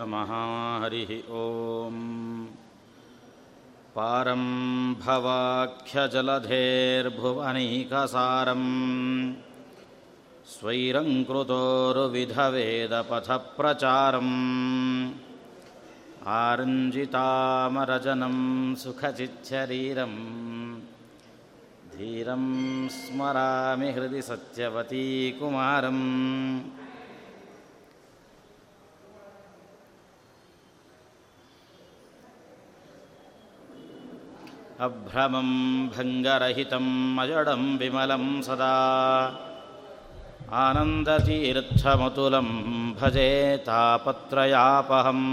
नमः हरिः ॐ पारं भवाख्यजलधेर्भुवनैकसारम् स्वैरङ्कृतोरुविधवेदपथप्रचारम् आरञ्जितामरजनं सुखचिच्छरीरम् धीरं स्मरामि हृदि सत्यवतीकुमारम् अभ्रमं भङ्गरहितम् अजडं विमलं सदा आनन्दतीर्थमतुलं भजे तापत्रयापहम्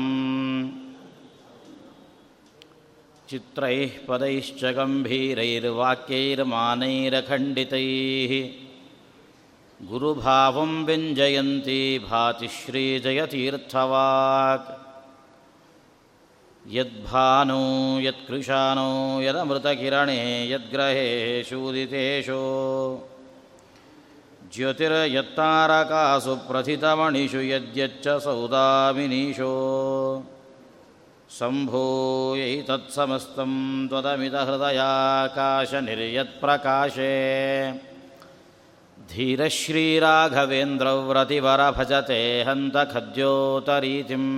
चित्रैः पदैश्च गम्भीरैर्वाक्यैर्मानैरखण्डितैः गुरुभावं व्यञ्जयन्ती भाति श्रीजयतीर्थवाक् यद्भानो यत्कृशानो यदमृतकिरणे यद्ग्रहे शूदितेशो ज्योतिर्यत्तारकासु प्रथितमणिषु यद्यच्च सौदामिनीषो। सम्भूयैतत्समस्तं भजते हन्त खद्योतरीतिम्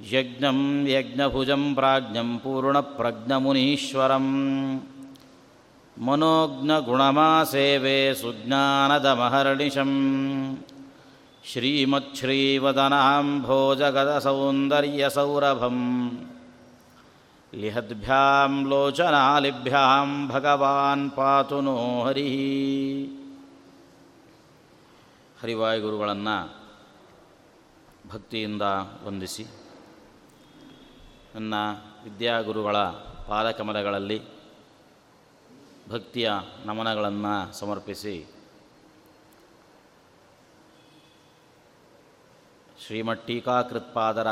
यज्ञं यज्ञभुजं प्राज्ञं पूर्णप्रज्ञमुनीश्वरम् मनोज्ञगुणमासेवे सुज्ञानदमहर्निशम् श्रीमच्छ्रीवदनाम्भोजगदसौन्दर्यसौरभम् लिहद्भ्यां लोचनालिभ्यां ಭಗವಾನ್ ಪಾತು ನೋ ಹರಿ ಹರಿವಾಯು ಗುರುಗಳನ್ನು ಭಕ್ತಿಯಿಂದ ವಂದಿಸಿ ನನ್ನ ವಿದ್ಯಾಗುರುಗಳ ಪಾದಕಮಲಗಳಲ್ಲಿ ಭಕ್ತಿಯ ನಮನಗಳನ್ನು ಸಮರ್ಪಿಸಿ ಶ್ರೀಮಠ್ ಟೀಕಾಕೃತ್ಪಾದರ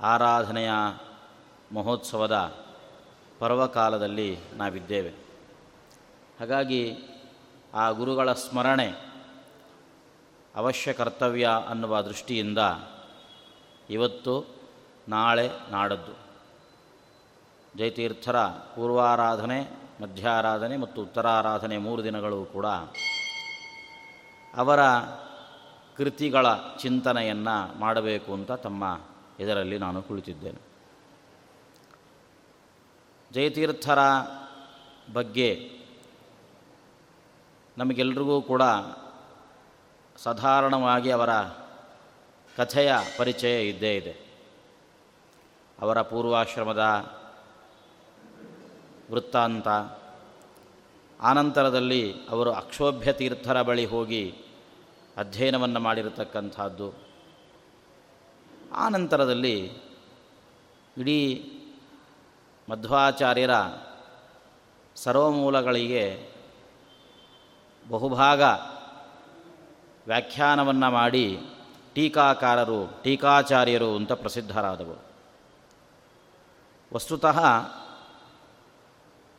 ಆರಾಧನೆಯ ಮಹೋತ್ಸವದ ಪರ್ವಕಾಲದಲ್ಲಿ ನಾವಿದ್ದೇವೆ. ಹಾಗಾಗಿ ಆ ಗುರುಗಳ ಸ್ಮರಣೆ ಅವಶ್ಯ ಕರ್ತವ್ಯ ಅನ್ನುವ ದೃಷ್ಟಿಯಿಂದ ಇವತ್ತು ನಾಳೆ ನಾಡದ್ದು. ಜಯತೀರ್ಥರ ಪೂರ್ವಾರಾಧನೆ, ಮಧ್ಯಾರಾಧನೆ ಮತ್ತು ಉತ್ತರಾರಾಧನೆ ಮೂರು ದಿನಗಳು ಕೂಡ ಅವರ ಕೃತಿಗಳ ಚಿಂತನೆಯನ್ನು ಮಾಡಬೇಕು ಅಂತ ತಮ್ಮ ಇದರಲ್ಲಿ ನಾನು ಕುಳಿತಿದ್ದೇನೆ. ಜಯತೀರ್ಥರ ಬಗ್ಗೆ ನಮಗೆಲ್ರಿಗೂ ಕೂಡ ಸಾಧಾರಣವಾಗಿ ಅವರ ಕಥೆಯ ಪರಿಚಯ ಇದ್ದೇ ಇದೆ. ಅವರ ಪೂರ್ವಾಶ್ರಮದ ವೃತ್ತಾಂತ. ಆನಂತರದಲ್ಲಿ ಅವರು ಅಕ್ಷೋಭ್ಯ ತೀರ್ಥರ ಬಳಿ ಹೋಗಿ ಅಧ್ಯಯನವನ್ನು ಮಾಡಿರತಕ್ಕಂಥದ್ದು. ಆನಂತರದಲ್ಲಿ ಇಡೀ ಮಧ್ವಾಚಾರ್ಯರ ಸರ್ವಮೂಲಗಳಿಗೆ ಬಹುಭಾಗ ವ್ಯಾಖ್ಯಾನವನ್ನು ಮಾಡಿ ಟೀಕಾಕಾರರು, ಟೀಕಾಚಾರ್ಯರು ಅಂತ ಪ್ರಸಿದ್ಧರಾದವರು. ವಸ್ತುತಃ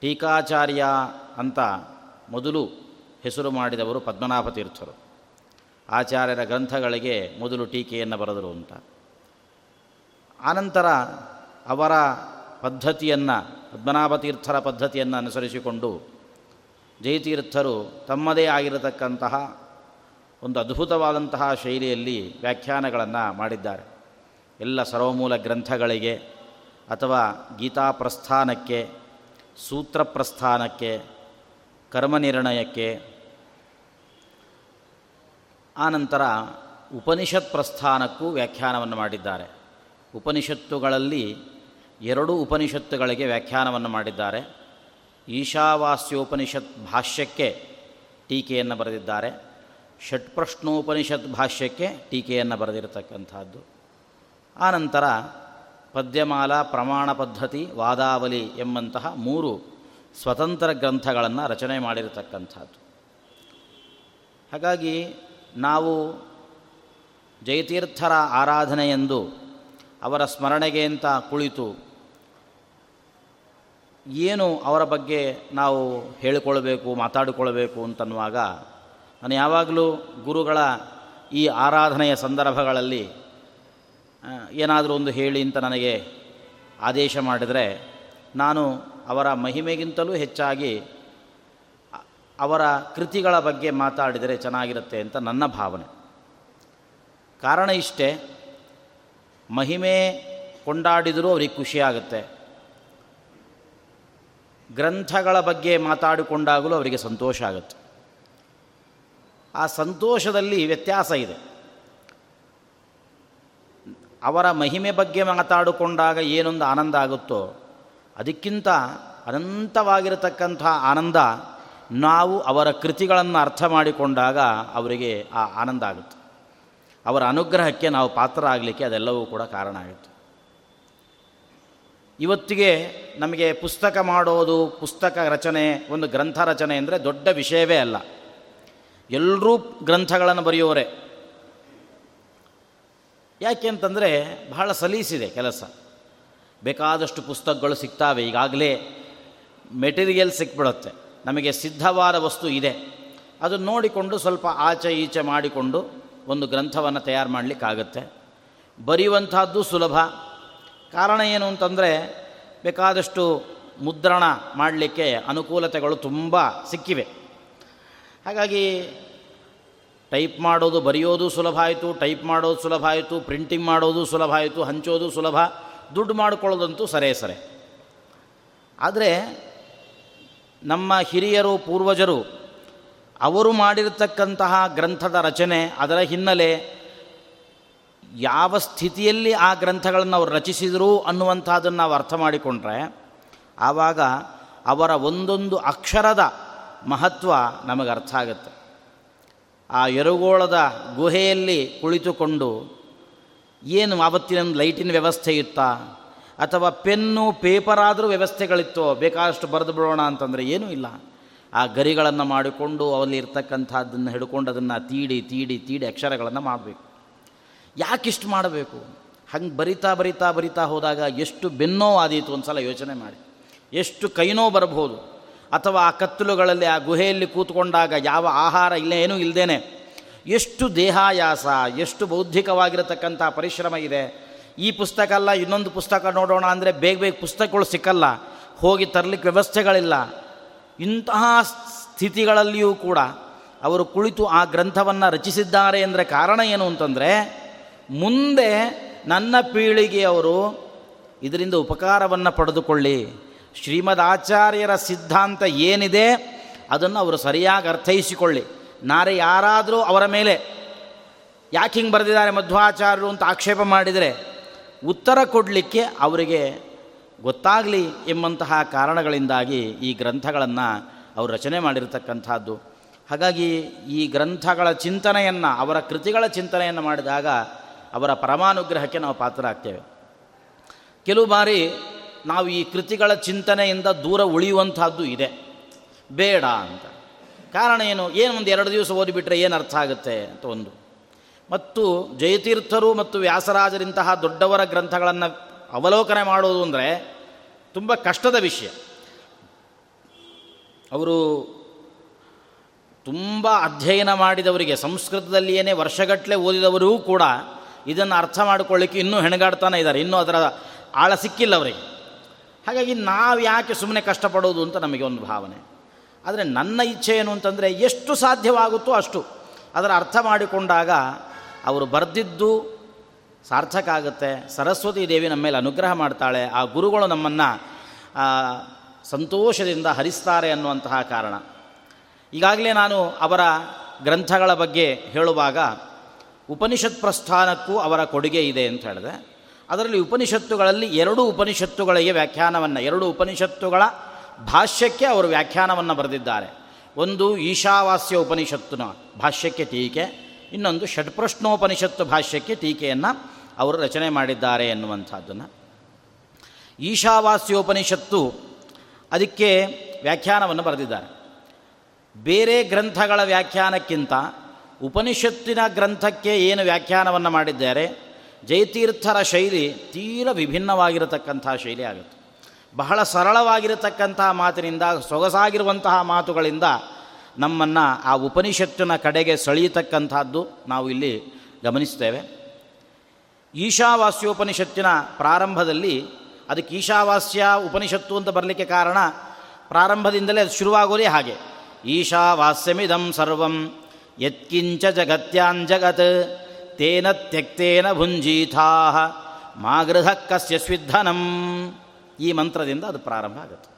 ಟೀಕಾಚಾರ್ಯ ಅಂತ ಮೊದಲು ಹೆಸರು ಮಾಡಿದವರು ಪದ್ಮನಾಭ ತೀರ್ಥರು. ಆಚಾರ್ಯರ ಗ್ರಂಥಗಳಿಗೆ ಮೊದಲು ಟೀಕೆಯನ್ನು ಬರೆದರು ಅಂತ. ಆನಂತರ ಅವರ ಪದ್ಧತಿಯನ್ನು, ಪದ್ಮನಾಭ ತೀರ್ಥರ ಪದ್ಧತಿಯನ್ನು ಅನುಸರಿಸಿಕೊಂಡು ಜಯತೀರ್ಥರು ತಮ್ಮದೇ ಆಗಿರತಕ್ಕಂತಹ ಒಂದು ಅದ್ಭುತವಾದಂತಹ ಶೈಲಿಯಲ್ಲಿ ವ್ಯಾಖ್ಯಾನಗಳನ್ನು ಮಾಡಿದ್ದಾರೆ. ಎಲ್ಲ ಸರ್ವಮೂಲ ಗ್ರಂಥಗಳಿಗೆ ಅಥವಾ ಗೀತಾ ಪ್ರಸ್ಥಾನಕ್ಕೆ ಸೂತ್ರ ಪ್ರಸ್ಥಾನಕ್ಕೆ ಕರ್ಮನಿರ್ಣಯಕ್ಕೆ ಆನಂತರ ಉಪನಿಷತ್ ಪ್ರಸ್ಥಾನಕ್ಕೂ ವ್ಯಾಖ್ಯಾನವನ್ನು ಮಾಡಿದ್ದಾರೆ. ಉಪನಿಷತ್ತುಗಳಲ್ಲಿ ಎರಡು ಉಪನಿಷತ್ತುಗಳಿಗೆ ವ್ಯಾಖ್ಯಾನವನ್ನು ಮಾಡಿದ್ದಾರೆ. ಈಶಾವಾಸ್ಯೋಪನಿಷತ್ ಭಾಷ್ಯಕ್ಕೆ ಟೀಕೆಯನ್ನು ಬರೆದಿದ್ದಾರೆ. ಷಟ್ಪ್ರಶ್ನೋಪನಿಷತ್ ಭಾಷ್ಯಕ್ಕೆ ಟೀಕೆಯನ್ನು ಬರೆದಿರತಕ್ಕಂಥದ್ದು. ಆನಂತರ ಪದ್ಯಮಾಲಾ ಪ್ರಮಾಣ ಪದ್ಧತಿ ವಾದಾವಲಿ ಎಂಬಂತಹ ಮೂರು ಸ್ವತಂತ್ರ ಗ್ರಂಥಗಳನ್ನು ರಚನೆ ಮಾಡಿರತಕ್ಕಂಥದ್ದು. ಹಾಗಾಗಿ ನಾವು ಜಯತೀರ್ಥರ ಆರಾಧನೆಯೆಂದು ಅವರ ಸ್ಮರಣೆಗೆ ಅಂತ ಕುಳಿತು ಏನು ಅವರ ಬಗ್ಗೆ ನಾವು ಹೇಳಿಕೊಳ್ಬೇಕು ಮಾತಾಡಿಕೊಳ್ಬೇಕು ಅಂತನ್ನುವಾಗ, ನಾನು ಯಾವಾಗಲೂ ಗುರುಗಳ ಈ ಆರಾಧನೆಯ ಸಂದರ್ಭಗಳಲ್ಲಿ ಏನಾದರೂ ಒಂದು ಹೇಳಿ ಅಂತ ನನಗೆ ಆದೇಶ ಮಾಡಿದರೆ ನಾನು ಅವರ ಮಹಿಮೆಗಿಂತಲೂ ಹೆಚ್ಚಾಗಿ ಅವರ ಕೃತಿಗಳ ಬಗ್ಗೆ ಮಾತಾಡಿದರೆ ಚೆನ್ನಾಗಿರುತ್ತೆ ಅಂತ ನನ್ನ ಭಾವನೆ. ಕಾರಣ ಇಷ್ಟೇ, ಮಹಿಮೆ ಕೊಂಡಾಡಿದರೂ ಅವ್ರಿಗೆ ಖುಷಿಯಾಗುತ್ತೆ ಗ್ರಂಥಗಳ ಬಗ್ಗೆ ಮಾತಾಡಿಕೊಂಡಾಗಲೂ ಅವರಿಗೆ ಸಂತೋಷ ಆಗುತ್ತೆ. ಆ ಸಂತೋಷದಲ್ಲಿ ವ್ಯತ್ಯಾಸ ಇದೆ. ಅವರ ಮಹಿಮೆ ಬಗ್ಗೆ ಮಾತಾಡಿಕೊಂಡಾಗ ಏನೊಂದು ಆನಂದ ಆಗುತ್ತೋ, ಅದಕ್ಕಿಂತ ಅನಂತವಾಗಿರತಕ್ಕಂಥ ಆನಂದ ನಾವು ಅವರ ಕೃತಿಗಳನ್ನು ಅರ್ಥ ಮಾಡಿಕೊಂಡಾಗ ಅವರಿಗೆ ಆ ಆನಂದ ಆಗುತ್ತೆ. ಅವರ ಅನುಗ್ರಹಕ್ಕೆ ನಾವು ಪಾತ್ರ ಆಗಲಿಕ್ಕೆ ಅದೆಲ್ಲವೂ ಕೂಡ ಕಾರಣ ಆಗುತ್ತೆ. ಇವತ್ತಿಗೆ ನಮಗೆ ಪುಸ್ತಕ ಮಾಡೋದು, ಪುಸ್ತಕ ರಚನೆ, ಒಂದು ಗ್ರಂಥ ರಚನೆ ಅಂದರೆ ದೊಡ್ಡ ವಿಷಯವೇ ಅಲ್ಲ. ಎಲ್ಲರೂ ಗ್ರಂಥಗಳನ್ನು ಬರೆಯೋರೆ ಯಾಕೆ ಅಂತಂದರೆ ಬಹಳ ಸಲೀಸಿದೆ ಕೆಲಸ. ಬೇಕಾದಷ್ಟು ಪುಸ್ತಕಗಳು ಸಿಗ್ತಾವೆ, ಈಗಾಗಲೇ ಮೆಟೀರಿಯಲ್ ಸಿಕ್ಬಿಡುತ್ತೆ. ನಮಗೆ ಸಿದ್ಧವಾದ ವಸ್ತು ಇದೆ. ಅದನ್ನು ನೋಡಿಕೊಂಡು ಸ್ವಲ್ಪ ಆಚೆ ಈಚೆ ಮಾಡಿಕೊಂಡು ಒಂದು ಗ್ರಂಥವನ್ನು ತಯಾರು ಮಾಡಲಿಕ್ಕಾಗತ್ತೆ. ಬರೆಯುವಂಥದ್ದು ಸುಲಭ. ಕಾರಣ ಏನು ಅಂತಂದರೆ, ಬೇಕಾದಷ್ಟು ಮುದ್ರಣ ಮಾಡಲಿಕ್ಕೆ ಅನುಕೂಲತೆಗಳು ತುಂಬ ಸಿಕ್ಕಿವೆ. ಹಾಗಾಗಿ ಟೈಪ್ ಮಾಡೋದು, ಬರೆಯೋದು ಸುಲಭ ಆಯಿತು, ಟೈಪ್ ಮಾಡೋದು ಸುಲಭ ಆಯಿತು, ಪ್ರಿಂಟಿಂಗ್ ಮಾಡೋದು ಸುಲಭ ಆಯಿತು, ಹಂಚೋದು ಸುಲಭ, ದುಡ್ಡು ಮಾಡಿಕೊಳ್ಳೋದಂತೂ ಸರೇ ಸರೆ. ಆದರೆ ನಮ್ಮ ಹಿರಿಯರು, ಪೂರ್ವಜರು, ಅವರು ಮಾಡಿರತಕ್ಕಂತಹ ಗ್ರಂಥದ ರಚನೆ ಅದರ ಹಿನ್ನೆಲೆ ಯಾವ ಸ್ಥಿತಿಯಲ್ಲಿ ಆ ಗ್ರಂಥಗಳನ್ನು ಅವರು ರಚಿಸಿದರು ಅನ್ನುವಂಥದ್ದನ್ನು ನಾವು ಅರ್ಥ ಮಾಡಿಕೊಂಡ್ರೆ ಆವಾಗ ಅವರ ಒಂದೊಂದು ಅಕ್ಷರದ ಮಹತ್ವ ನಮಗೆ ಅರ್ಥ ಆಗುತ್ತೆ. ಆ ಎರುಗೋಳದ ಗುಹೆಯಲ್ಲಿ ಕುಳಿತುಕೊಂಡು ಏನು ಆವತ್ತಿನ ಲೈಟಿನ ವ್ಯವಸ್ಥೆ ಇತ್ತಾ? ಅಥವಾ ಪೆನ್ನು, ಪೇಪರ್ ಆದರೂ ವ್ಯವಸ್ಥೆಗಳಿತ್ತೋ? ಬೇಕಾದಷ್ಟು ಬರೆದು ಬಿಡೋಣ ಅಂತಂದರೆ ಏನೂ ಇಲ್ಲ. ಆ ಗರಿಗಳನ್ನು ಮಾಡಿಕೊಂಡು ಅವಲ್ಲಿ ಇರ್ತಕ್ಕಂಥದ್ದನ್ನು ಹಿಡ್ಕೊಂಡು ಅದನ್ನು ತೀಡಿ ತೀಡಿ ತೀಡಿ ಅಕ್ಷರಗಳನ್ನು ಮಾಡಬೇಕು. ಯಾಕಿಷ್ಟು ಮಾಡಬೇಕು? ಹಂಗೆ ಬರಿತಾ ಬರಿತಾ ಬರಿತಾ ಹೋದಾಗ ಎಷ್ಟು ಬೆನ್ನೋ ಆದೀತು ಒಂದು ಸಲ ಯೋಚನೆ ಮಾಡಿ. ಎಷ್ಟು ಕೈನೋ ಬರಬಹುದು? ಅಥವಾ ಆ ಕತ್ತಲುಗಳಲ್ಲಿ ಆ ಗುಹೆಯಲ್ಲಿ ಕೂತ್ಕೊಂಡಾಗ ಯಾವ ಆಹಾರ ಇಲ್ಲ, ಏನೂ ಇಲ್ಲದೇನೆ ಎಷ್ಟು ದೇಹಾಯಾಸ, ಎಷ್ಟು ಬೌದ್ಧಿಕವಾಗಿರತಕ್ಕಂಥ ಪರಿಶ್ರಮ ಇದೆ. ಈ ಪುಸ್ತಕ ಅಲ್ಲ, ಇನ್ನೊಂದು ಪುಸ್ತಕ ನೋಡೋಣ ಅಂದರೆ ಬೇಗ ಬೇಗ ಪುಸ್ತಕಗಳು ಸಿಕ್ಕಲ್ಲ, ಹೋಗಿ ತರಲಿಕ್ಕೆ ವ್ಯವಸ್ಥೆಗಳಿಲ್ಲ. ಇಂತಹ ಸ್ಥಿತಿಗಳಲ್ಲಿಯೂ ಕೂಡ ಅವರು ಕುಳಿತು ಆ ಗ್ರಂಥವನ್ನು ರಚಿಸಿದ್ದಾರೆ ಅಂದರೆ ಕಾರಣ ಏನು ಅಂತಂದರೆ, ಮುಂದೆ ನನ್ನ ಪೀಳಿಗೆಯವರು ಇದರಿಂದ ಉಪಕಾರವನ್ನು ಪಡೆದುಕೊಳ್ಳಿ. ಶ್ರೀಮದ್ ಆಚಾರ್ಯರ ಸಿದ್ಧಾಂತ ಏನಿದೆ ಅದನ್ನು ಅವರು ಸರಿಯಾಗಿ ಅರ್ಥೈಸಿಕೊಳ್ಳಿ. ನಾರೆ ಯಾರಾದರೂ ಅವರ ಮೇಲೆ ಯಾಕೆ ಹಿಂಗೆ ಬರೆದಿದ್ದಾರೆ ಮಧ್ವಾಚಾರ್ಯರು ಅಂತ ಆಕ್ಷೇಪ ಮಾಡಿದರೆ ಉತ್ತರ ಕೊಡಲಿಕ್ಕೆ ಅವರಿಗೆ ಗೊತ್ತಾಗಲಿ ಎಂಬಂತಹ ಕಾರಣಗಳಿಂದಾಗಿ ಈ ಗ್ರಂಥಗಳನ್ನು ಅವರು ರಚನೆ ಮಾಡಿರತಕ್ಕಂಥದ್ದು. ಹಾಗಾಗಿ ಈ ಗ್ರಂಥಗಳ ಚಿಂತನೆಯನ್ನು, ಅವರ ಕೃತಿಗಳ ಚಿಂತನೆಯನ್ನು ಮಾಡಿದಾಗ ಅವರ ಪರಮಾನುಗ್ರಹಕ್ಕೆ ನಾವು ಪಾತ್ರರಾಗ್ತೇವೆ. ಕೆಲವು ಬಾರಿ ನಾವು ಈ ಕೃತಿಗಳ ಚಿಂತನೆಯಿಂದ ದೂರ ಉಳಿಯುವಂತಹದ್ದು ಇದೆ. ಬೇಡ ಅಂತ. ಕಾರಣ ಏನು? ಏನು ಒಂದು ಎರಡು ದಿವಸ ಓದಿಬಿಟ್ರೆ ಏನು ಅರ್ಥ ಆಗುತ್ತೆ ಅಂತ ಒಂದು. ಮತ್ತು ಜಯತೀರ್ಥರು ಮತ್ತು ವ್ಯಾಸರಾಜರಿಂತಹ ದೊಡ್ಡವರ ಗ್ರಂಥಗಳನ್ನು ಅವಲೋಕನೆ ಮಾಡೋದು ಅಂದರೆ ತುಂಬ ಕಷ್ಟದ ವಿಷಯ. ಅವರು ತುಂಬ ಅಧ್ಯಯನ ಮಾಡಿದವರಿಗೆ ಸಂಸ್ಕೃತದಲ್ಲಿಯೇ ವರ್ಷಗಟ್ಟಲೆ ಓದಿದವರೂ ಕೂಡ ಇದನ್ನು ಅರ್ಥ ಮಾಡಿಕೊಳ್ಳಿಕ್ಕೆ ಇನ್ನೂ ಹೆಣಗಾಡ್ತಾನೆ ಇದ್ದಾರೆ. ಇನ್ನೂ ಅದರ ಆಳ ಸಿಕ್ಕಿಲ್ಲ ಅವರಿಗೆ. ಹಾಗಾಗಿ ನಾವು ಯಾಕೆ ಸುಮ್ಮನೆ ಕಷ್ಟಪಡೋದು ಅಂತ ನಮಗೆ ಒಂದು ಭಾವನೆ. ಆದರೆ ನನ್ನ ಇಚ್ಛೆ ಏನು ಅಂತಂದರೆ ಎಷ್ಟು ಸಾಧ್ಯವಾಗುತ್ತೋ ಅಷ್ಟು. ಅದರ ಅರ್ಥ ಮಾಡಿಕೊಂಡಾಗ ಅವರು ಬರೆದಿದ್ದು ಸಾರ್ಥಕ ಆಗುತ್ತೆ. ಸರಸ್ವತಿ ದೇವಿ ನಮ್ಮ ಮೇಲೆ ಅನುಗ್ರಹ ಮಾಡ್ತಾಳೆ. ಆ ಗುರುಗಳು ನಮ್ಮನ್ನು ಸಂತೋಷದಿಂದ ಹರಿಸ್ತಾರೆ ಅನ್ನುವಂತಹ ಕಾರಣ. ಈಗಾಗಲೇ ನಾನು ಅವರ ಗ್ರಂಥಗಳ ಬಗ್ಗೆ ಹೇಳುವಾಗ ಉಪನಿಷತ್ ಪ್ರಸ್ಥಾನಕ್ಕೂ ಅವರ ಕೊಡುಗೆ ಇದೆ ಅಂತ ಹೇಳಿದೆ. ಅದರಲ್ಲಿ ಉಪನಿಷತ್ತುಗಳಲ್ಲಿ ಎರಡು ಉಪನಿಷತ್ತುಗಳಿಗೆ ವ್ಯಾಖ್ಯಾನವನ್ನು, ಎರಡು ಉಪನಿಷತ್ತುಗಳ ಭಾಷ್ಯಕ್ಕೆ ಅವರು ವ್ಯಾಖ್ಯಾನವನ್ನು ಬರೆದಿದ್ದಾರೆ. ಒಂದು ಈಶಾವಾಸ್ಯ ಉಪನಿಷತ್ತಿನ ಭಾಷ್ಯಕ್ಕೆ ಟೀಕೆ, ಇನ್ನೊಂದು ಷಟ್ಪ್ರಶ್ನೋಪನಿಷತ್ತು ಭಾಷ್ಯಕ್ಕೆ ಟೀಕೆಯನ್ನು ಅವರು ರಚನೆ ಮಾಡಿದ್ದಾರೆ ಎನ್ನುವಂಥದ್ದನ್ನು. ಈಶಾವಾಸ್ಯೋಪನಿಷತ್ತು ಅದಕ್ಕೆ ವ್ಯಾಖ್ಯಾನವನ್ನು ಬರೆದಿದ್ದಾರೆ. ಬೇರೆ ಗ್ರಂಥಗಳ ವ್ಯಾಖ್ಯಾನಕ್ಕಿಂತ ಉಪನಿಷತ್ತಿನ ಗ್ರಂಥಕ್ಕೆ ಏನು ವ್ಯಾಖ್ಯಾನವನ್ನು ಮಾಡಿದ್ದಾರೆ? ಜಯತೀರ್ಥರ ಶೈಲಿ ತೀರ ವಿಭಿನ್ನವಾಗಿರತಕ್ಕಂತಹ ಶೈಲಿ ಆಗುತ್ತೆ. ಬಹಳ ಸರಳವಾಗಿರತಕ್ಕಂತಹ ಮಾತಿನಿಂದ, ಸೊಗಸಾಗಿರುವಂತಹ ಮಾತುಗಳಿಂದ ನಮ್ಮನ್ನು ಆ ಉಪನಿಷತ್ತಿನ ಕಡೆಗೆ ಸೆಳೆಯತಕ್ಕಂಥದ್ದು ನಾವು ಇಲ್ಲಿ ಗಮನಿಸ್ತೇವೆ. ಈಶಾವಾಸ್ಯೋಪನಿಷತ್ತಿನ ಪ್ರಾರಂಭದಲ್ಲಿ, ಅದಕ್ಕೆ ಈಶಾವಾಸ್ಯ ಉಪನಿಷತ್ತು ಅಂತ ಬರಲಿಕ್ಕೆ ಕಾರಣ ಪ್ರಾರಂಭದಿಂದಲೇ ಅದು ಶುರುವಾಗೋದೇ ಹಾಗೆ. ಈಶಾವಾಸ್ಯಮಿದಂ ಸರ್ವಂ, ಯತ್ಕಿಂಚ ಜಗತ್ಯಾಂಜಗತ್ ತೇನ ತ್ಯಕ್ತೇನ ಭುಂಜೀಥಾ ಮಾಗೃಹ ಕಸ್ಯ ಸ್ವಿಧನಂ ಈ ಮಂತ್ರದಿಂದ ಅದು ಪ್ರಾರಂಭ ಆಗುತ್ತೆ.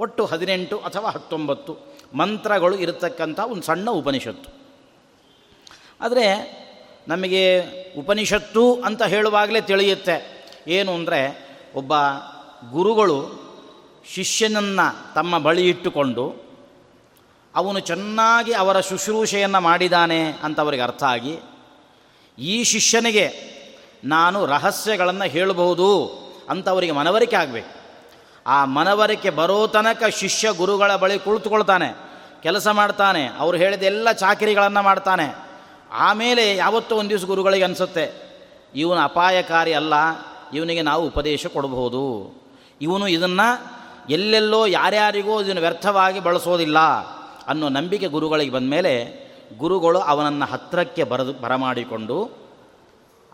ಒಟ್ಟು ಹದಿನೆಂಟು ಅಥವಾ ಹತ್ತೊಂಬತ್ತು ಮಂತ್ರಗಳು ಇರತಕ್ಕಂಥ ಒಂದು ಸಣ್ಣ ಉಪನಿಷತ್ತು. ಆದರೆ ನಮಗೆ ಉಪನಿಷತ್ತು ಅಂತ ಹೇಳುವಾಗಲೇ ತಿಳಿಯುತ್ತೆ. ಏನು ಅಂದರೆ ಒಬ್ಬ ಗುರುಗಳು ಶಿಷ್ಯನನ್ನು ತಮ್ಮ ಬಳಿ ಇಟ್ಟುಕೊಂಡು ಅವನು ಚೆನ್ನಾಗಿ ಅವರ ಶುಶ್ರೂಷೆಯನ್ನು ಮಾಡಿದ್ದಾನೆ ಅಂತ ಅವರಿಗೆ ಅರ್ಥ ಆಗಿ ಈ ಶಿಷ್ಯನಿಗೆ ನಾನು ರಹಸ್ಯಗಳನ್ನು ಹೇಳಬಹುದು ಅಂತ ಅವರಿಗೆ ಮನವರಿಕೆ ಆಗಬೇಕು. ಆ ಮನವರಿಕೆ ಬರೋ ತನಕ ಶಿಷ್ಯ ಗುರುಗಳ ಬಳಿ ಕುಳಿತುಕೊಳ್ತಾನೆ, ಕೆಲಸ ಮಾಡ್ತಾನೆ, ಅವರು ಹೇಳಿದ ಎಲ್ಲ ಚಾಕರಿಗಳನ್ನು ಮಾಡ್ತಾನೆ. ಆಮೇಲೆ ಯಾವತ್ತೋ ಒಂದು ದಿವಸ ಗುರುಗಳಿಗೆ ಅನಿಸುತ್ತೆ, ಇವನು ಅಪಾಯಕಾರಿ ಅಲ್ಲ, ಇವನಿಗೆ ನಾವು ಉಪದೇಶ ಕೊಡಬಹುದು. ಇವನು ಇದನ್ನು ಎಲ್ಲೆಲ್ಲೋ ಯಾರ್ಯಾರಿಗೂ ಇದನ್ನು ವ್ಯರ್ಥವಾಗಿ ಬಳಸೋದಿಲ್ಲ ಅನ್ನೋ ನಂಬಿಕೆ ಗುರುಗಳಿಗೆ ಬಂದ ಮೇಲೆ ಗುರುಗಳು ಅವನನ್ನು ಹತ್ತಿರಕ್ಕೆ ಬರದು ಬರಮಾಡಿಕೊಂಡು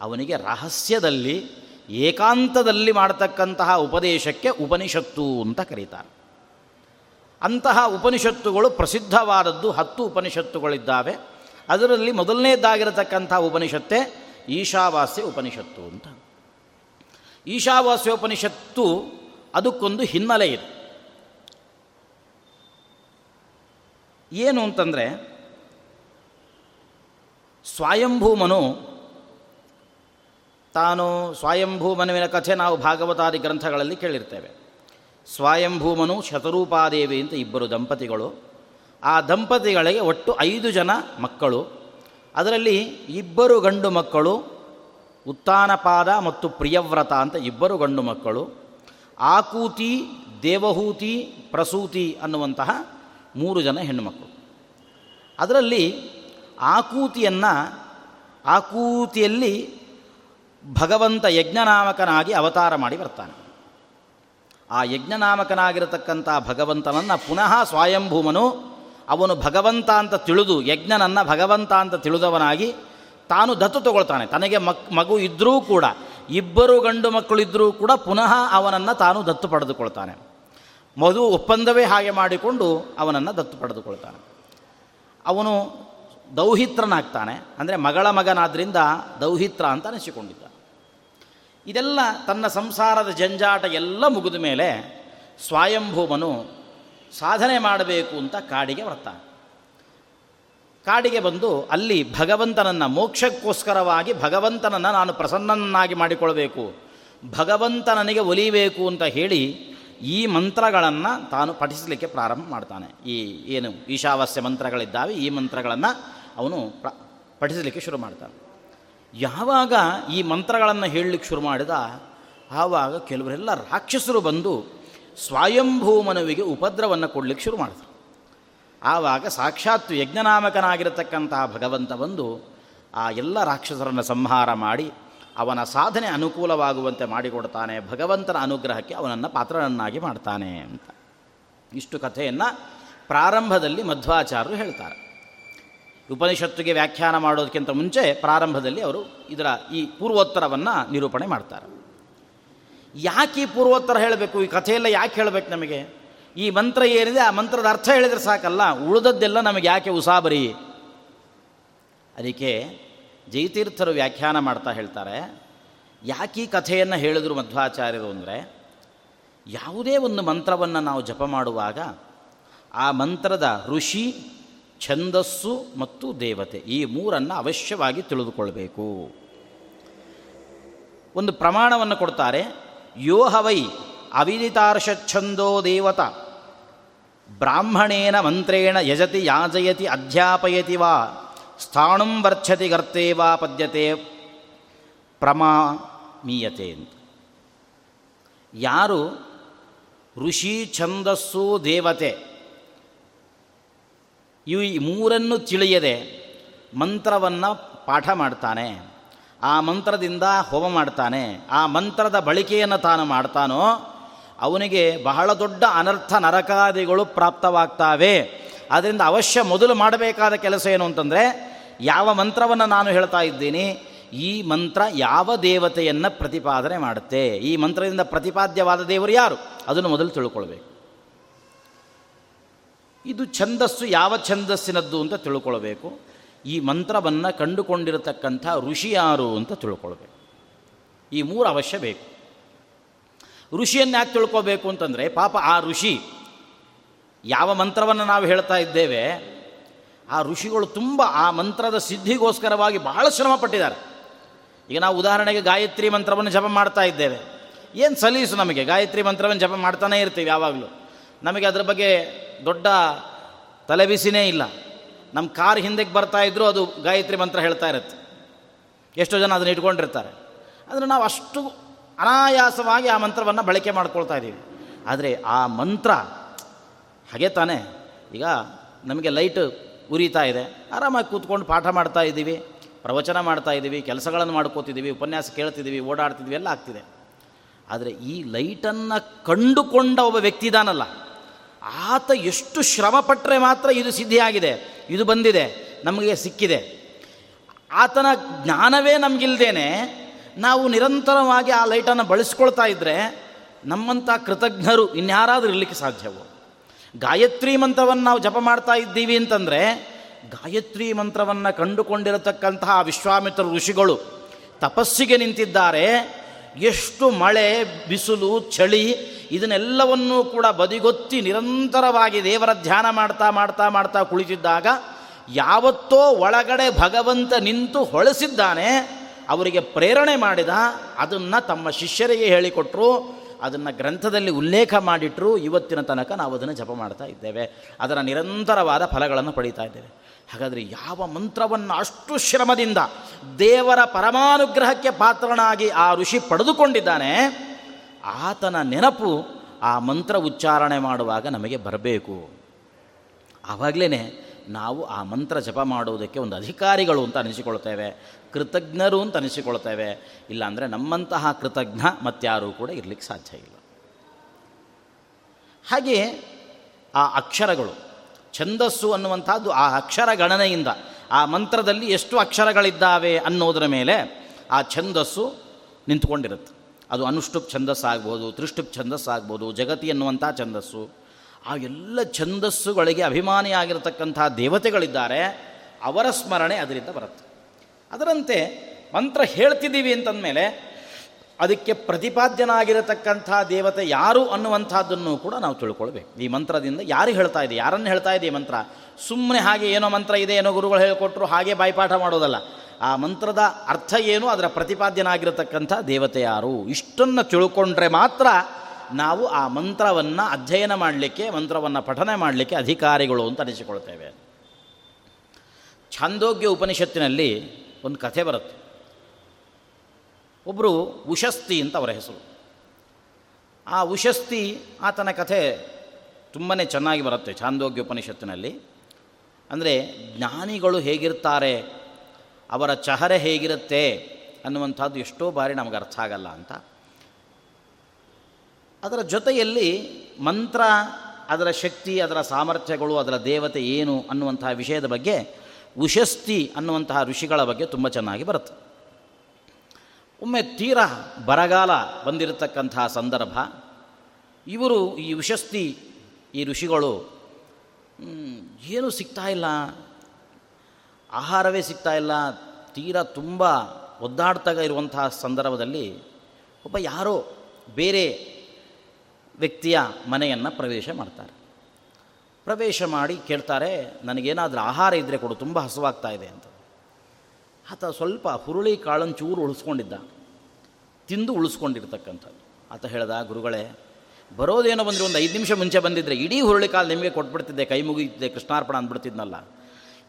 ಅವನಿಗೆ ರಹಸ್ಯದಲ್ಲಿ, ಏಕಾಂತದಲ್ಲಿ ಮಾಡತಕ್ಕಂತಹ ಉಪದೇಶಕ್ಕೆ ಉಪನಿಷತ್ತು ಅಂತ ಕರೀತಾರೆ. ಅಂತಹ ಉಪನಿಷತ್ತುಗಳು ಪ್ರಸಿದ್ಧವಾದದ್ದು ಹತ್ತು ಉಪನಿಷತ್ತುಗಳಿದ್ದಾವೆ. ಅದರಲ್ಲಿ ಮೊದಲನೇದಾಗಿರತಕ್ಕಂಥ ಉಪನಿಷತ್ತೇ ಈಶಾವಾಸ್ಯ ಉಪನಿಷತ್ತು ಅಂತ. ಈಶಾವಾಸ್ಯ ಉಪನಿಷತ್ತು ಅದಕ್ಕೊಂದು ಹಿನ್ನೆಲೆ ಇದೆ. ಏನು ಅಂತಂದರೆ ಸ್ವಯಂಭೂಮನು, ತಾನು ಸ್ವಯಂಭೂಮನುವಿನ ಕಥೆ ನಾವು ಭಾಗವತಾದಿ ಗ್ರಂಥಗಳಲ್ಲಿ ಕೇಳಿರ್ತೇವೆ. ಸ್ವಯಂಭೂಮನು ಶತರೂಪಾದೇವಿ ಅಂತ ಇಬ್ಬರು ದಂಪತಿಗಳು. ಆ ದಂಪತಿಗಳಿಗೆ ಒಟ್ಟು ಐದು ಜನ ಮಕ್ಕಳು. ಅದರಲ್ಲಿ ಇಬ್ಬರು ಗಂಡು ಮಕ್ಕಳು, ಉತ್ತಾನಪಾದ ಮತ್ತು ಪ್ರಿಯವ್ರತ ಅಂತ ಇಬ್ಬರು ಗಂಡು ಮಕ್ಕಳು. ಆಕೂತಿ, ದೇವಹೂತಿ, ಪ್ರಸೂತಿ ಅನ್ನುವಂತಹ ಮೂರು ಜನ ಹೆಣ್ಣುಮಕ್ಕಳು. ಅದರಲ್ಲಿ ಆಕೂತಿಯನ್ನು ಆಕೂತಿಯಲ್ಲಿ ಭಗವಂತ ಯಜ್ಞನಾಮಕನಾಗಿ ಅವತಾರ ಮಾಡಿ ಬರ್ತಾನೆ. ಆ ಯಜ್ಞನಾಮಕನಾಗಿರತಕ್ಕಂಥ ಭಗವಂತನನ್ನು ಪುನಃ ಸ್ವಯಂಭೂಮನು, ಅವನು ಭಗವಂತ ಅಂತ ತಿಳಿದು, ಯಜ್ಞನನ್ನು ಭಗವಂತ ಅಂತ ತಿಳಿದವನಾಗಿ ತಾನು ದತ್ತು ತಗೊಳ್ತಾನೆ. ತನಗೆ ಮಕ್, ಮಗು ಇದ್ದರೂ ಕೂಡ, ಇಬ್ಬರು ಗಂಡು ಮಕ್ಕಳಿದ್ದರೂ ಕೂಡ ಪುನಃ ಅವನನ್ನು ತಾನು ದತ್ತು ಪಡೆದುಕೊಳ್ತಾನೆ. ಮಧು ಒಪ್ಪಂದವೇ ಹಾಗೆ ಮಾಡಿಕೊಂಡು ಅವನನ್ನು ದತ್ತು ಪಡೆದುಕೊಳ್ತಾನೆ. ಅವನು ದೌಹಿತ್ರನಾಗ್ತಾನೆ. ಅಂದರೆ ಮಗಳ ಮಗನಾದ್ದರಿಂದ ದೌಹಿತ್ರ ಅಂತ ಅನಿಸಿಕೊಂಡಿದ್ದ. ಇದೆಲ್ಲ ತನ್ನ ಸಂಸಾರದ ಜಂಜಾಟ ಎಲ್ಲ ಮುಗಿದ ಮೇಲೆ ಸ್ವಯಂಭೂಮನು ಸಾಧನೆ ಮಾಡಬೇಕು ಅಂತ ಕಾಡಿಗೆ ಬರ್ತಾನೆ ಕಾಡಿಗೆ ಬಂದು ಅಲ್ಲಿ ಭಗವಂತನನ್ನು ಮೋಕ್ಷಕ್ಕೋಸ್ಕರವಾಗಿ ಭಗವಂತನನ್ನು ನಾನು ಪ್ರಸನ್ನನ್ನಾಗಿ ಮಾಡಿಕೊಳ್ಬೇಕು ಭಗವಂತ ನನಗೆ ಒಲಿಬೇಕು ಅಂತ ಹೇಳಿ ಈ ಮಂತ್ರಗಳನ್ನು ತಾನು ಪಠಿಸಲಿಕ್ಕೆ ಪ್ರಾರಂಭ ಮಾಡ್ತಾನೆ. ಈ ಏನು ಈಶಾವಾಸ್ಯ ಮಂತ್ರಗಳಿದ್ದಾವೆ, ಈ ಮಂತ್ರಗಳನ್ನು ಅವನು ಪ್ರ, ಪಠಿಸಲಿಕ್ಕೆ ಶುರು ಮಾಡ್ತಾನೆ. ಯಾವಾಗ ಈ ಮಂತ್ರಗಳನ್ನು ಹೇಳಲಿಕ್ಕೆ ಶುರು ಮಾಡಿದ, ಆವಾಗ ಕೆಲವರೆಲ್ಲ ರಾಕ್ಷಸರು ಬಂದು ಸ್ವಯಂಭೂಮನುವಿಗೆ ಉಪದ್ರವನ್ನು ಕೊಡಲಿಕ್ಕೆ ಶುರು ಮಾಡಿದರು. ಆವಾಗ ಸಾಕ್ಷಾತ್ ಯಜ್ಞನಾಮಕನಾಗಿರತಕ್ಕಂತಹ ಭಗವಂತ ಬಂದು ಆ ಎಲ್ಲ ರಾಕ್ಷಸರನ್ನು ಸಂಹಾರ ಮಾಡಿ, ಅವನ ಸಾಧನೆ ಅನುಕೂಲವಾಗುವಂತೆ ಮಾಡಿಕೊಡ್ತಾನೆ, ಭಗವಂತನ ಅನುಗ್ರಹಕ್ಕೆ ಅವನನ್ನು ಪಾತ್ರನನ್ನಾಗಿ ಮಾಡ್ತಾನೆ ಅಂತ. ಇಷ್ಟು ಕಥೆಯನ್ನು ಪ್ರಾರಂಭದಲ್ಲಿ ಮಧ್ವಾಚಾರ್ಯರು ಹೇಳ್ತಾರೆ. ಉಪನಿಷತ್ತಿಗೆ ವ್ಯಾಖ್ಯಾನ ಮಾಡೋದಕ್ಕಿಂತ ಮುಂಚೆ ಪ್ರಾರಂಭದಲ್ಲಿ ಅವರು ಇದರ ಈ ಪೂರ್ವೋತ್ತರವನ್ನು ನಿರೂಪಣೆ ಮಾಡ್ತಾರೆ. ಯಾಕೆ ಈ ಪೂರ್ವೋತ್ತರ ಹೇಳಬೇಕು? ಈ ಕಥೆಯೆಲ್ಲ ಯಾಕೆ ಹೇಳಬೇಕು ನಮಗೆ? ಈ ಮಂತ್ರ ಏನಿದೆ, ಆ ಮಂತ್ರದ ಅರ್ಥ ಹೇಳಿದರೆ ಸಾಕಲ್ಲ. ಉಳಿದದ್ದೆಲ್ಲ ನಮಗೆ ಯಾಕೆ ಉಸಾಬರಿ? ಅದಕ್ಕೆ ಜಯತೀರ್ಥರು ವ್ಯಾಖ್ಯಾನ ಮಾಡ್ತಾ ಹೇಳ್ತಾರೆ, ಯಾಕೆ ಈ ಕಥೆಯನ್ನು ಹೇಳಿದ್ರು ಮಧ್ವಾಚಾರ್ಯರು ಅಂದರೆ, ಯಾವುದೇ ಒಂದು ಮಂತ್ರವನ್ನು ನಾವು ಜಪ ಮಾಡುವಾಗ ಆ ಮಂತ್ರದ ಋಷಿ ಛಂದಸ್ಸು ಮತ್ತು ದೇವತೆ ಈ ಮೂರನ್ನು ಅವಶ್ಯವಾಗಿ ತಿಳಿದುಕೊಳ್ಬೇಕು. ಒಂದು ಪ್ರಮಾಣವನ್ನು ಕೊಡ್ತಾರೆ, ಯೋಹವೈ ಅವಿದಿತಾರ್ಷಚ್ಛಂದೋ ದೇವತ, ಬ್ರಾಹ್ಮಣೇನ ಮಂತ್ರೇಣ ಯಜತಿ ಯಾಜಯತಿ ಅಧ್ಯಾಪಯತಿ ವಾ, ಸ್ಥಾಣುಂ ವರ್ಚತಿ ಗರ್ತೇ ವಾ ಪದ್ಯತೆ ಪ್ರಮಾಮೀಯತೆ ಅಂತ. ಯಾರು ಋಷಿ ಛಂದಸ್ಸು ದೇವತೆ ಇವು ಈ ಮೂರನ್ನು ತಿಳಿಯದೆ ಮಂತ್ರವನ್ನು ಪಾಠ ಮಾಡ್ತಾನೆ. ಆ ಮಂತ್ರದಿಂದ ಹೋಮ ಮಾಡ್ತಾನೆ. ಆ ಮಂತ್ರದ ಬಳಕೆಯನ್ನು ತಾನು ಮಾಡ್ತಾನೋ, ಅವನಿಗೆ ಬಹಳ ದೊಡ್ಡ ಅನರ್ಥ ನರಕಾದಿಗಳು ಪ್ರಾಪ್ತವಾಗ್ತಾವೆ. ಆದ್ದರಿಂದ ಅವಶ್ಯ ಮೊದಲು ಮಾಡಬೇಕಾದ ಕೆಲಸ ಏನು ಅಂತಂದರೆ, ಯಾವ ಮಂತ್ರವನ್ನು ನಾನು ಹೇಳ್ತಾ ಇದ್ದೀನಿ, ಈ ಮಂತ್ರ ಯಾವ ದೇವತೆಯನ್ನು ಪ್ರತಿಪಾದನೆ ಮಾಡುತ್ತೆ. ಈ ಮಂತ್ರದಿಂದ ಪ್ರತಿಪಾದ್ಯವಾದ ದೇವರು ಯಾರು? ಅದನ್ನು ಮೊದಲು ತಿಳ್ಕೊಳ್ಬೇಕು. ಇದು ಛಂದಸ್ಸು ಯಾವ ಛಂದಸ್ಸಿನದ್ದು ಅಂತ ತಿಳ್ಕೊಳ್ಬೇಕು. ಈ ಮಂತ್ರವನ್ನು ಕಂಡುಕೊಂಡಿರತಕ್ಕಂಥ ಋಷಿ ಯಾರು ಅಂತ ತಿಳ್ಕೊಳ್ಬೇಕು. ಈ ಮೂರು ಅವಶ್ಯ ಬೇಕು. ಋಷಿಯನ್ನು ಯಾಕೆ ತಿಳ್ಕೋಬೇಕು ಅಂತಂದರೆ, ಪಾಪ ಆ ಋಷಿ, ಯಾವ ಮಂತ್ರವನ್ನು ನಾವು ಹೇಳ್ತಾ ಇದ್ದೇವೆ, ಆ ಋಷಿಗಳು ತುಂಬ ಆ ಮಂತ್ರದ ಸಿದ್ಧಿಗೋಸ್ಕರವಾಗಿ ಬಹಳ ಶ್ರಮ ಪಟ್ಟಿದ್ದಾರೆ ಈಗ ನಾವು ಉದಾಹರಣೆಗೆ ಗಾಯತ್ರಿ ಮಂತ್ರವನ್ನು ಜಪ ಮಾಡ್ತಾ ಇದ್ದೇವೆ. ಏನು ಸಲೀಸು ನಮಗೆ? ಗಾಯತ್ರಿ ಮಂತ್ರವನ್ನು ಜಪ ಮಾಡ್ತಾನೇ ಇರ್ತೀವಿ ಯಾವಾಗಲೂ. ನಮಗೆ ಅದರ ಬಗ್ಗೆ ದೊಡ್ಡ ತಲೆಬಿಸಿನೇ ಇಲ್ಲ. ನಮ್ಮ ಕಾರ್ ಹಿಂದಕ್ಕೆ ಬರ್ತಾ ಇದ್ದರೂ ಅದು ಗಾಯತ್ರಿ ಮಂತ್ರ ಹೇಳ್ತಾ ಇರುತ್ತೆ. ಎಷ್ಟೋ ಜನ ಅದನ್ನು ಇಟ್ಕೊಂಡಿರ್ತಾರೆ. ಅಂದರೆ ನಾವು ಅಷ್ಟು ಅನಾಯಾಸವಾಗಿ ಆ ಮಂತ್ರವನ್ನು ಬಳಕೆ ಮಾಡ್ಕೊಳ್ತಾ ಇದ್ದೀವಿ. ಆದರೆ ಆ ಮಂತ್ರ ಹಾಗೆ ತಾನೇ. ಈಗ ನಮಗೆ ಲೈಟ್ ಉರಿತಾ ಇದೆ. ಆರಾಮಾಗಿ ಕೂತ್ಕೊಂಡು ಪಾಠ ಮಾಡ್ತಾ ಇದ್ದೀವಿ, ಪ್ರವಚನ ಮಾಡ್ತಾ ಇದ್ದೀವಿ, ಕೆಲಸಗಳನ್ನು ಮಾಡ್ಕೋತಿದ್ದೀವಿ, ಉಪನ್ಯಾಸ ಕೇಳ್ತಿದ್ದೀವಿ, ಓಡಾಡ್ತಿದ್ದೀವಿ, ಎಲ್ಲ ಆಗ್ತಿದೆ. ಆದರೆ ಈ ಲೈಟನ್ನು ಕಂಡುಕೊಂಡ ಒಬ್ಬ ವ್ಯಕ್ತಿ ಇದಾನಲ್ಲ. ಆತ ಎಷ್ಟು ಶ್ರಮಪಟ್ಟರೆ ಮಾತ್ರ ಇದು ಸಿದ್ಧಿಯಾಗಿದೆ, ಇದು ಬಂದಿದೆ, ನಮಗೆ ಸಿಕ್ಕಿದೆ. ಆತನ ಜ್ಞಾನವೇ ನಮಗಿಲ್ದೇನೆ, ನಾವು ನಿರಂತರವಾಗಿ ಆ ಲೈಟನ್ನು ಬಳಸ್ಕೊಳ್ತಾ ಇದ್ದರೆ ನಮ್ಮಂಥ ಕೃತಜ್ಞರು ಇನ್ಯಾರಾದರೂ ಇರಲಿಕ್ಕೆ ಸಾಧ್ಯವು? ಗಾಯತ್ರಿ ಮಂತ್ರವನ್ನು ನಾವು ಜಪ ಮಾಡ್ತಾ ಇದ್ದೀವಿ ಅಂತಂದರೆ, ಗಾಯತ್ರಿ ಮಂತ್ರವನ್ನು ಕಂಡುಕೊಂಡಿರತಕ್ಕಂತಹ ವಿಶ್ವಾಮಿತ್ರ ಋಷಿಗಳು ತಪಸ್ಸಿಗೆ ನಿಂತಿದ್ದಾರೆ ಎಷ್ಟು ಮಳೆ, ಬಿಸಿಲು, ಚಳಿ, ಇದನ್ನೆಲ್ಲವನ್ನೂ ಕೂಡ ಬದಿಗೊತ್ತಿ ನಿರಂತರವಾಗಿ ದೇವರ ಧ್ಯಾನ ಮಾಡ್ತಾ ಮಾಡ್ತಾ ಮಾಡ್ತಾ ಕುಳಿತಿದ್ದಾಗ ಯಾವತ್ತೋ ಒಳಗಡೆ ಭಗವಂತ ನಿಂತು ಹೊಳೆಸಿದ್ದಾನೆ, ಅವರಿಗೆ ಪ್ರೇರಣೆ ಮಾಡಿದ, ಅದನ್ನು ತಮ್ಮ ಶಿಷ್ಯರಿಗೆ ಹೇಳಿಕೊಟ್ಟರು ಅದನ್ನು ಗ್ರಂಥದಲ್ಲಿ ಉಲ್ಲೇಖ ಮಾಡಿಟ್ಟರು ಇವತ್ತಿನ ತನಕ ನಾವು ಅದನ್ನು ಜಪ ಮಾಡ್ತಾ ಇದ್ದೇವೆ. ಅದರ ನಿರಂತರವಾದ ಫಲಗಳನ್ನು ಪಡೀತಾ ಇದ್ದೇವೆ. ಹಾಗಾದರೆ ಯಾವ ಮಂತ್ರವನ್ನು ಅಷ್ಟು ಶ್ರಮದಿಂದ ದೇವರ ಪರಮಾನುಗ್ರಹಕ್ಕೆ ಪಾತ್ರನಾಗಿ ಆ ಋಷಿ ಪಡೆದುಕೊಂಡಿದ್ದಾನೆ, ಆತನ ನೆನಪು ಆ ಮಂತ್ರ ಉಚ್ಚಾರಣೆ ಮಾಡುವಾಗ ನಮಗೆ ಬರಬೇಕು. ಆವಾಗಲೇ ನಾವು ಆ ಮಂತ್ರ ಜಪ ಮಾಡುವುದಕ್ಕೆ ಒಂದು ಅಧಿಕಾರಿಗಳು ಅಂತ ಅನಿಸಿಕೊಳ್ತೇವೆ ಕೃತಜ್ಞರು ಅಂತ ಅನಿಸಿಕೊಳ್ತೇವೆ ಇಲ್ಲಾಂದರೆ ನಮ್ಮಂತಹ ಕೃತಜ್ಞ ಮತ್ತಾರೂ ಕೂಡ ಇರಲಿಕ್ಕೆ ಸಾಧ್ಯ ಇಲ್ಲ. ಹಾಗೆಯೇ ಆ ಅಕ್ಷರಗಳು ಛಂದಸ್ಸು ಅನ್ನುವಂಥದ್ದು ಆ ಅಕ್ಷರ ಗಣನೆಯಿಂದ. ಆ ಮಂತ್ರದಲ್ಲಿ ಎಷ್ಟು ಅಕ್ಷರಗಳಿದ್ದಾವೆ ಅನ್ನೋದರ ಮೇಲೆ ಆ ಛಂದಸ್ಸು ನಿಂತ್ಕೊಂಡಿರುತ್ತೆ. ಅದು ಅನುಷ್ಠುಪ್ ಛಂದಸ್ಸು ಆಗ್ಬೋದು ತ್ರಿಷ್ಟುಪ್ ಛಂದಸ್ಸು ಆಗ್ಬೋದು, ಜಗತಿ ಅನ್ನುವಂಥ ಛಂದಸ್ಸು. ಆ ಎಲ್ಲ ಛಂದಸ್ಸುಗಳಿಗೆ ಅಭಿಮಾನಿಯಾಗಿರತಕ್ಕಂಥ ದೇವತೆಗಳಿದ್ದಾರೆ, ಅವರ ಸ್ಮರಣೆ ಅದರಿಂದ ಬರುತ್ತೆ. ಅದರಂತೆ ಮಂತ್ರ ಹೇಳ್ತಿದ್ದೀವಿ ಅಂತಂದಮೇಲೆ ಅದಕ್ಕೆ ಪ್ರತಿಪಾದ್ಯನಾಗಿರತಕ್ಕಂಥ ದೇವತೆ ಯಾರು ಅನ್ನುವಂಥದ್ದನ್ನು ಕೂಡ ನಾವು ತಿಳ್ಕೊಳ್ಬೇಕು. ಈ ಮಂತ್ರದಿಂದ ಯಾರು ಹೇಳ್ತಾ ಇದೆ, ಯಾರನ್ನು ಹೇಳ್ತಾ ಇದೆ ಈ ಮಂತ್ರ? ಸುಮ್ಮನೆ ಹಾಗೆ ಏನೋ ಮಂತ್ರ ಇದೆ, ಏನೋ ಗುರುಗಳು ಹೇಳಿಕೊಟ್ರು, ಹಾಗೆ ಬಾಯ್ಪಾಠ ಮಾಡೋದಲ್ಲ. ಆ ಮಂತ್ರದ ಅರ್ಥ ಏನು? ಅದರ ಪ್ರತಿಪಾದ್ಯನಾಗಿರತಕ್ಕಂಥ ದೇವತೆ ಯಾರು? ಇಷ್ಟನ್ನು ತಿಳ್ಕೊಂಡ್ರೆ ಮಾತ್ರ ನಾವು ಆ ಮಂತ್ರವನ್ನು ಅಧ್ಯಯನ ಮಾಡಲಿಕ್ಕೆ, ಮಂತ್ರವನ್ನು ಪಠನೆ ಮಾಡಲಿಕ್ಕೆ ಅಧಿಕಾರಿಗಳು ಅಂತ ಅನಿಸಿಕೊಳ್ತೇವೆ. ಛಾಂದೋಗ್ಯ ಉಪನಿಷತ್ತಿನಲ್ಲಿ ಒಂದು ಕಥೆ ಬರುತ್ತೆ. ಒಬ್ಬರು ಉಶಸ್ತಿ ಅಂತ ಅವರ ಹೆಸರು. ಆ ಉಶಸ್ತಿ ಆತನ ಕಥೆ ತುಂಬಾ ಚೆನ್ನಾಗಿ ಬರುತ್ತೆ ಛಾಂದೋಗ್ಯ ಉಪನಿಷತ್ತಿನಲ್ಲಿ ಅಂದರೆ ಜ್ಞಾನಿಗಳು ಹೇಗಿರ್ತಾರೆ, ಅವರ ಚಹರೆ ಹೇಗಿರುತ್ತೆ ಅನ್ನುವಂಥದ್ದು ಎಷ್ಟೋ ಬಾರಿ ನಮಗೆ ಅರ್ಥ ಆಗಲ್ಲ ಅಂತ. ಅದರ ಜೊತೆಯಲ್ಲಿ ಮಂತ್ರ, ಅದರ ಶಕ್ತಿ, ಅದರ ಸಾಮರ್ಥ್ಯಗಳು, ಅದರ ದೇವತೆ ಏನು ಅನ್ನುವಂತಹ ವಿಷಯದ ಬಗ್ಗೆ ಉಶಸ್ತಿ ಅನ್ನುವಂತಹ ಋಷಿಗಳ ಬಗ್ಗೆ ತುಂಬ ಚೆನ್ನಾಗಿ ಬರುತ್ತೆ. ಒಮ್ಮೆ ತೀರ ಬರಗಾಲ ಬಂದಿರತಕ್ಕಂತಹ ಸಂದರ್ಭ, ಇವರು ಈ ವಿಶಸ್ತಿ ಈ ಋಷಿಗಳು ಏನೂ ಸಿಗ್ತಾ ಇಲ್ಲ. ಆಹಾರವೇ ಸಿಗ್ತಾ ಇಲ್ಲ. ತೀರ ತುಂಬ ಒದ್ದಾಡ್ತಾಗ ಇರುವಂತಹ ಸಂದರ್ಭದಲ್ಲಿ ಒಬ್ಬ ಯಾರೋ ಬೇರೆ ವ್ಯಕ್ತಿಯ ಮನೆಯನ್ನು ಪ್ರವೇಶ ಮಾಡ್ತಾರೆ. ಪ್ರವೇಶ ಮಾಡಿ ಕೇಳ್ತಾರೆ, ನನಗೇನಾದರೂ ಆಹಾರ ಇದ್ದರೆ ಕೊಡು, ತುಂಬ ಹಸುವಾಗ್ತಾ ಇದೆ ಅಂತ. ಆತ ಸ್ವಲ್ಪ ಹುರುಳಿ ಕಾಳನ್ನು ಚೂರು ಉಳಿಸ್ಕೊಂಡಿದ್ದ, ತಿಂದು ಉಳಿಸ್ಕೊಂಡಿರ್ತಕ್ಕಂಥದ್ದು. ಆತ ಹೇಳ್ದ, ಗುರುಗಳೇ, ಬರೋದೇನೋ ಬಂದರೆ ಒಂದು ಐದು ನಿಮಿಷ ಮುಂಚೆ ಬಂದಿದ್ದರೆ ಇಡೀ ಹುರುಳಿಕಾಳು ನಿಮಗೆ ಕೊಟ್ಬಿಡ್ತಿದ್ದೆ, ಕೈ ಮುಗಿತಿದ್ದೆ ಕೃಷ್ಣಾರ್ಪಣ ಅಂದ್ಬಿಡ್ತಿದ್ನಲ್ಲ.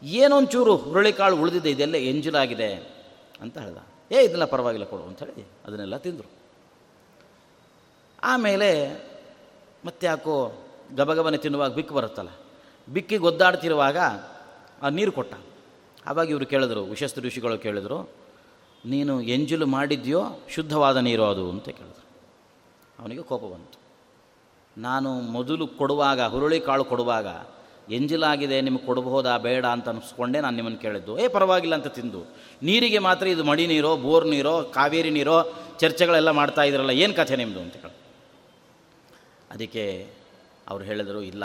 ಏನೊಂಚೂರು ಹುರುಳಿಕಾಳು ಉಳಿದಿದೆ, ಇದೆಲ್ಲ ಎಂಜಲಾಗಿದೆ ಅಂತ ಹೇಳ್ದ. ಏ, ಇದೆಲ್ಲ ಪರವಾಗಿಲ್ಲ ಕೊಡು ಅಂಥೇಳಿ ಅದನ್ನೆಲ್ಲ ತಿಂದರು. ಆಮೇಲೆ ಮತ್ತೆ ಯಾಕೋ ಗಬಗಬನೆ ತಿನ್ನುವಾಗ ಬಿಕ್ಕು ಬರುತ್ತಲ್ಲ. ಬಿಕ್ಕಿಗೆ ಒದ್ದಾಡ್ತಿರುವಾಗ ಆ ನೀರು ಕೊಟ್ಟ. ಆವಾಗ ಇವರು ಕೇಳಿದ್ರು ವಿಶಸ್ತ ಋಷಿಗಳು ಕೇಳಿದ್ರು, ನೀನು ಎಂಜಲು ಮಾಡಿದ್ಯೋ, ಶುದ್ಧವಾದ ನೀರು ಅದು ಅಂತ ಕೇಳಿದ್ರು. ಅವನಿಗೆ ಕೋಪ ಬಂತು. ನಾನು ಮೊದಲು ಕೊಡುವಾಗ, ಹುರುಳಿ ಕಾಳು ಕೊಡುವಾಗ, ಎಂಜಲಾಗಿದೆ, ನಿಮಗೆ ಕೊಡಬಹುದಾ, ಬೇಡ ಅಂತ ಅನಿಸ್ಕೊಂಡೆ ನಾನು ನಿಮ್ಮನ್ನು ಕೇಳಿದ್ದು. ಏ, ಪರವಾಗಿಲ್ಲ ಅಂತ ತಿಂದು. ನೀರಿಗೆ ಮಾತ್ರ ಇದು ಮಡಿ ನೀರೋ, ಬೋರ್ ನೀರೋ, ಕಾವೇರಿ ನೀರೋ, ಚರ್ಚೆಗಳೆಲ್ಲ ಮಾಡ್ತಾ ಇದ್ರಲ್ಲ, ಏನು ಕಥೆ ನಿಮ್ಮದು ಅಂತ ಹೇಳಿ ಅದಕ್ಕೆ ಅವ್ರು ಹೇಳಿದರು, ಇಲ್ಲ,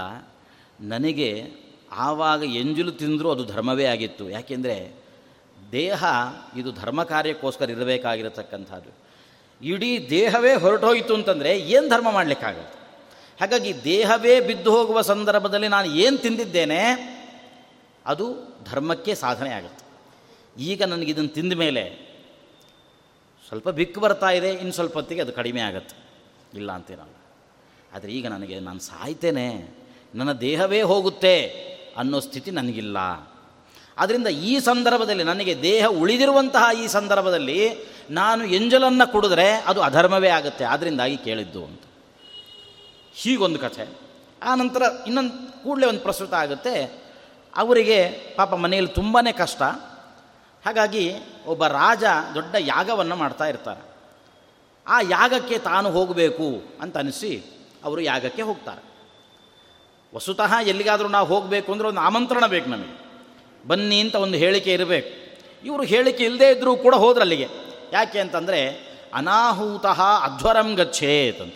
ನನಗೆ ಆವಾಗ ಎಂಜಲು ತಿಂದರೂ ಅದು ಧರ್ಮವೇ ಆಗಿತ್ತು. ಯಾಕೆಂದರೆ ದೇಹ ಇದು ಧರ್ಮ ಕಾರ್ಯಕ್ಕೋಸ್ಕರ ಇರಬೇಕಾಗಿರತಕ್ಕಂಥದ್ದು. ಇಡೀ ದೇಹವೇ ಹೊರಟೋಯಿತು ಅಂತಂದರೆ ಏನು ಧರ್ಮ ಮಾಡಲಿಕ್ಕಾಗತ್ತೆ ಹಾಗಾಗಿ ದೇಹವೇ ಬಿದ್ದು ಹೋಗುವ ಸಂದರ್ಭದಲ್ಲಿ ನಾನು ಏನು ತಿಂದಿದ್ದೇನೆ, ಅದು ಧರ್ಮಕ್ಕೆ ಸಾಧನೆ ಆಗುತ್ತೆ. ಈಗ ನನಗೆ ಇದನ್ನು ತಿಂದ ಮೇಲೆ ಸ್ವಲ್ಪ ಬಿಕ್ಕು ಬರ್ತಾ ಇದೆ, ಇನ್ನು ಸ್ವಲ್ಪ ಹೊತ್ತಿಗೆ ಅದು ಕಡಿಮೆ ಆಗುತ್ತೆ. ಇಲ್ಲ ಅಂತೇನಲ್ಲ. ಆದರೆ ಈಗ ನನಗೆ ನಾನು ಸಾಯ್ತೇನೆ, ನನ್ನ ದೇಹವೇ ಹೋಗುತ್ತೆ ಅನ್ನೋ ಸ್ಥಿತಿ ನನಗಿಲ್ಲ. ಆದ್ದರಿಂದ ಈ ಸಂದರ್ಭದಲ್ಲಿ ನನಗೆ ದೇಹ ಉಳಿದಿರುವಂತಹ ಈ ಸಂದರ್ಭದಲ್ಲಿ ನಾನು ಎಂಜಲನ್ನು ಕುಡಿದ್ರೆ ಅದು ಅಧರ್ಮವೇ ಆಗುತ್ತೆ. ಆದ್ದರಿಂದಾಗಿ ಕೇಳಿದ್ದು ಅಂತ. ಹೀಗೊಂದು ಕಥೆ. ಆ ನಂತರ ಇನ್ನೊಂದು ಕೂಡಲೇ ಒಂದು ಪ್ರಸ್ತುತ ಆಗುತ್ತೆ. ಅವರಿಗೆ ಪಾಪ ಮನೆಯಲ್ಲಿ ತುಂಬಾ ಕಷ್ಟ. ಹಾಗಾಗಿ ಒಬ್ಬ ರಾಜ ದೊಡ್ಡ ಯಾಗವನ್ನು ಮಾಡ್ತಾ ಇರ್ತಾರೆ. ಆ ಯಾಗಕ್ಕೆ ತಾನು ಹೋಗಬೇಕು ಅಂತ ಅನಿಸಿ ಅವರು ಯಾಗಕ್ಕೆ ಹೋಗ್ತಾರೆ. ವಸುತಃ ಎಲ್ಲಿಗಾದರೂ ನಾವು ಹೋಗಬೇಕು ಅಂದರೆ ಒಂದು ಆಮಂತ್ರಣ ಬೇಕು ನಮಗೆ. ಬನ್ನಿ ಅಂತ ಒಂದು ಹೇಳಿಕೆ ಇರಬೇಕು. ಇವರು ಹೇಳಿಕೆ ಇಲ್ಲದೇ ಇದ್ದರೂ ಕೂಡ ಹೋದ್ರಲ್ಲಿಗೆ ಯಾಕೆ ಅಂತಂದರೆ, ಅನಾಹೂತಃ ಅಧ್ವರಂ ಗಚ್ಚೇತ್ ಅಂತ.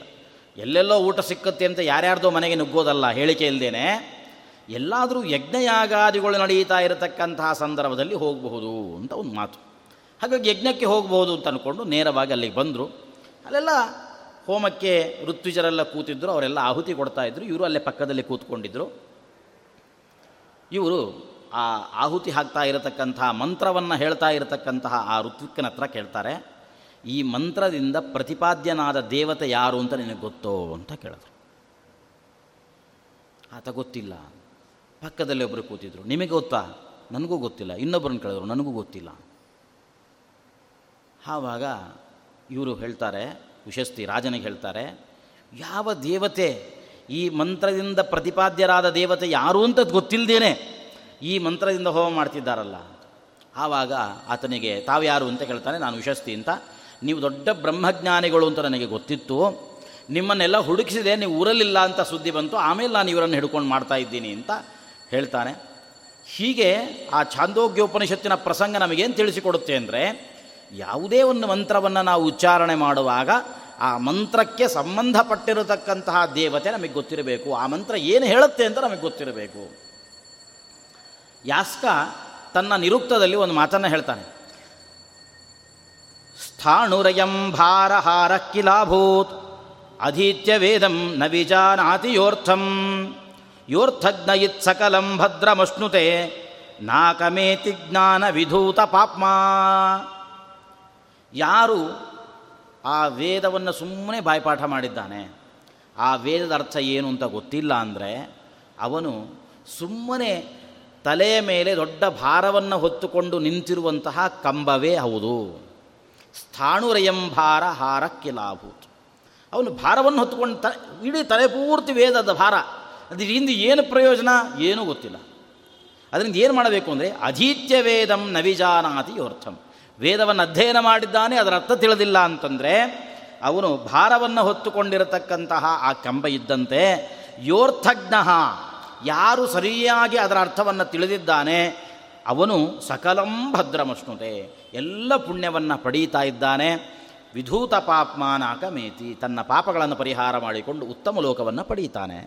ಎಲ್ಲೆಲ್ಲೋ ಊಟ ಸಿಕ್ಕತ್ತೆ ಅಂತ ಯಾರ್ಯಾರ್ದೋ ಮನೆಗೆ ನುಗ್ಗೋದಲ್ಲ ಹೇಳಿಕೆ ಇಲ್ಲದೇನೆ ಎಲ್ಲಾದರೂ ಯಜ್ಞಯಾಗಾದಿಗಳು ನಡೀತಾ ಇರತಕ್ಕಂತಹ ಸಂದರ್ಭದಲ್ಲಿ ಹೋಗಬಹುದು ಅಂತ ಒಂದು ಮಾತು. ಹಾಗಾಗಿ ಯಜ್ಞಕ್ಕೆ ಹೋಗಬಹುದು ಅಂತ ಅಂದ್ಕೊಂಡು ನೇರವಾಗಿ ಅಲ್ಲಿಗೆ ಬಂದರು. ಅಲ್ಲೆಲ್ಲ ಹೋಮಕ್ಕೆ ಋತ್ವಿಜರೆಲ್ಲ ಕೂತಿದ್ದರು ಅವರೆಲ್ಲ ಆಹುತಿ ಕೊಡ್ತಾ ಇದ್ದರು ಇವರು ಅಲ್ಲೇ ಪಕ್ಕದಲ್ಲಿ ಕೂತ್ಕೊಂಡಿದ್ದರು ಇವರು ಆ ಆಹುತಿ ಹಾಕ್ತಾ ಇರತಕ್ಕಂತಹ, ಮಂತ್ರವನ್ನು ಹೇಳ್ತಾ ಇರತಕ್ಕಂತಹ ಆ ಋತ್ವಿಕ್ಕನ ಹತ್ರ ಕೇಳ್ತಾರೆ, ಈ ಮಂತ್ರದಿಂದ ಪ್ರತಿಪಾದ್ಯನಾದ ದೇವತೆ ಯಾರು ಅಂತ ನಿನಗೆ ಗೊತ್ತೋ ಅಂತ ಕೇಳಿದ್ರು. ಆತ ಗೊತ್ತಿಲ್ಲ. ಪಕ್ಕದಲ್ಲಿ ಒಬ್ಬರು ಕೂತಿದ್ರು. ನಿಮಗೆ ಗೊತ್ತಾ? ನನಗೂ ಗೊತ್ತಿಲ್ಲ. ಇನ್ನೊಬ್ಬರನ್ನು ಕೇಳಿದ್ರು. ನನಗೂ ಗೊತ್ತಿಲ್ಲ. ಆವಾಗ ಇವರು ಹೇಳ್ತಾರೆ ವಿಶಸ್ತಿ ರಾಜನಿಗೆ ಹೇಳ್ತಾರೆ, ಯಾವ ದೇವತೆ ಈ ಮಂತ್ರದಿಂದ ಪ್ರತಿಪಾದ್ಯರಾದ ದೇವತೆ ಯಾರು ಅಂತ ಗೊತ್ತಿಲ್ಲದೇನೆ ಈ ಮಂತ್ರದಿಂದ ಹೋಮ ಮಾಡ್ತಿದ್ದಾರಲ್ಲ. ಆವಾಗ ಆತನಿಗೆ ತಾವ್ಯಾರು ಅಂತ ಕೇಳ್ತಾನೆ, ನಾನು ವಿಶಸ್ತಿ ಅಂತ. ನೀವು ದೊಡ್ಡ ಬ್ರಹ್ಮಜ್ಞಾನಿಗಳು ಅಂತ ನನಗೆ ಗೊತ್ತಿತ್ತು. ನಿಮ್ಮನ್ನೆಲ್ಲ ಹುಡುಕಿಸಿದೆ, ನೀವು ಊರಲ್ಲಿಲ್ಲ ಅಂತ ಸುದ್ದಿ ಬಂತು, ಆಮೇಲೆ ನಾನು ಇವರನ್ನು ಹಿಡ್ಕೊಂಡು ಮಾಡ್ತಾ ಇದ್ದೀನಿ ಅಂತ ಹೇಳ್ತಾನೆ. ಹೀಗೆ ಆ ಛಾಂದೋಗ್ಯೋಪನಿಷತ್ತಿನ ಪ್ರಸಂಗ ನಮಗೇನು ತಿಳಿಸಿಕೊಡುತ್ತೆ ಅಂದರೆ ಯಾವುದೇ ಒಂದು ಮಂತ್ರವನ್ನು ನಾವು ಉಚ್ಚಾರಣೆ ಮಾಡುವಾಗ ಆ ಮಂತ್ರಕ್ಕೆ ಸಂಬಂಧಪಟ್ಟಿರತಕ್ಕಂತಹ ದೇವತೆ ನಮಗೆ ಗೊತ್ತಿರಬೇಕು. ಆ ಮಂತ್ರ ಏನು ಹೇಳುತ್ತೆ ಅಂತ ನಮಗೆ ಗೊತ್ತಿರಬೇಕು. ಯಾಸ್ಕ ತನ್ನ ನಿರುಕ್ತದಲ್ಲಿ ಒಂದು ಮಾತನ್ನು ಹೇಳ್ತಾನೆ. ಸ್ಥಾಣುರಯಂ ಭಾರಹಾರ ಕಿಲಾಭೂತ್ ಅಧೀತ್ಯ ವೇದಂ ನ ವಿಜಾನಾತಿ ಯೋರ್ಥಂ ಯೋರ್ಥಜ್ಞಯಿತ್ ಸಕಲಂ ಭದ್ರಮಶ್ನುತೆ ನಾಕಮೇತಿ ಜ್ಞಾನ ವಿಧೂತ ಪಾಪ್ಮಾ ಯಾರು ಆ ವೇದವನ್ನು ಸುಮ್ಮನೆ ಬಾಯ್ಪಾಠ ಮಾಡಿದ್ದಾನೆ? ಆ ವೇದದ ಅರ್ಥ ಏನು ಅಂತ ಗೊತ್ತಿಲ್ಲ ಅಂದರೆ ಅವನು ಸುಮ್ಮನೆ ತಲೆಯ ಮೇಲೆ ದೊಡ್ಡ ಭಾರವನ್ನು ಹೊತ್ತುಕೊಂಡು ನಿಂತಿರುವಂತಹ ಕಂಬವೇ ಹೌದು. ಸ್ಥಾಣುರಯಂ ಭಾರ ಹಾರಕ್ಕೆ ಲಾಭೂತು. ಅವನು ಭಾರವನ್ನು ಹೊತ್ತುಕೊಂಡು ತ, ಇಡೀ ತಲೆ ಪೂರ್ತಿ ವೇದದ ಭಾರ. ಅದರಿಂದ ಏನು ಪ್ರಯೋಜನ? ಏನೂ ಗೊತ್ತಿಲ್ಲ. ಅದರಿಂದ ಏನು ಮಾಡಬೇಕು ಅಂದರೆ, ಅಧೀತ್ಯ ವೇದಂ ನವಿಜಾನಾತಿ ಯೋರ್ಥಂ. ವೇದವನ್ನು ಅಧ್ಯಯನ ಮಾಡಿದ್ದಾನೆ, ಅದರ ಅರ್ಥ ತಿಳಿದಿಲ್ಲ ಅಂತಂದರೆ, ಅವನು ಭಾರವನ್ನು ಹೊತ್ತುಕೊಂಡಿರತಕ್ಕಂತಹ ಆ ಕಂಬ ಇದ್ದಂತೆ ಯೋರ್ಥಜ್ಞ, ಯಾರು ಸರಿಯಾಗಿ ಅದರ ಅರ್ಥವನ್ನು ತಿಳಿದಿದ್ದಾನೆ, ಅವನು ಸಕಲಂ ಭದ್ರಮಷ್ಣುತೆ ಎಲ್ಲ ಪುಣ್ಯವನ್ನು ಪಡೀತಾ ಇದ್ದಾನೆ. ವಿಧೂತ ಪಾಪ್ಮಾನಾಕ ಮೇತಿ, ತನ್ನ ಪಾಪಗಳನ್ನು ಪರಿಹಾರ ಮಾಡಿಕೊಂಡು ಉತ್ತಮ ಲೋಕವನ್ನು ಪಡೀತಾನೆ.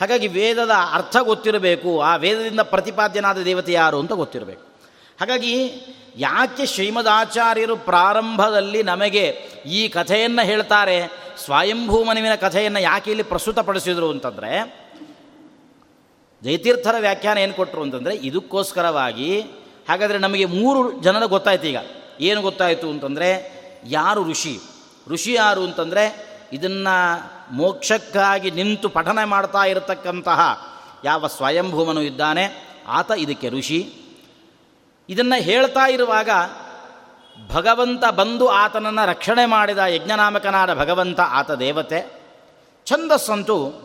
ಹಾಗಾಗಿ ವೇದದ ಅರ್ಥ ಗೊತ್ತಿರಬೇಕು, ಆ ವೇದದಿಂದ ಪ್ರತಿಪಾದ್ಯನಾದ ದೇವತೆ ಯಾರು ಅಂತ ಗೊತ್ತಿರಬೇಕು. ಹಾಗಾಗಿ ಯಾಕೆ ಶ್ರೀಮದಾಚಾರ್ಯರು ಪ್ರಾರಂಭದಲ್ಲಿ ನಮಗೆ ಈ ಕಥೆಯನ್ನು ಹೇಳ್ತಾರೆ, ಸ್ವಯಂಭೂಮನುವಿನ ಕಥೆಯನ್ನು ಯಾಕೆ ಇಲ್ಲಿ ಪ್ರಸ್ತುತಪಡಿಸಿದರು ಅಂತಂದರೆ, ಜಯತೀರ್ಥರ ವ್ಯಾಖ್ಯಾನ ಏನು ಕೊಟ್ಟರು ಅಂತಂದರೆ, ಇದಕ್ಕೋಸ್ಕರವಾಗಿ ಹಾಗಾದರೆ ನಮಗೆ ಮೂರು ಜನರ ಗೊತ್ತಾಯ್ತು ಈಗ. ಏನು ಗೊತ್ತಾಯಿತು ಅಂತಂದರೆ, ಯಾರು ಋಷಿ? ಋಷಿ ಯಾರು ಅಂತಂದರೆ, ಇದನ್ನು ಮೋಕ್ಷಕ್ಕಾಗಿ ನಿಂತು ಪಠನೆ ಮಾಡ್ತಾ ಇರತಕ್ಕಂತಹ ಯಾವ ಸ್ವಯಂಭೂಮನು ಇದ್ದಾನೆ, ಆತ ಇದಕ್ಕೆ ಋಷಿ. ಇದನ್ನು ಹೇಳ್ತಾ ಇರುವಾಗ ಭಗವಂತ ಬಂದು ಆತನನ್ನು ರಕ್ಷಣೆ ಮಾಡಿದ ಯಜ್ಞನಾಮಕನಾದ ಭಗವಂತ ಆತ ದೇವತೆ. ಛಂದಸ್ಸಂತೂ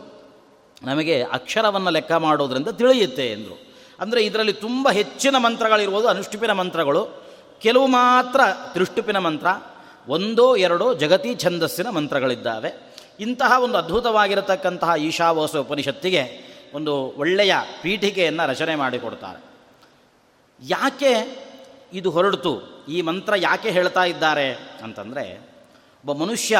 ನಮಗೆ ಅಕ್ಷರವನ್ನು ಲೆಕ್ಕ ಮಾಡೋದ್ರಿಂದ ತಿಳಿಯುತ್ತೆ ಎಂದರು. ಅಂದರೆ ಇದರಲ್ಲಿ ತುಂಬ ಹೆಚ್ಚಿನ ಮಂತ್ರಗಳಿರ್ಬೋದು, ಅನುಷ್ಠುಪಿನ ಮಂತ್ರಗಳು. ಕೆಲವು ಮಾತ್ರ ತ್ರಿಷ್ಟುಪಿನ ಮಂತ್ರ, ಒಂದೋ ಎರಡೋ ಜಗತಿ ಛಂದಸ್ಸಿನ ಮಂತ್ರಗಳಿದ್ದಾವೆ. ಇಂತಹ ಒಂದು ಅದ್ಭುತವಾಗಿರತಕ್ಕಂತಹ ಈಶಾವಾಸ ಉಪನಿಷತ್ತಿಗೆ ಒಂದು ಒಳ್ಳೆಯ ಪೀಠಿಕೆಯನ್ನು ರಚನೆ ಮಾಡಿಕೊಡ್ತಾರೆ. ಯಾಕೆ ಇದು ಹೊರಡ್ತು? ಈ ಮಂತ್ರ ಯಾಕೆ ಹೇಳ್ತಾ ಇದ್ದಾರೆ ಅಂತಂದರೆ, ಒಬ್ಬ ಮನುಷ್ಯ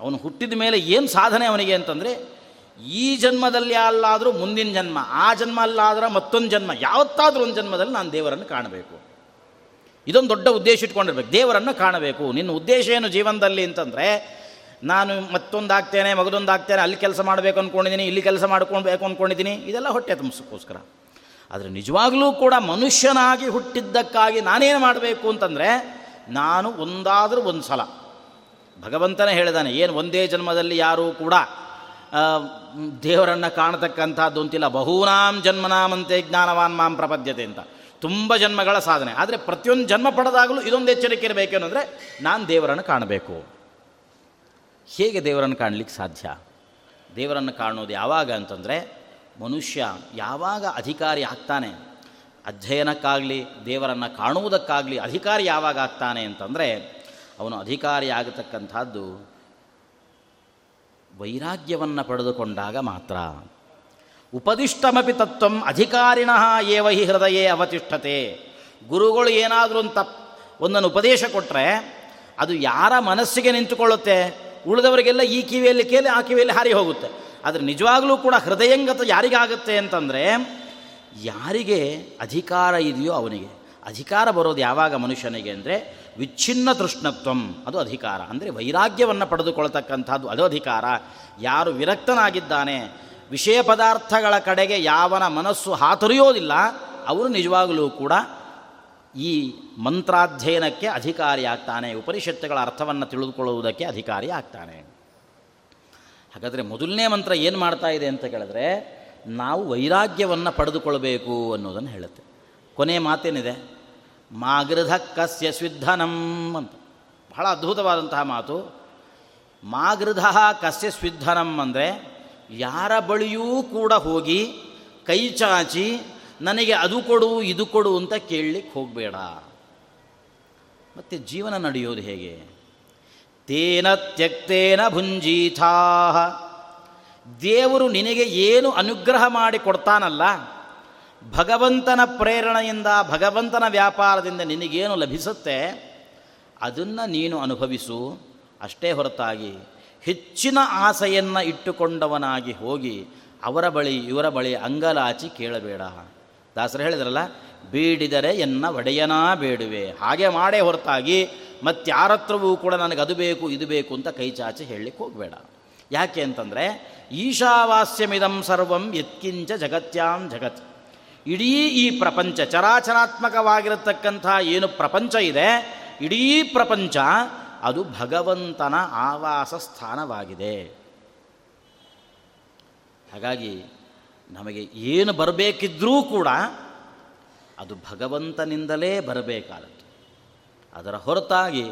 ಅವನು ಹುಟ್ಟಿದ ಮೇಲೆ ಏನು ಸಾಧನೆ ಅವನಿಗೆ ಅಂತಂದರೆ, ಈ ಜನ್ಮದಲ್ಲಿ ಅಲ್ಲಾದರೂ ಮುಂದಿನ ಜನ್ಮ, ಆ ಜನ್ಮ ಅಲ್ಲಾದ್ರೆ ಮತ್ತೊಂದು ಜನ್ಮ, ಯಾವತ್ತಾದರೂ ಒಂದು ಜನ್ಮದಲ್ಲಿ ನಾನು ದೇವರನ್ನು ಕಾಣಬೇಕು. ಇದೊಂದು ದೊಡ್ಡ ಉದ್ದೇಶ ಇಟ್ಕೊಂಡಿರ್ಬೇಕು. ದೇವರನ್ನು ಕಾಣಬೇಕು. ನಿನ್ನ ಉದ್ದೇಶ ಏನು ಜೀವನದಲ್ಲಿ ಅಂತಂದರೆ, ನಾನು ಮತ್ತೊಂದಾಗ್ತೇನೆ, ಮಗದೊಂದಾಗ್ತೇನೆ, ಅಲ್ಲಿ ಕೆಲಸ ಮಾಡಬೇಕು ಅಂದ್ಕೊಂಡಿದ್ದೀನಿ ಇಲ್ಲಿ ಕೆಲಸ ಮಾಡ್ಕೊಳ್ಬೇಕು ಅಂದ್ಕೊಂಡಿದ್ದೀನಿ ಇದೆಲ್ಲ ಹೊಟ್ಟೆ ತುಂಬಿಸೋಕ್ಕೋಸ್ಕರ. ಆದರೆ ನಿಜವಾಗಲೂ ಕೂಡ ಮನುಷ್ಯನಾಗಿ ಹುಟ್ಟಿದ್ದಕ್ಕಾಗಿ ನಾನೇನು ಮಾಡಬೇಕು ಅಂತಂದರೆ ನಾನು ಒಂದಾದರೂ ಒಂದು ಸಲ. ಭಗವಂತನೇ ಹೇಳಿದಾನೆ, ಏನು ಒಂದೇ ಜನ್ಮದಲ್ಲಿ ಯಾರೂ ಕೂಡ ದೇವರನ್ನು ಕಾಣತಕ್ಕಂಥದ್ದು ಅಂತಿಲ್ಲ. ಬಹೂನಾಂ ಜನ್ಮನಾಮಂತೆ ಜ್ಞಾನವಾನ್ ಮಾಂ ಪ್ರಪದ್ಯತೆ ಅಂತ. ತುಂಬ ಜನ್ಮಗಳ ಸಾಧನೆ. ಆದರೆ ಪ್ರತಿಯೊಂದು ಜನ್ಮ ಪಡೆದಾಗಲೂ ಇದೊಂದು ಎಚ್ಚರಿಕೆ ಇರಬೇಕೇನು ನಾನು ದೇವರನ್ನು ಕಾಣಬೇಕು. ಹೇಗೆ ದೇವರನ್ನು ಕಾಣಲಿಕ್ಕೆ ಸಾಧ್ಯ? ದೇವರನ್ನು ಕಾಣೋದು ಯಾವಾಗ ಅಂತಂದರೆ ಮನುಷ್ಯ ಯಾವಾಗ ಅಧಿಕಾರಿ ಆಗ್ತಾನೆ, ಅಧ್ಯಯನಕ್ಕಾಗಲಿ, ದೇವರನ್ನು ಕಾಣುವುದಕ್ಕಾಗಲಿ ಅಧಿಕಾರಿ ಯಾವಾಗ ಆಗ್ತಾನೆ ಅಂತಂದರೆ, ಅವನು ಅಧಿಕಾರಿ ಆಗತಕ್ಕಂಥದ್ದು ವೈರಾಗ್ಯವನ್ನು ಪಡೆದುಕೊಂಡಾಗ ಮಾತ್ರ. ಉಪದಿಷ್ಟಮಪಿ ತತ್ವಂ ಅಧಿಕಾರಿಣ ಏವ ಹಿ ಹೃದಯೇ ಅವತಿಷ್ಠತೆ. ಗುರುಗಳು ಏನಾದರೂ ಒಂದು ತಪ್ಪು ಒಂದನ್ನು ಉಪದೇಶ ಕೊಟ್ಟರೆ ಅದು ಯಾರ ಮನಸ್ಸಿಗೆ ನಿಂತುಕೊಳ್ಳುತ್ತೆ, ಉಳಿದವರಿಗೆಲ್ಲ ಈ ಕಿವಿಯಲ್ಲಿ ಕೇಳಿ ಆ ಕಿವಿಯಲ್ಲಿ ಹಾರಿ ಹೋಗುತ್ತೆ. ಆದರೆ ನಿಜವಾಗಲೂ ಕೂಡ ಹೃದಯಂಗತ ಯಾರಿಗಾಗುತ್ತೆ ಅಂತಂದರೆ, ಯಾರಿಗೆ ಅಧಿಕಾರ ಇದೆಯೋ ಅವನಿಗೆ. ಅಧಿಕಾರ ಬರೋದು ಯಾವಾಗ ಮನುಷ್ಯನಿಗೆ ಅಂದರೆ, ವಿಚ್ಛಿನ್ನ ತೃಷ್ಣತ್ವಂ, ಅದು ಅಧಿಕಾರ. ಅಂದರೆ ವೈರಾಗ್ಯವನ್ನು ಪಡೆದುಕೊಳ್ತಕ್ಕಂಥದ್ದು ಅದು ಅಧಿಕಾರ. ಯಾರು ವಿರಕ್ತನಾಗಿದ್ದಾನೆ, ವಿಷಯ ಪದಾರ್ಥಗಳ ಕಡೆಗೆ ಯಾವನ ಮನಸ್ಸು ಹಾತೊರೆಯೋದಿಲ್ಲ, ಅವರು ನಿಜವಾಗಲೂ ಕೂಡ ಈ ಮಂತ್ರಾಧ್ಯಯನಕ್ಕೆ ಅಧಿಕಾರಿ ಆಗ್ತಾನೆ ಉಪನಿಷತ್ತುಗಳ ಅರ್ಥವನ್ನು ತಿಳಿದುಕೊಳ್ಳುವುದಕ್ಕೆ ಅಧಿಕಾರಿ ಆಗ್ತಾನೆ ಹಾಗಾದರೆ ಮೊದಲನೇ ಮಂತ್ರ ಏನು ಮಾಡ್ತಾ ಇದೆ ಅಂತ ಕೇಳಿದ್ರೆ, ನಾವು ವೈರಾಗ್ಯವನ್ನು ಪಡೆದುಕೊಳ್ಬೇಕು ಅನ್ನೋದನ್ನು ಹೇಳುತ್ತೆ. ಕೊನೆಯ ಮಾತೇನಿದೆ? ಮಾಗೃಧ ಕಸ್ಯ ಸ್ವಿಧನಂ ಅಂತ. ಬಹಳ ಅದ್ಭುತವಾದಂತಹ ಮಾತು. ಮಾಗೃಧ ಕಸ್ಯ ಸ್ವಿಧನಂ ಅಂದರೆ, ಯಾರ ಬಳಿಯೂ ಕೂಡ ಹೋಗಿ ಕೈ ಚಾಚಿ, ನನಗೆ ಅದು ಕೊಡು, ಇದು ಕೊಡು ಅಂತ ಕೇಳಲಿಕ್ಕೆ ಹೋಗಬೇಡ. ಮತ್ತು ಜೀವನ ನಡೆಯೋದು ಹೇಗೆ? ತೇನ ತ್ಯಕ್ತೇನ ಭುಂಜೀಥಾಹ ದೇವರು ನಿನಗೆ ಏನು ಅನುಗ್ರಹ ಮಾಡಿ ಕೊಡ್ತಾನಲ್ಲ, ಭಗವಂತನ ಪ್ರೇರಣೆಯಿಂದ, ಭಗವಂತನ ವ್ಯಾಪಾರದಿಂದ ನಿನಗೇನು ಲಭಿಸುತ್ತೆ, ಅದನ್ನು ನೀನು ಅನುಭವಿಸು. ಅಷ್ಟೇ ಹೊರತಾಗಿ, ಹೆಚ್ಚಿನ ಆಸೆಯನ್ನು ಇಟ್ಟುಕೊಂಡವನಾಗಿ ಹೋಗಿ ಅವರ ಬಳಿ, ಇವರ ಬಳಿ ಅಂಗಲಾಚಿ ಕೇಳಬೇಡ. ದಾಸರು ಹೇಳಿದ್ರಲ್ಲ, ಬೀಡಿದರೆ ಎನ್ನ ಒಡೆಯನಾ ಬೇಡುವೆ. ಹಾಗೆ ಮಾಡೇ ಹೊರತಾಗಿ ಮತ್ತಾರತ್ರವೂ ಕೂಡ ನನಗೆ ಅದು ಬೇಕು, ಇದು ಬೇಕು ಅಂತ ಕೈ ಚಾಚಿ ಹೇಳಲಿಕ್ಕೆ ಹೋಗಬೇಡ. ಯಾಕೆ ಅಂತಂದರೆ, ಈಶಾವಾಸ್ಯಮಿದಂ ಸರ್ವಂ ಯತ್ಕಿಂಚ ಜಗತ್ಯಾಂ ಜಗತ್. ಇಡೀ ಈ ಪ್ರಪಂಚ ಚರಾಚರಾತ್ಮಕವಾಗಿರತಕ್ಕಂಥ ಏನು ಪ್ರಪಂಚ ಇದೆ, ಇಡೀ ಪ್ರಪಂಚ ಅದು ಭಗವಂತನ ಆವಾಸ ಸ್ಥಾನವಾಗಿದೆ. ಹಾಗಾಗಿ ನಮಗೆ ಏನು ಬರಬೇಕಿದ್ರೂ ಕೂಡ ಅದು ಭಗವಂತನಿಂದಲೇ ಬರಬೇಕಾದದ್ದು. ಅದರ ಹೊರತಾಗಿ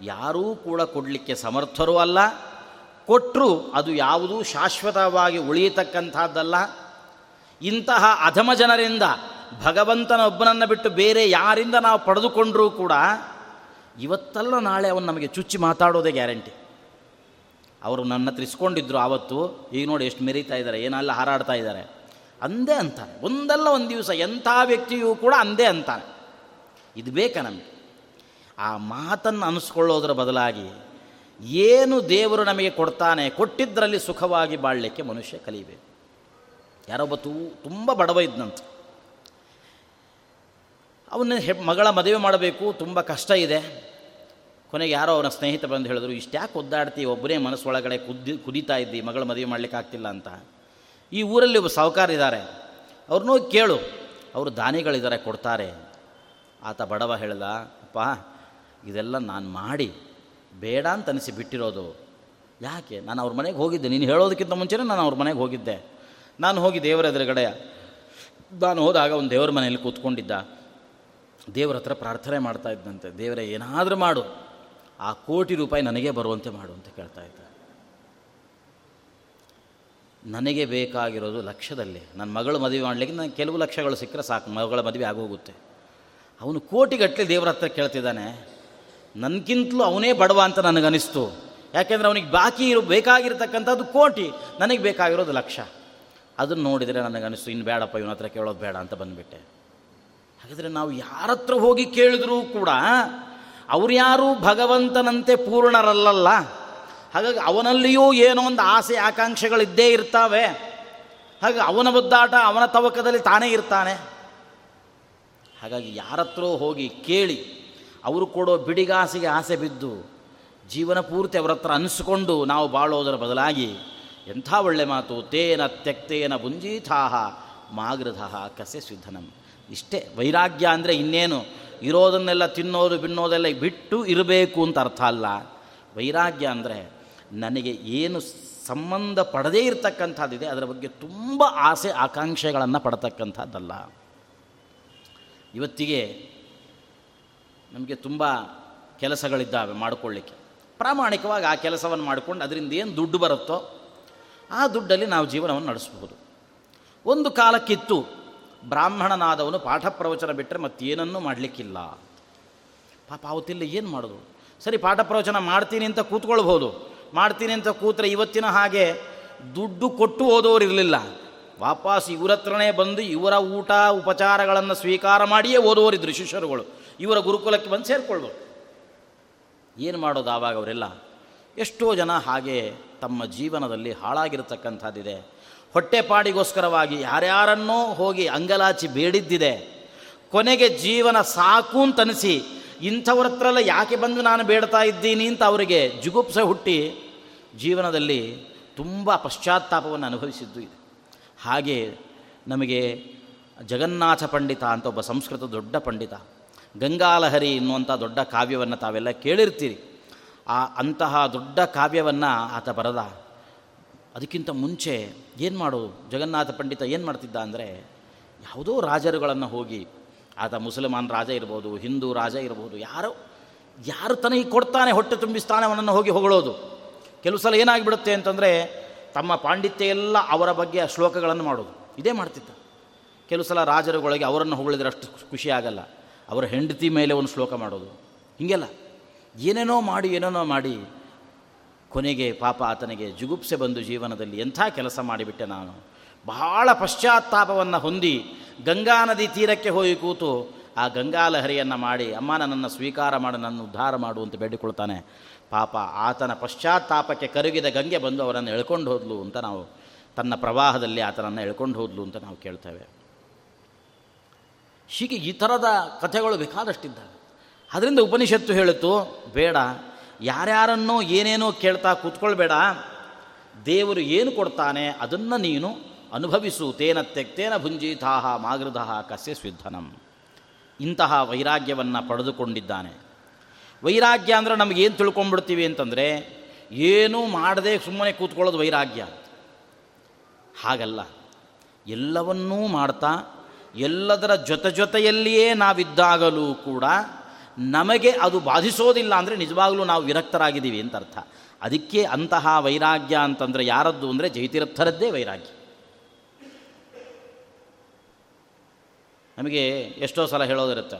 ಯಾರೂ ಕೂಡ ಕೊಡಲಿಕ್ಕೆ ಸಮರ್ಥರೂ ಅಲ್ಲ. ಕೊಟ್ಟರೂ ಅದು ಯಾವುದೂ ಶಾಶ್ವತವಾಗಿ ಉಳಿಯತಕ್ಕಂಥದ್ದಲ್ಲ. ಇಂತಹ ಅಧಮ ಜನರಿಂದ ಭಗವಂತನ ಒಬ್ಬನನ್ನು ಬಿಟ್ಟು ಬೇರೆ ಯಾರಿಂದ ನಾವು ಪಡೆದುಕೊಂಡರೂ ಕೂಡ ಇವತ್ತಲ್ಲ ನಾಳೆ ಅವನು ನಮಗೆ ಚುಚ್ಚಿ ಮಾತಾಡೋದೇ ಗ್ಯಾರಂಟಿ. ಅವರು ನನ್ನ ಹತ್ರ ಆವತ್ತು, ಈಗ ನೋಡಿ ಎಷ್ಟು ಮೆರೀತಾ ಇದ್ದಾರೆ, ಏನಲ್ಲ ಹಾರಾಡ್ತಾ ಇದ್ದಾರೆ. ಅಂದೇ ಅಂತಾನೆ. ಒಂದಲ್ಲ ಒಂದು ದಿವಸ ಎಂಥ ವ್ಯಕ್ತಿಯೂ ಕೂಡ ಅಂದೇ ಅಂತಾನೆ. ಇದು ಬೇಕಾ ನಮಗೆ? ಆ ಮಾತನ್ನು ಅನಿಸ್ಕೊಳ್ಳೋದ್ರ ಬದಲಾಗಿ ಏನು ದೇವರು ನಮಗೆ ಕೊಡ್ತಾನೆ ಕೊಟ್ಟಿದ್ದರಲ್ಲಿ ಸುಖವಾಗಿ ಬಾಳಲಿಕ್ಕೆ ಮನುಷ್ಯ ಕಲಿಬೇಕು. ಯಾರೊಬ್ಬ ತೂ, ತುಂಬ ಬಡವ ಇದ್ದಂತ ಅವನ ಮಗಳ ಮದುವೆ ಮಾಡಬೇಕು, ತುಂಬ ಕಷ್ಟ ಇದೆ. ಕೊನೆಗೆ ಯಾರೋ ಅವನ ಸ್ನೇಹಿತ ಬಂದು ಹೇಳಿದ್ರು, ಇಷ್ಟ್ಯಾಕೆ ಒದ್ದಾಡ್ತಿ, ಒಬ್ಬನೇ ಮನಸ್ಸೊಳಗಡೆ ಕುದ್ದಿ, ಕುದೀತಾ ಇದ್ದಿ, ಮಗಳ ಮದುವೆ ಮಾಡಲಿಕ್ಕೆ ಆಗ್ತಿಲ್ಲ ಅಂತ. ಈ ಊರಲ್ಲಿ ಒಬ್ಬ ಸಾಹುಕಾರ ಇದ್ದಾರೆ ಅವ್ರನ್ನೂ ಕೇಳು, ಅವರು ದಾನಿಗಳಿದ್ದಾರೆ ಕೊಡ್ತಾರೆ. ಆತ ಬಡವ ಹೇಳ್ದ, ಅಪ್ಪ ಇದೆಲ್ಲ ನಾನು ಮಾಡಿ ಬೇಡ ಅಂತ ಅನಿಸಿ ಬಿಟ್ಟಿರೋದು. ಯಾಕೆ? ನಾನು ಅವ್ರ ಮನೆಗೆ ಹೋಗಿದ್ದೆ. ನೀನು ಹೇಳೋದಕ್ಕಿಂತ ಮುಂಚೆನೇ ನಾನು ಅವ್ರ ಮನೆಗೆ ಹೋಗಿದ್ದೆ. ನಾನು ಹೋಗಿ ದೇವರ ಎದುರುಗಡೆ, ನಾನು ಹೋದಾಗ ಒಂದು ದೇವರ ಮನೆಯಲ್ಲಿ ಕೂತ್ಕೊಂಡಿದ್ದ. ದೇವ್ರ ಹತ್ರ ಪ್ರಾರ್ಥನೆ ಮಾಡ್ತಾ ಇದ್ದಂತೆ. ದೇವರೇ, ಏನಾದರೂ ಮಾಡು. ಆ ಕೋಟಿ ರೂಪಾಯಿ ನನಗೆ ಬರುವಂತೆ ಮಾಡು ಅಂತ ಕೇಳ್ತಾ ಇದ್ದ. ನನಗೆ ಬೇಕಾಗಿರೋದು ಲಕ್ಷದಲ್ಲಿ. ನನ್ನ ಮಗಳು ಮದುವೆ ಮಾಡಲಿಕ್ಕೆ ನಾನು ಕೆಲವು ಲಕ್ಷಗಳು ಸಿಕ್ಕರೆ ಸಾಕು. ಮಗಳ ಮದುವೆ ಆಗೋಗುತ್ತೆ. ಅವನು ಕೋಟಿಗಟ್ಟಲೆ ದೇವರ ಹತ್ರ ಕೇಳ್ತಿದ್ದಾನೆ. ನನಗಿಂತಲೂ ಅವನೇ ಬಡವ ಅಂತ ನನಗನಿಸ್ತು. ಯಾಕೆಂದರೆ ಅವನಿಗೆ ಬಾಕಿ ಇರೋ, ಬೇಕಾಗಿರ್ತಕ್ಕಂಥದ್ದು ಕೋಟಿ. ನನಗೆ ಬೇಕಾಗಿರೋದು ಲಕ್ಷ. ಅದನ್ನು ನೋಡಿದರೆ ನನಗನಿಸ್ತು, ಇನ್ನು ಬೇಡಪ್ಪ ಇವನ ಹತ್ರ ಕೇಳೋದು ಬೇಡ ಅಂತ ಬಂದುಬಿಟ್ಟೆ. ಹಾಗಾದರೆ ನಾವು ಯಾರ ಹತ್ರ ಹೋಗಿ ಕೇಳಿದ್ರೂ ಕೂಡ ಅವ್ರು ಯಾರು ಭಗವಂತನಂತೆ ಪೂರ್ಣರಲ್ಲಲ್ಲ. ಹಾಗಾಗಿ ಅವನಲ್ಲಿಯೂ ಏನೋ ಒಂದು ಆಸೆ ಆಕಾಂಕ್ಷೆಗಳಿದ್ದೇ ಇರ್ತಾವೆ. ಹಾಗೆ ಅವನ ಒದ್ದಾಟ ಅವನ ತವಕದಲ್ಲಿ ತಾನೇ ಇರ್ತಾನೆ. ಹಾಗಾಗಿ ಯಾರತ್ರೋ ಹೋಗಿ ಕೇಳಿ ಅವರು ಕೊಡೋ ಬಿಡಿಗಾಸಿಗೆ ಆಸೆ ಬಿದ್ದು ಜೀವನ ಪೂರ್ತಿ ಅವರ ಹತ್ರ ಅನಿಸ್ಕೊಂಡು ನಾವು ಬಾಳೋದರ ಬದಲಾಗಿ ಎಂಥ ಒಳ್ಳೆ ಮಾತು, ತೇನ ತ್ಯಕ್ತೇನ ಬುಂಜೀಥಾಹ ಮಾಗೃಧಃ ಕಸೆ ಸಿದ್ಧನಂ. ಇಷ್ಟೇ, ವೈರಾಗ್ಯ ಅಂದರೆ ಇನ್ನೇನು? ಇರೋದನ್ನೆಲ್ಲ ತಿನ್ನೋದು ಬಿನ್ನೋದೆಲ್ಲ ಬಿಟ್ಟು ಇರಬೇಕು ಅಂತ ಅರ್ಥ ಅಲ್ಲ. ವೈರಾಗ್ಯ ಅಂದರೆ ನನಗೆ ಏನು ಸಂಬಂಧ ಪಡದೇ ಇರತಕ್ಕಂಥದ್ದಿದೆ, ಅದರ ಬಗ್ಗೆ ತುಂಬ ಆಸೆ, ಆಕಾಂಕ್ಷೆಗಳನ್ನು ಪಡತಕ್ಕಂಥದ್ದಲ್ಲ. ಇವತ್ತಿಗೆ ನಮಗೆ ತುಂಬ ಕೆಲಸಗಳಿದ್ದಾವೆ ಮಾಡಿಕೊಳ್ಳಿಕ್ಕೆ. ಪ್ರಾಮಾಣಿಕವಾಗಿ ಆ ಕೆಲಸವನ್ನು ಮಾಡಿಕೊಂಡು ಅದರಿಂದ ಏನು ದುಡ್ಡು ಬರುತ್ತೋ ಆ ದುಡ್ಡಲ್ಲಿ ನಾವು ಜೀವನವನ್ನು ನಡೆಸಬಹುದು. ಒಂದು ಕಾಲಕ್ಕಿತ್ತು ಬ್ರಾಹ್ಮಣನಾದವನು ಪಾಠ ಪ್ರವಚನ ಬಿಟ್ಟರೆ ಮತ್ತೇನನ್ನೂ ಮಾಡಲಿಕ್ಕಿಲ್ಲ. ಪಾಪ ಅವತ್ತಿಲ್ಲ ಏನು ಮಾಡೋದು? ಸರಿ, ಪಾಠ ಪ್ರವಚನ ಮಾಡ್ತೀನಿ ಅಂತ ಕೂತ್ಕೊಳ್ಬೋದು ಮಾಡ್ತೀನಿ ಅಂತ ಕೂತ್ರೆ ಇವತ್ತಿನ ಹಾಗೆ ದುಡ್ಡು ಕೊಟ್ಟು ಓದೋರು ಇರಲಿಲ್ಲ. ವಾಪಸ್ ಇವರತ್ರನೇ ಬಂದು ಇವರ ಊಟ, ಉಪಚಾರಗಳನ್ನು ಸ್ವೀಕಾರ ಮಾಡಿಯೇ ಓದುವರಿದ್ರು ಶಿಷ್ಯರುಗಳು. ಇವರ ಗುರುಕುಲಕ್ಕೆ ಬಂದು ಸೇರಿಕೊಳ್ಬೋದು. ಏನು ಮಾಡೋದು ಆವಾಗ ಅವರೆಲ್ಲ? ಎಷ್ಟೋ ಜನ ಹಾಗೆ ತಮ್ಮ ಜೀವನದಲ್ಲಿ ಹಾಳಾಗಿರತಕ್ಕಂಥದ್ದಿದೆ. ಹೊಟ್ಟೆಪಾಡಿಗೋಸ್ಕರವಾಗಿ ಯಾರ್ಯಾರನ್ನೋ ಹೋಗಿ ಅಂಗಲಾಚಿ ಬೇಡಿದ್ದಿದೆ. ಕೊನೆಗೆ ಜೀವನ ಸಾಕು ಅಂತನಿಸಿ, ಇಂಥವ್ರ ಹತ್ರ ಯಾಕೆ ಬಂದು ನಾನು ಬೇಡ್ತಾ ಇದ್ದೀನಿ ಅಂತ ಅವರಿಗೆ ಜುಗುಪ್ಸೆ ಹುಟ್ಟಿ ಜೀವನದಲ್ಲಿ ತುಂಬ ಪಶ್ಚಾತ್ತಾಪವನ್ನು ಅನುಭವಿಸಿದ್ದು ಇದೆ. ಹಾಗೆ ನಮಗೆ ಜಗನ್ನಾಥ ಪಂಡಿತ ಅಂತ ಒಬ್ಬ ಸಂಸ್ಕೃತ ದೊಡ್ಡ ಪಂಡಿತ ಗಂಗಾಲಹರಿ ಎನ್ನುವಂಥ ದೊಡ್ಡ ಕಾವ್ಯವನ್ನು ತಾವೆಲ್ಲ ಕೇಳಿರ್ತೀರಿ. ಆ ಅಂತಹ ದೊಡ್ಡ ಕಾವ್ಯವನ್ನು ಆತ ಬರೆದ. ಅದಕ್ಕಿಂತ ಮುಂಚೆ ಏನು ಮಾಡು, ಜಗನ್ನಾಥ ಪಂಡಿತ ಏನು ಮಾಡ್ತಿದ್ದ ಅಂದರೆ, ಯಾವುದೋ ರಾಜರುಗಳನ್ನು ಹೋಗಿ, ಆತ ಮುಸಲ್ಮಾನ್ ರಾಜ ಇರ್ಬೋದು, ಹಿಂದೂ ರಾಜ ಇರ್ಬೋದು, ಯಾರೋ, ಯಾರು ತನಗೆ ಕೊಡ್ತಾನೆ ಹೊಟ್ಟೆ ತುಂಬಿಸ್ತಾನೆ ಅವನನ್ನು ಹೋಗಿ ಹೊಗಳೋದು. ಕೆಲವು ಸಲ ಏನಾಗಿಬಿಡುತ್ತೆ ಅಂತಂದರೆ, ತಮ್ಮ ಪಾಂಡಿತ್ಯ ಎಲ್ಲ ಅವರ ಬಗ್ಗೆ ಶ್ಲೋಕಗಳನ್ನು ಮಾಡೋದು. ಇದೇ ಮಾಡ್ತಿದ್ದ. ಕೆಲವು ಸಲ ರಾಜರುಗಳಿಗೆ ಅವರನ್ನು ಹೊಗಳಿದ್ರೆ ಅಷ್ಟು ಖುಷಿ ಆಗಲ್ಲ. ಅವರ ಹೆಂಡತಿ ಮೇಲೆ ಒಂದು ಶ್ಲೋಕ ಮಾಡೋದು. ಹೀಗೆಲ್ಲ. ಏನೇನೋ ಮಾಡಿ ಏನೇನೋ ಮಾಡಿ, ಕೊನೆಗೆ ಪಾಪ ಆತನಿಗೆ ಜುಗುಪ್ಸೆ ಬಂದು ಜೀವನದಲ್ಲಿ ಎಂಥ ಕೆಲಸ ಮಾಡಿಬಿಟ್ಟೆ ನಾನು. ಬಹಳ ಪಶ್ಚಾತ್ತಾಪವನ್ನು ಹೊಂದಿ ಗಂಗಾ ನದಿ ತೀರಕ್ಕೆ ಹೋಗಿ ಕೂತು ಆ ಗಂಗಾ ಲಹರಿಯನ್ನು ಮಾಡಿ, ಅಮ್ಮ ನನ್ನನ್ನು ಸ್ವೀಕಾರ ಮಾಡಿ, ನನ್ನ ಉದ್ಧಾರ ಮಾಡು ಅಂತ ಬೇಡಿಕೊಳ್ತಾನೆ. ಪಾಪ ಆತನ ಪಶ್ಚಾತ್ತಾಪಕ್ಕೆ ಕರಗಿದ ಗಂಗೆ ಬಂದು ಅವರನ್ನು ಎಳ್ಕೊಂಡು ಹೋದ್ಲು ಅಂತ ನಾವು, ತನ್ನ ಪ್ರವಾಹದಲ್ಲಿ ಆತನನ್ನು ಎಳ್ಕೊಂಡು ಹೋದ್ಲು ಅಂತ ನಾವು ಕೇಳ್ತೇವೆ. ಹೀಗೆ ಈ ಥರದ ಕಥೆಗಳು ಬೇಕಾದಷ್ಟಿದ್ದಾವೆ. ಅದರಿಂದ ಉಪನಿಷತ್ತು ಹೇಳಿತು ಬೇಡ, ಯಾರ್ಯಾರನ್ನೋ ಏನೇನೋ ಕೇಳ್ತಾ ಕೂತ್ಕೊಳ್ಬೇಡ, ದೇವರು ಏನು ಕೊಡ್ತಾನೆ ಅದನ್ನು ನೀನು ಅನುಭವಿಸು, ತೇನ ತೆಕ್ತೇನ ಭುಂಜಿತಾಹ ಮಾಗೃದಹ ಕಸ್ಯ ಸ್ವಿಧನಂ ಇಂತಹ ವೈರಾಗ್ಯವನ್ನು ಪಡೆದುಕೊಂಡಿದ್ದಾನೆ. ವೈರಾಗ್ಯ ಅಂದರೆ ನಮಗೇನು ತಿಳ್ಕೊಂಡ್ಬಿಡ್ತೀವಿ ಅಂತಂದರೆ, ಏನೂ ಮಾಡದೆ ಸುಮ್ಮನೆ ಕೂತ್ಕೊಳ್ಳೋದು ವೈರಾಗ್ಯ. ಹಾಗಲ್ಲ. ಎಲ್ಲವನ್ನೂ ಮಾಡ್ತಾ ಎಲ್ಲದರ ಜೊತೆ ಜೊತೆಯಲ್ಲಿಯೇ ನಾವಿದ್ದಾಗಲೂ ಕೂಡ ನಮಗೆ ಅದು ಬಾಧಿಸೋದಿಲ್ಲ ಅಂದರೆ ನಿಜವಾಗಲೂ ನಾವು ವಿರಕ್ತರಾಗಿದ್ದೀವಿ ಅಂತ ಅರ್ಥ. ಅದಕ್ಕೆ ಅಂತಹ ವೈರಾಗ್ಯ ಅಂತಂದರೆ ಯಾರದ್ದು ಅಂದರೆ ಜಯತೀರ್ಥರದ್ದೇ ವೈರಾಗ್ಯ. ನಮಗೆ ಎಷ್ಟೋ ಸಲ ಹೇಳೋದಿರುತ್ತೆ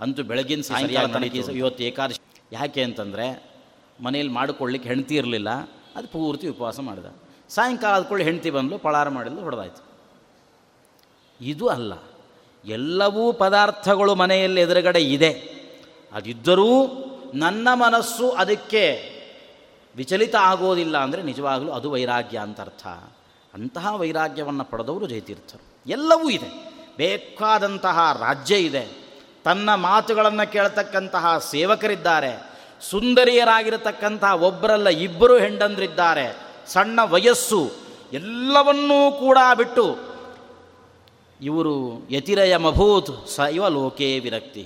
ಅಂತೂ ಬೆಳಗಿನ ಸಾಯಂಕಾಲ ತನಕ ಇವತ್ತು ಏಕಾದಶಿ. ಯಾಕೆ ಅಂತಂದರೆ ಮನೇಲಿ ಮಾಡಿಕೊಳ್ಳಿಕ್ಕೆ ಹೆಂಡ್ತಿ ಇರಲಿಲ್ಲ ಅದು ಪೂರ್ತಿ ಉಪವಾಸ ಮಾಡಿದ. ಸಾಯಂಕಾಲ ಆದ್ಕೊಳ್ಳಿ ಹೆಂಡ್ತಿ ಬಂದಲು ಪಳಾರ ಮಾಡಿದ್ಲು ಹೊಡೆದಾಯ್ತು. ಇದು ಅಲ್ಲ. ಎಲ್ಲವೂ ಪದಾರ್ಥಗಳು ಮನೆಯಲ್ಲಿ ಎದುರುಗಡೆ ಇದೆ. ಅದಿದ್ದರೂ ನನ್ನ ಮನಸ್ಸು ಅದಕ್ಕೆ ವಿಚಲಿತ ಆಗೋದಿಲ್ಲ ಅಂದರೆ ನಿಜವಾಗಲೂ ಅದು ವೈರಾಗ್ಯ ಅಂತ ಅರ್ಥ. ಅಂತಹ ವೈರಾಗ್ಯವನ್ನು ಪಡೆದವರು ಜಯತೀರ್ಥರು. ಎಲ್ಲವೂ ಇದೆ. ಬೇಕಾದಂತಹ ರಾಜ್ಯ ಇದೆ. ತನ್ನ ಮಾತುಗಳನ್ನು ಕೇಳ್ತಕ್ಕಂತಹ ಸೇವಕರಿದ್ದಾರೆ. ಸುಂದರಿಯರಾಗಿರತಕ್ಕಂತಹ ಒಬ್ಬರಲ್ಲ ಇಬ್ಬರು ಹೆಂಡಂದ್ರಿದ್ದಾರೆ. ಸಣ್ಣ ವಯಸ್ಸು ಎಲ್ಲವನ್ನೂ ಕೂಡ ಬಿಟ್ಟು ಇವರು ಯತಿರಯ ಮಭೂತ್ ಸ ಲೋಕೇ ವಿರಕ್ತಿ.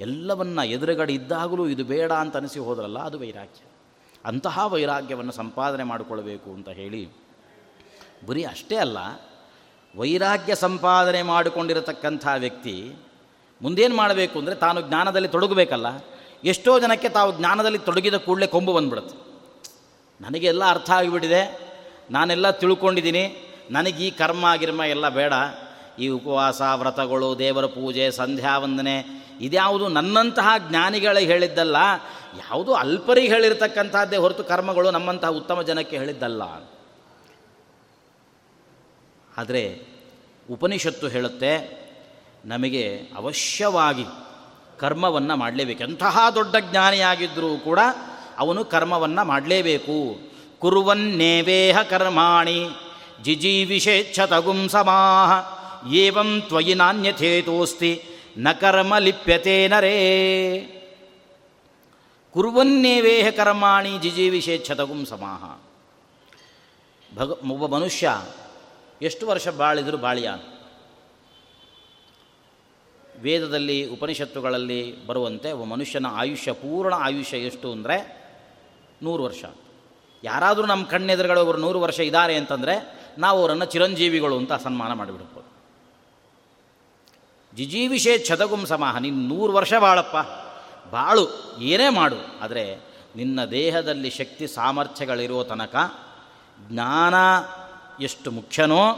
ಎಲ್ಲವನ್ನ ಎದುರುಗಡೆ ಇದ್ದಾಗಲೂ ಇದು ಬೇಡ ಅಂತ ಅನಿಸಿ ಹೋದ್ರಲ್ಲ, ಅದು ವೈರಾಗ್ಯ. ಅಂತಹ ವೈರಾಗ್ಯವನ್ನು ಸಂಪಾದನೆ ಮಾಡಿಕೊಳ್ಬೇಕು ಅಂತ ಹೇಳಿ, ಬರೀ ಅಷ್ಟೇ ಅಲ್ಲ, ವೈರಾಗ್ಯ ಸಂಪಾದನೆ ಮಾಡಿಕೊಂಡಿರತಕ್ಕಂಥ ವ್ಯಕ್ತಿ ಮುಂದೇನು ಮಾಡಬೇಕು ಅಂದರೆ ತಾನು ಜ್ಞಾನದಲ್ಲಿ ತೊಡಗಬೇಕಲ್ಲ, ಎಷ್ಟೋ ಜನಕ್ಕೆ ತಾವು ಜ್ಞಾನದಲ್ಲಿ ತೊಡಗಿದ ಕೂಡಲೇ ಕೊಂಬು ಬಂದ್ಬಿಡುತ್ತೆ. ನನಗೆಲ್ಲ ಅರ್ಥ ಆಗಿಬಿಟ್ಟಿದೆ, ನಾನೆಲ್ಲ ತಿಳ್ಕೊಂಡಿದ್ದೀನಿ, ನನಗೆ ಈ ಕರ್ಮ, ಗಿರ್ಮ ಎಲ್ಲ ಬೇಡ ಈ ಉಪವಾಸ, ವ್ರತಗಳು, ದೇವರ ಪೂಜೆ ಸಂಧ್ಯಾ ವಂದನೆ ಇದ್ಯಾವುದು ನನ್ನಂತಹ ಜ್ಞಾನಿಗಳಿಗೆ ಹೇಳಿದ್ದಲ್ಲ, ಯಾವುದು ಅಲ್ಪರಿಗೆ ಹೇಳಿರ್ತಕ್ಕಂಥದ್ದೇ ಹೊರತು ಕರ್ಮಗಳು ನಮ್ಮಂತಹ ಉತ್ತಮ ಜನಕ್ಕೆ ಹೇಳಿದ್ದಲ್ಲ. ಆದರೆ ಉಪನಿಷತ್ತು ಹೇಳುತ್ತೆ, ನಮಗೆ ಅವಶ್ಯವಾಗಿ ಕರ್ಮವನ್ನು ಮಾಡಲೇಬೇಕು. ಎಂತಹ ದೊಡ್ಡ ಜ್ಞಾನಿಯಾಗಿದ್ದರೂ ಕೂಡ ಅವನು ಕರ್ಮವನ್ನು ಮಾಡಲೇಬೇಕು. ಕುರುವನ್ನೇವೇಹ ಕರ್ಮಾಣಿ ಜಿಜೀವಿಷೇಚ್ಛತಗುಂ ಸಮಾಹ. ಏವಂ ತ್ವಯಿ ನಾಣ್ಯಥೇತೋಸ್ತಿ ನ ಕರ್ಮ ಲಿಪ್ಯತೆ ನರೇ. ಕುರುವನ್ನೇವೇಹ ಕರ್ಮಾಣಿ ಜಿಜೀವಿಷೇಚ್ಛತಗುಂ ಸಮಾಹ. ಭಗ, ಒಬ್ಬ ಮನುಷ್ಯ ಎಷ್ಟು ವರ್ಷ ಬಾಳಿದರೂ ಬಾಳಿಯ. ವೇದದಲ್ಲಿ, ಉಪನಿಷತ್ತುಗಳಲ್ಲಿ ಬರುವಂತೆ ಒಬ್ಬ ಮನುಷ್ಯನ ಆಯುಷ್ಯ, ಪೂರ್ಣ ಆಯುಷ್ಯ ಎಷ್ಟು ಅಂದರೆ ನೂರು ವರ್ಷ. ಯಾರಾದರೂ ನಮ್ಮ ಕಣ್ಣೆದುರುಗಡೆ ಒಬ್ಬರು ನೂರು ವರ್ಷ ಇದ್ದಾರೆ ಅಂತಂದರೆ ನಾವು ಅವರನ್ನು ಚಿರಂಜೀವಿಗಳು ಅಂತ ಸನ್ಮಾನ ಮಾಡಿಬಿಡ್ಬೋದು. ಜಿಜೀವಿಷೇ ಛದಗುಂ ಸಮಾಹ. ನೀನು ನೂರು ವರ್ಷ ಬಾಳಪ್ಪ. ಬಾಳು, ಏನೇ ಮಾಡು. ಆದರೆ ನಿನ್ನ ದೇಹದಲ್ಲಿ ಶಕ್ತಿ ಸಾಮರ್ಥ್ಯಗಳಿರೋ ತನಕ ಜ್ಞಾನ ಎಷ್ಟು ಮುಖ್ಯನೋ,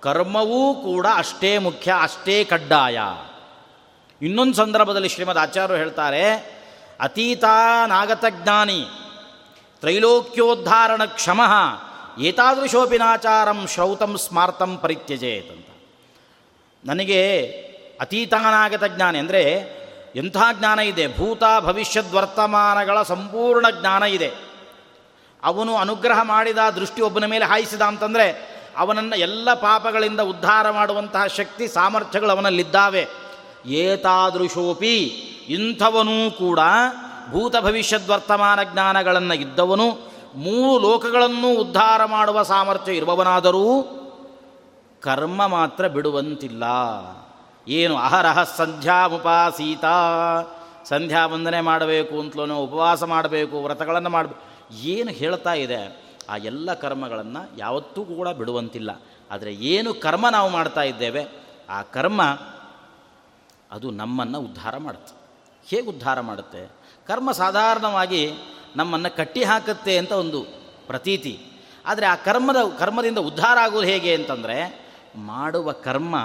ಕರ್ಮವೂ ಕೂಡ ಅಷ್ಟೇ ಮುಖ್ಯ, ಅಷ್ಟೇ ಕಡ್ಡಾಯ. ಇನ್ನೊಂದು ಸಂದರ್ಭದಲ್ಲಿ ಶ್ರೀಮದ್ ಆಚಾರ್ಯರು ಹೇಳ್ತಾರೆ ಅತೀತಾನಾಗತ ಜ್ಞಾನಿ ತ್ರೈಲೋಕ್ಯೋದ್ಧಾರಣ ಕ್ಷಮ, ಏತಾದೃಶೋಪಿನಾಚಾರಂ ಶ್ರೌತಂ ಸ್ಮಾರ್ತಂ ಪರಿತ್ಯಜೇತ್ ಅಂತ. ನನಗೆ ಅತೀತಾನಾಗತ ಜ್ಞಾನ ಅಂದರೆ ಎಂಥ ಜ್ಞಾನ ಇದೆ? ಭೂತ ಭವಿಷ್ಯದ್ ವರ್ತಮಾನಗಳ ಸಂಪೂರ್ಣ ಜ್ಞಾನ ಇದೆ. ಅವನು ಅನುಗ್ರಹ ಮಾಡಿದ, ದೃಷ್ಟಿ ಒಬ್ಬನ ಮೇಲೆ ಹಾಯಿಸಿದ ಅಂತಂದರೆ ಅವನನ್ನು ಎಲ್ಲ ಪಾಪಗಳಿಂದ ಉದ್ಧಾರ ಮಾಡುವಂತಹ ಶಕ್ತಿ, ಸಾಮರ್ಥ್ಯಗಳು ಅವನಲ್ಲಿದ್ದಾವೆ. ಏತಾದೃಶೋಪಿ, ಇಂಥವನೂ ಕೂಡ ಭೂತ ಭವಿಷ್ಯದ್ ವರ್ತಮಾನ ಜ್ಞಾನಗಳನ್ನು ಇದ್ದವನು, ಮೂರು ಲೋಕಗಳನ್ನು ಉದ್ಧಾರ ಮಾಡುವ ಸಾಮರ್ಥ್ಯ ಇರುವವನಾದರೂ ಕರ್ಮ ಮಾತ್ರ ಬಿಡುವಂತಿಲ್ಲ. ಏನು ಅಹರಹ ಸಂಧ್ಯಾ ಉಪಾಸೀತ ಸಂಧ್ಯಾ ವಂದನೆ ಮಾಡಬೇಕು ಅಂತಲೂ, ಉಪವಾಸ ಮಾಡಬೇಕು, ವ್ರತಗಳನ್ನು ಮಾಡಬೇಕು ಏನು ಹೇಳ್ತಾ ಇದೆ, ಆ ಎಲ್ಲ ಕರ್ಮಗಳನ್ನು ಯಾವತ್ತೂ ಕೂಡ ಬಿಡುವಂತಿಲ್ಲ. ಆದರೆ ಏನು ಕರ್ಮ ನಾವು ಮಾಡ್ತಾ ಇದ್ದೇವೆ, ಆ ಕರ್ಮ ಅದು ನಮ್ಮನ್ನು ಉದ್ಧಾರ ಮಾಡುತ್ತೆ. ಹೇಗೆ ಉದ್ಧಾರ ಮಾಡುತ್ತೆ? ಕರ್ಮ ಸಾಧಾರಣವಾಗಿ ನಮ್ಮನ್ನು ಕಟ್ಟಿ ಹಾಕುತ್ತೆ ಅಂತ ಒಂದು ಪ್ರತೀತಿ. ಆದರೆ ಆ ಕರ್ಮದ, ಕರ್ಮದಿಂದ ಉದ್ಧಾರ ಆಗೋದು ಹೇಗೆ ಅಂತಂದರೆ, ಮಾಡುವ ಕರ್ಮ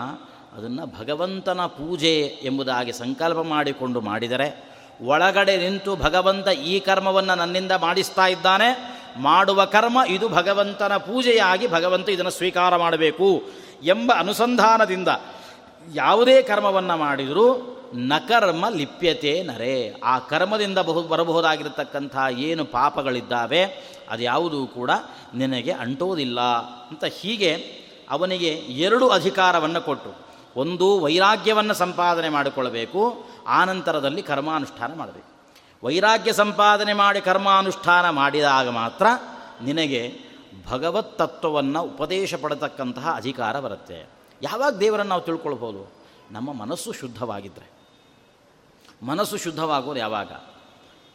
ಅದನ್ನು ಭಗವಂತನ ಪೂಜೆ ಎಂಬುದಾಗಿ ಸಂಕಲ್ಪ ಮಾಡಿಕೊಂಡು ಮಾಡಿದರೆ ಒಳಗಡೆ ನಿಂತು ಭಗವಂತ ಈ ಕರ್ಮವನ್ನು ನನ್ನಿಂದ ಮಾಡಿಸ್ತಾ ಇದ್ದಾನೆ. ಮಾಡುವ ಕರ್ಮ ಇದು ಭಗವಂತನ ಪೂಜೆಯಾಗಿ ಭಗವಂತ ಇದನ್ನು ಸ್ವೀಕಾರ ಮಾಡಬೇಕು ಎಂಬ ಅನುಸಂಧಾನದಿಂದ ಯಾವುದೇ ಕರ್ಮವನ್ನು ಮಾಡಿದರೂ ನಕರ್ಮ ಲಿಪ್ಯತೆ ನರೆ. ಆ ಕರ್ಮದಿಂದ ಬಹು ಬರಬಹುದಾಗಿರತಕ್ಕಂಥ ಏನು ಪಾಪಗಳಿದ್ದಾವೆ ಅದು ಯಾವುದೂ ಕೂಡ ನಿನಗೆ ಅಂಟೋದಿಲ್ಲ ಅಂತ ಹೀಗೆ ಅವನಿಗೆ ಎರಡು ಅಧಿಕಾರವನ್ನು ಕೊಟ್ಟು ಒಂದು ವೈರಾಗ್ಯವನ್ನು ಸಂಪಾದನೆ ಮಾಡಿಕೊಳ್ಳಬೇಕು, ಆನಂತರದಲ್ಲಿ ಕರ್ಮಾನುಷ್ಠಾನ ಮಾಡಬೇಕು. ವೈರಾಗ್ಯ ಸಂಪಾದನೆ ಮಾಡಿ ಕರ್ಮಾನುಷ್ಠಾನ ಮಾಡಿದಾಗ ಮಾತ್ರ ನಿನಗೆ ಭಗವತ್ ತತ್ವವನ್ನು ಉಪದೇಶ ಪಡತಕ್ಕಂತಹ ಅಧಿಕಾರ ಬರುತ್ತೆ. ಯಾವಾಗ ದೇವರನ್ನು ನಾವು ತಿಳ್ಕೊಳ್ಬೋದು? ನಮ್ಮ ಮನಸ್ಸು ಶುದ್ಧವಾಗಿದ್ದರೆ ಮನಸ್ಸು ಶುದ್ಧವಾಗೋದು ಯಾವಾಗ?